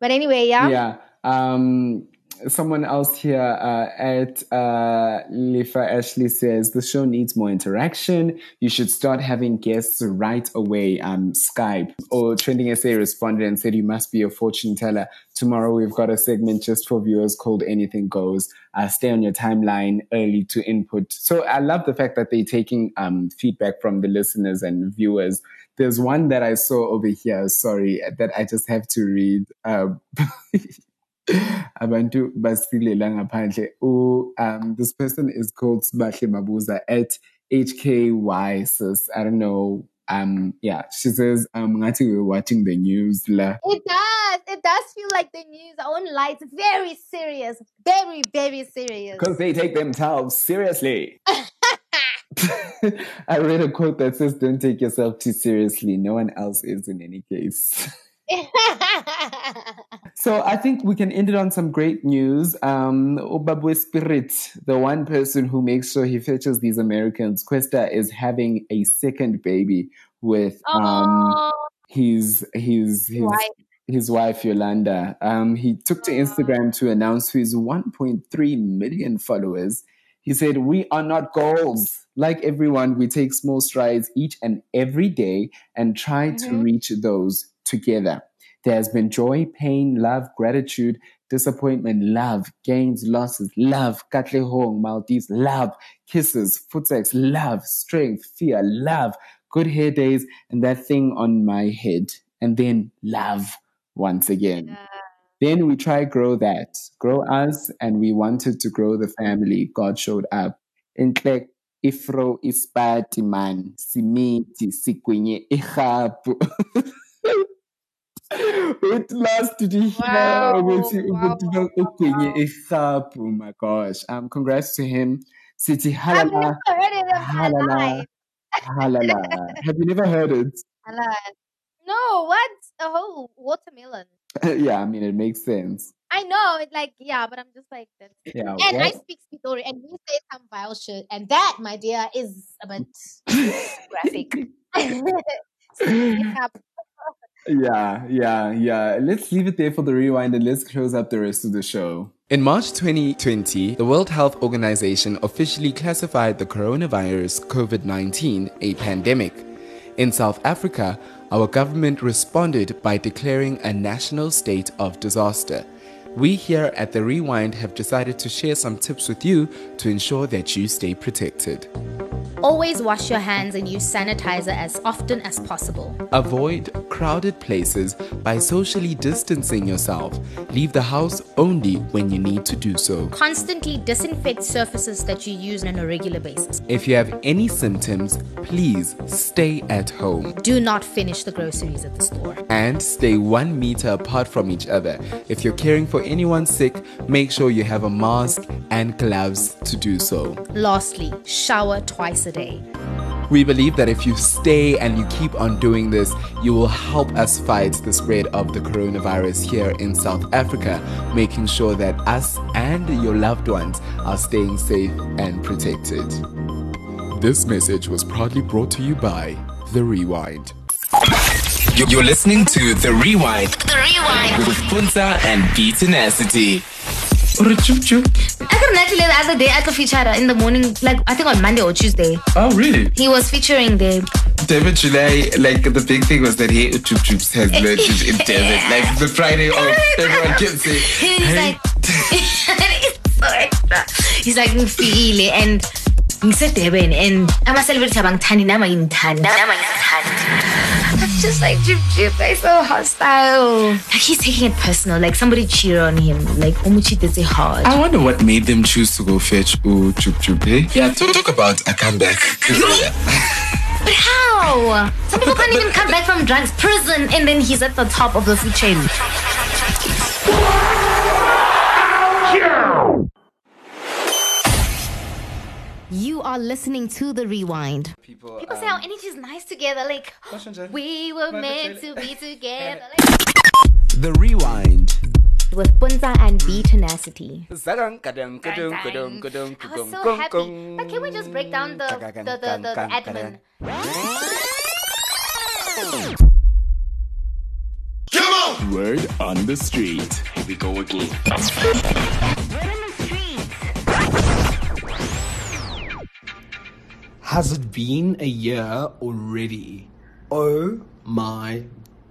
But anyway, yeah. Yeah. Um, someone else here uh, at uh, Lifa Ashley says the show needs more interaction. You should start having guests right away. Um, Skype or Trending SA responded and said you must be a fortune teller. Tomorrow we've got a segment just for viewers called Anything Goes. Uh, stay on your timeline early to input. So I love the fact that they're taking um, feedback from the listeners and viewers. There's one that I saw over here. Sorry, that I just have to read. Um, abantu basilela ngaphandle U- um this person is called Sibahle Mabuza at HKY sis I don't know um yeah she says um ngathi we we're watching the news la It does. It does feel like the news. I won't. It's very serious. Very, very serious. because they take themselves seriously I read a quote that says, "Don't take yourself too seriously. No one else is in any case." so I think we can end it on some great news. Um, Obabwe Spirit, the one person who makes sure he fetches these Americans, Kwesta is having a second baby with um his his his Wife. his wife Yolanda. Um, he took to Instagram to announce to his 1.3 million followers. He said, "We are not goals. Like everyone, we take small strides each and every day and try to reach those together. There has been joy, pain, love, gratitude, disappointment, love, gains, losses, love, katlehong, Maldives, love, kisses, foot sex, love, strength, fear, love, good hair days, and that thing on my head, and then love once again. Then we try grow that, grow us, and we wanted to grow the family. God showed up. Ifro ispati man, simiti sikwenye ihapu. At last did you hear Wow, wow, ukuthi ugwinye ihapu? My gosh. Um, congrats to him. City halala, never heard it in my halala, halala. Have you never heard it? Alas. No, what? A whole watermelon. yeah, I mean it makes sense. I know, it's like yeah, but I'm just like that's Yeah, and I speak Spitori and we say some vile shit, and that, my dear, is a bit graphic. Yeah, yeah, yeah. Let's leave it there for the rewind and let's close up the rest of the show. In March 2020, the World Health Organization officially classified the coronavirus COVID 19 a pandemic. In South Africa, our government responded by declaring a national state of disaster. We here at The Rewind have decided to share some tips with you to ensure that you stay protected. Always wash your hands and use sanitizer as often as possible. Avoid crowded places by socially distancing yourself. Leave the house only when you need to do so. Constantly disinfect surfaces that you use on a regular basis. If you have any symptoms, please stay at home Do not finish the groceries at the store. and stay one meter apart from each other. If you're caring for anyone sick, make sure you have a mask and gloves to do so. Lastly, shower twice a day. We believe that if you stay and you keep on doing this, you will help us fight the spread of the coronavirus here in South Africa, making sure that us and your loved ones are staying safe and protected. This message was proudly brought to you by The Rewind. You- You're listening to The Rewind. The Rewind. With Puntsa and BeeTenacity. Or a chup chup. I got an actually the other day at the feature in the morning, like I think on Monday or Tuesday. Oh, really? He was featuring there. David July, like the big thing was that he Jub Jubs has merged in David. Like the Friday off, everyone can say, He's hey, like, it's so extra. He's like, ngifile and ngisedeben and ama-celebrity abangithandi nama ngithandi nama ngithandi I'm just like Jub Jub, like so hostile. Like he's taking it personal. Like somebody cheated on him. Like Omuchi did it hard. I wonder what made them choose to go fetch Ooh Jub Jub, eh? Yeah, talk, talk about a comeback. 'Cause, yeah. But how? Some people can't even come back from drugs, prison, and then he's at the top of the food chain. You are listening to The Rewind. People, People say our energy is nice together. Like we were meant to be together. The Rewind. with Puntsa and BeeTenacity. I was so happy. But can we just break down the the the, the, the admin? Word on the street. Here we go again. Has it been a year already? Oh my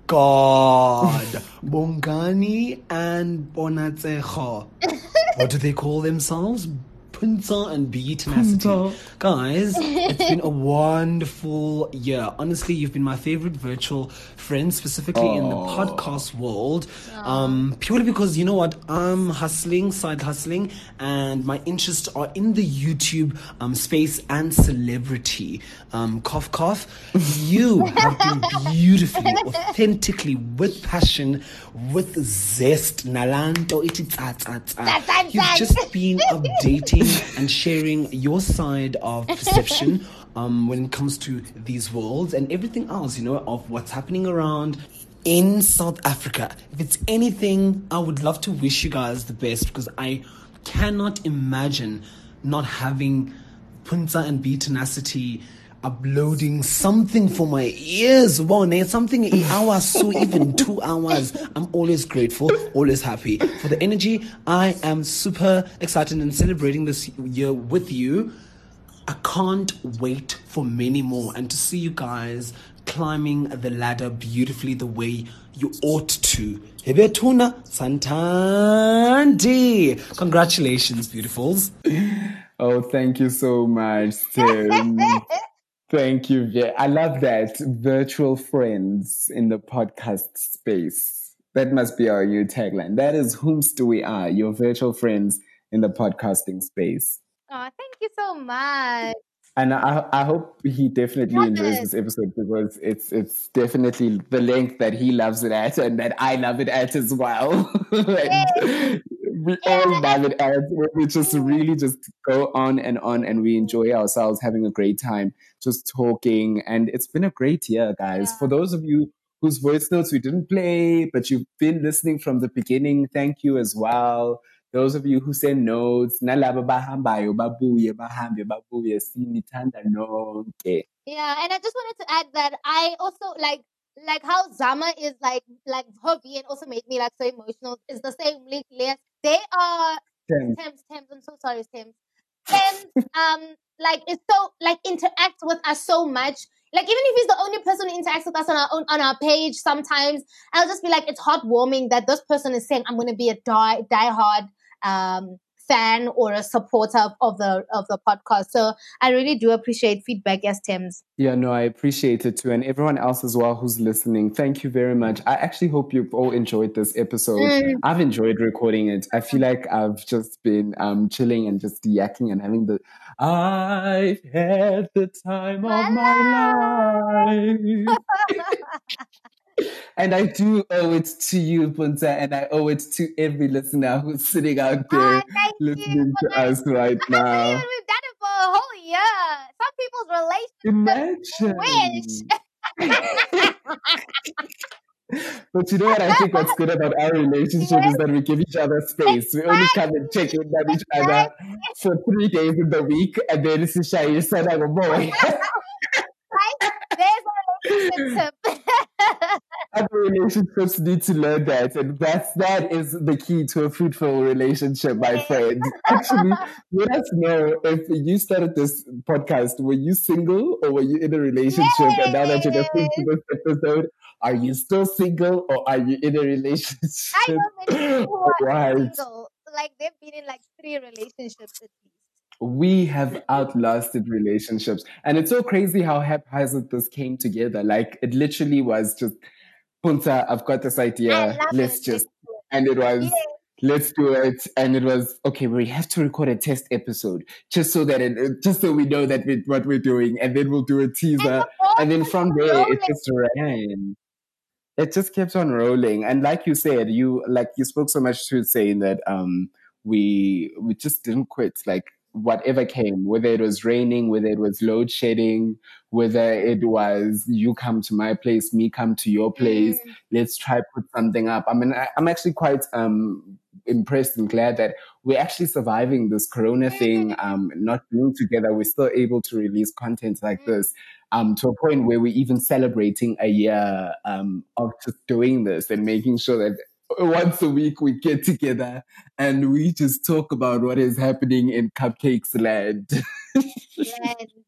god. Bongani and Bonatsejo. what do they call themselves? Puntsa and BeeTenacity. Guys, it's been a wonderful year. Honestly, you've been my favorite virtual friend, specifically in the podcast world. Um, purely because you know what? I'm hustling, side hustling, and my interests are in the YouTube um, space and celebrity. Um, cough, cough. You have been beautifully, authentically, with passion, with zest. Nalanto iti tsa, tsa, tsa. You've just been updating and sharing your side of perception um, when it comes to these worlds and everything else, you know, of what's happening around in South Africa. If it's anything, I would love to wish you guys the best because I cannot imagine not having Puntsa and BeeTenacity uploading something for my ears. Wow, it's eh? something an hour, so even two hours. I'm always grateful, always happy for the energy. I am super excited and celebrating this year with you. I can't wait for many more and to see you guys climbing the ladder beautifully the way you ought to. Hebetuna Santandi. Congratulations, beautifuls. Oh, thank you so much, Tim. thank you. I love that. Virtual friends in the podcast space. That must be our new tagline. That is whomst we are, your virtual friends in the podcasting space. Oh, thank you so much. And I, I hope he definitely Love enjoys it. this episode because it's it's definitely the length that he loves it at and that I love it at as well. And we all love it at we just really just go on and on and we enjoy ourselves having a great time just talking and it's been a great year guys for those of you whose voice notes we didn't play but you've been listening from the beginning thank you as well those of you who send notes nalaba bahambayo babuye bahambe babuye sinithanda nonke Yeah, and I just wanted to add that I also like like how Zama is like like her VN also made me like so emotional. It's the same link layers. They are Thames. Thames, Thames, I'm so sorry, Thames. Thames um like is so like interacts with us so much. Like even if he's the only person who interacts with us on our own on our page, sometimes I'll just be like, it's heartwarming that this person is saying I'm gonna be a die diehard um fan or a supporter of, the of the podcast. So I really do appreciate feedback, yes, Thames. Yeah, no, I appreciate it too. And everyone else as well who's listening, thank you very much. I actually hope you've all enjoyed this episode. Mm. I've enjoyed recording it. I feel like I've just been um, chilling and just yakking and having the, I've had the time of my life. and I do owe it to you, Puntsa, and I owe it to every listener who's sitting out ah, there listening to us right now. We've done it for a whole year. Some people's wish. But you know what I think what's good about our relationship is that we give each other space. We only come and check in on each other for three days in the week and then it's a shy son of a boy. There's a relationship. Other relationships need to learn that, and that's that is the key to a fruitful relationship, my friend. Actually, let us know if you started this podcast. Were you single or were you in a relationship? And now that you're listening to this episode, are you still single or are you in a relationship? I know many people who are Right. single. Like they've been in like three relationships at least. we have outlasted relationships. And it's so crazy how haphazard this came together. Like it literally was just, Puntsa, I've got this idea. Let's just, and it was, let's do it. And it was, okay, we have to record a test episode just so that it, just so we know that we, what we're doing. And then we'll do a teaser. And then from there, it just ran. It just kept on rolling. And like you said, you, like you spoke so much to saying that, um, we, we just didn't quit. Like whatever came, whether it was raining, whether it was load shedding, whether it was you come to my place, me come to your place, let's try put something up. I mean, I, I'm actually quite um, impressed and glad that we're actually surviving this Corona thing, um, not being together. We're still able to release content like this. Um, to a point where we're even celebrating a year um, of just doing this and making sure that once a week we get together and we just talk about what is happening in Cupcakes Land.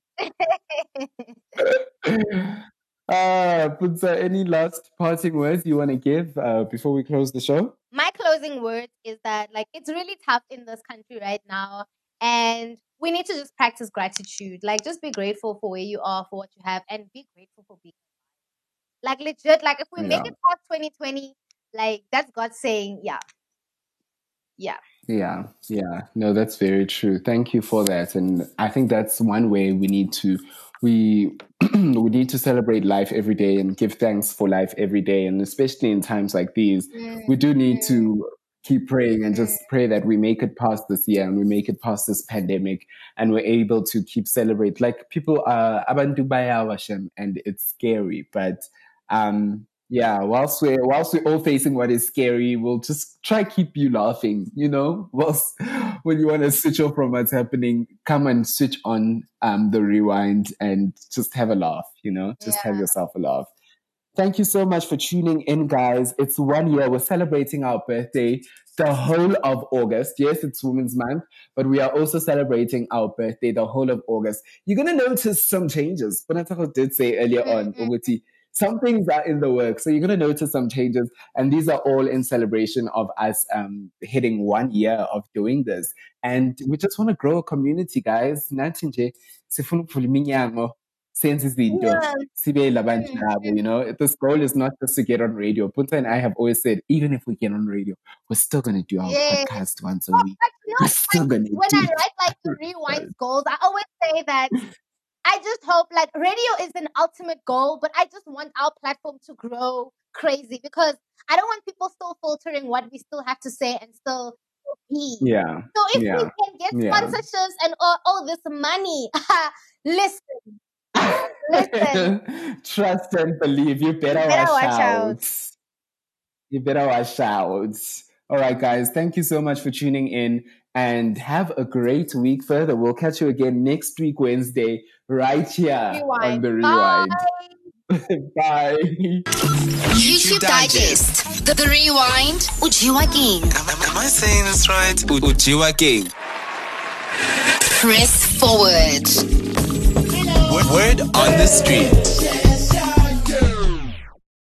uh, Puntsa, any last parting words you want to give uh, before we close the show? My closing word is that like it's really tough in this country right now. And we need to just practice gratitude. Like just be grateful for where you are, for what you have, and be grateful for being like legit. Like if we make it past 2020, like that's God saying, yeah. Yeah. Yeah, yeah. No, that's very true. Thank you for that. And I think that's one way we need to we we need to celebrate life every day and give thanks for life every day. And especially in times like these, we do need to keep praying and just pray that we make it past this year and we make it past this pandemic and we're able to keep celebrate. Like people are bayawashem and it's scary, but um yeah, whilst we're whilst we're all facing what is scary, we'll just try keep you laughing, you know. Whilst when you want to switch off from what's happening, come and switch on um the rewind and just have a laugh, you know. Just have yourself a laugh. Thank you so much for tuning in, guys. It's one year. We're celebrating our birthday the whole of August. Yes, it's Women's Month, but we are also celebrating our birthday the whole of August. You're going to notice some changes. Bonatako did say earlier on, Uguti, some things are in the works. So you're going to notice some changes. And these are all in celebration of us um, hitting one year of doing this. And we just want to grow a community, guys. Nathi nje, sifuna ukuvula iminyango, senze izinto, Yeah. sibe you know. This goal is not just to get on radio. Puntsa and I have always said, even if we get on radio, we're still going to do our Yeah. podcast once a week. You know, We're still going to when do I write like the rewind goals, I always say that I just hope like radio is an ultimate goal, but I just want our platform to grow crazy because I don't want people still filtering what we still have to say and still be. Yeah. So if yeah. we can get Yeah. sponsorships and all, all this money, listen, listen. Trust and believe. You better, better watch, watch out. out. You better watch out. All right, guys. Thank you so much for tuning in and have a great week further. We'll catch you again next week, Wednesday, right here on the Rewind. Bye. YouTube Digest. The, the Rewind. Ujiwa King. Am I saying this right? Ujiwa King. Press forward. Word on the street.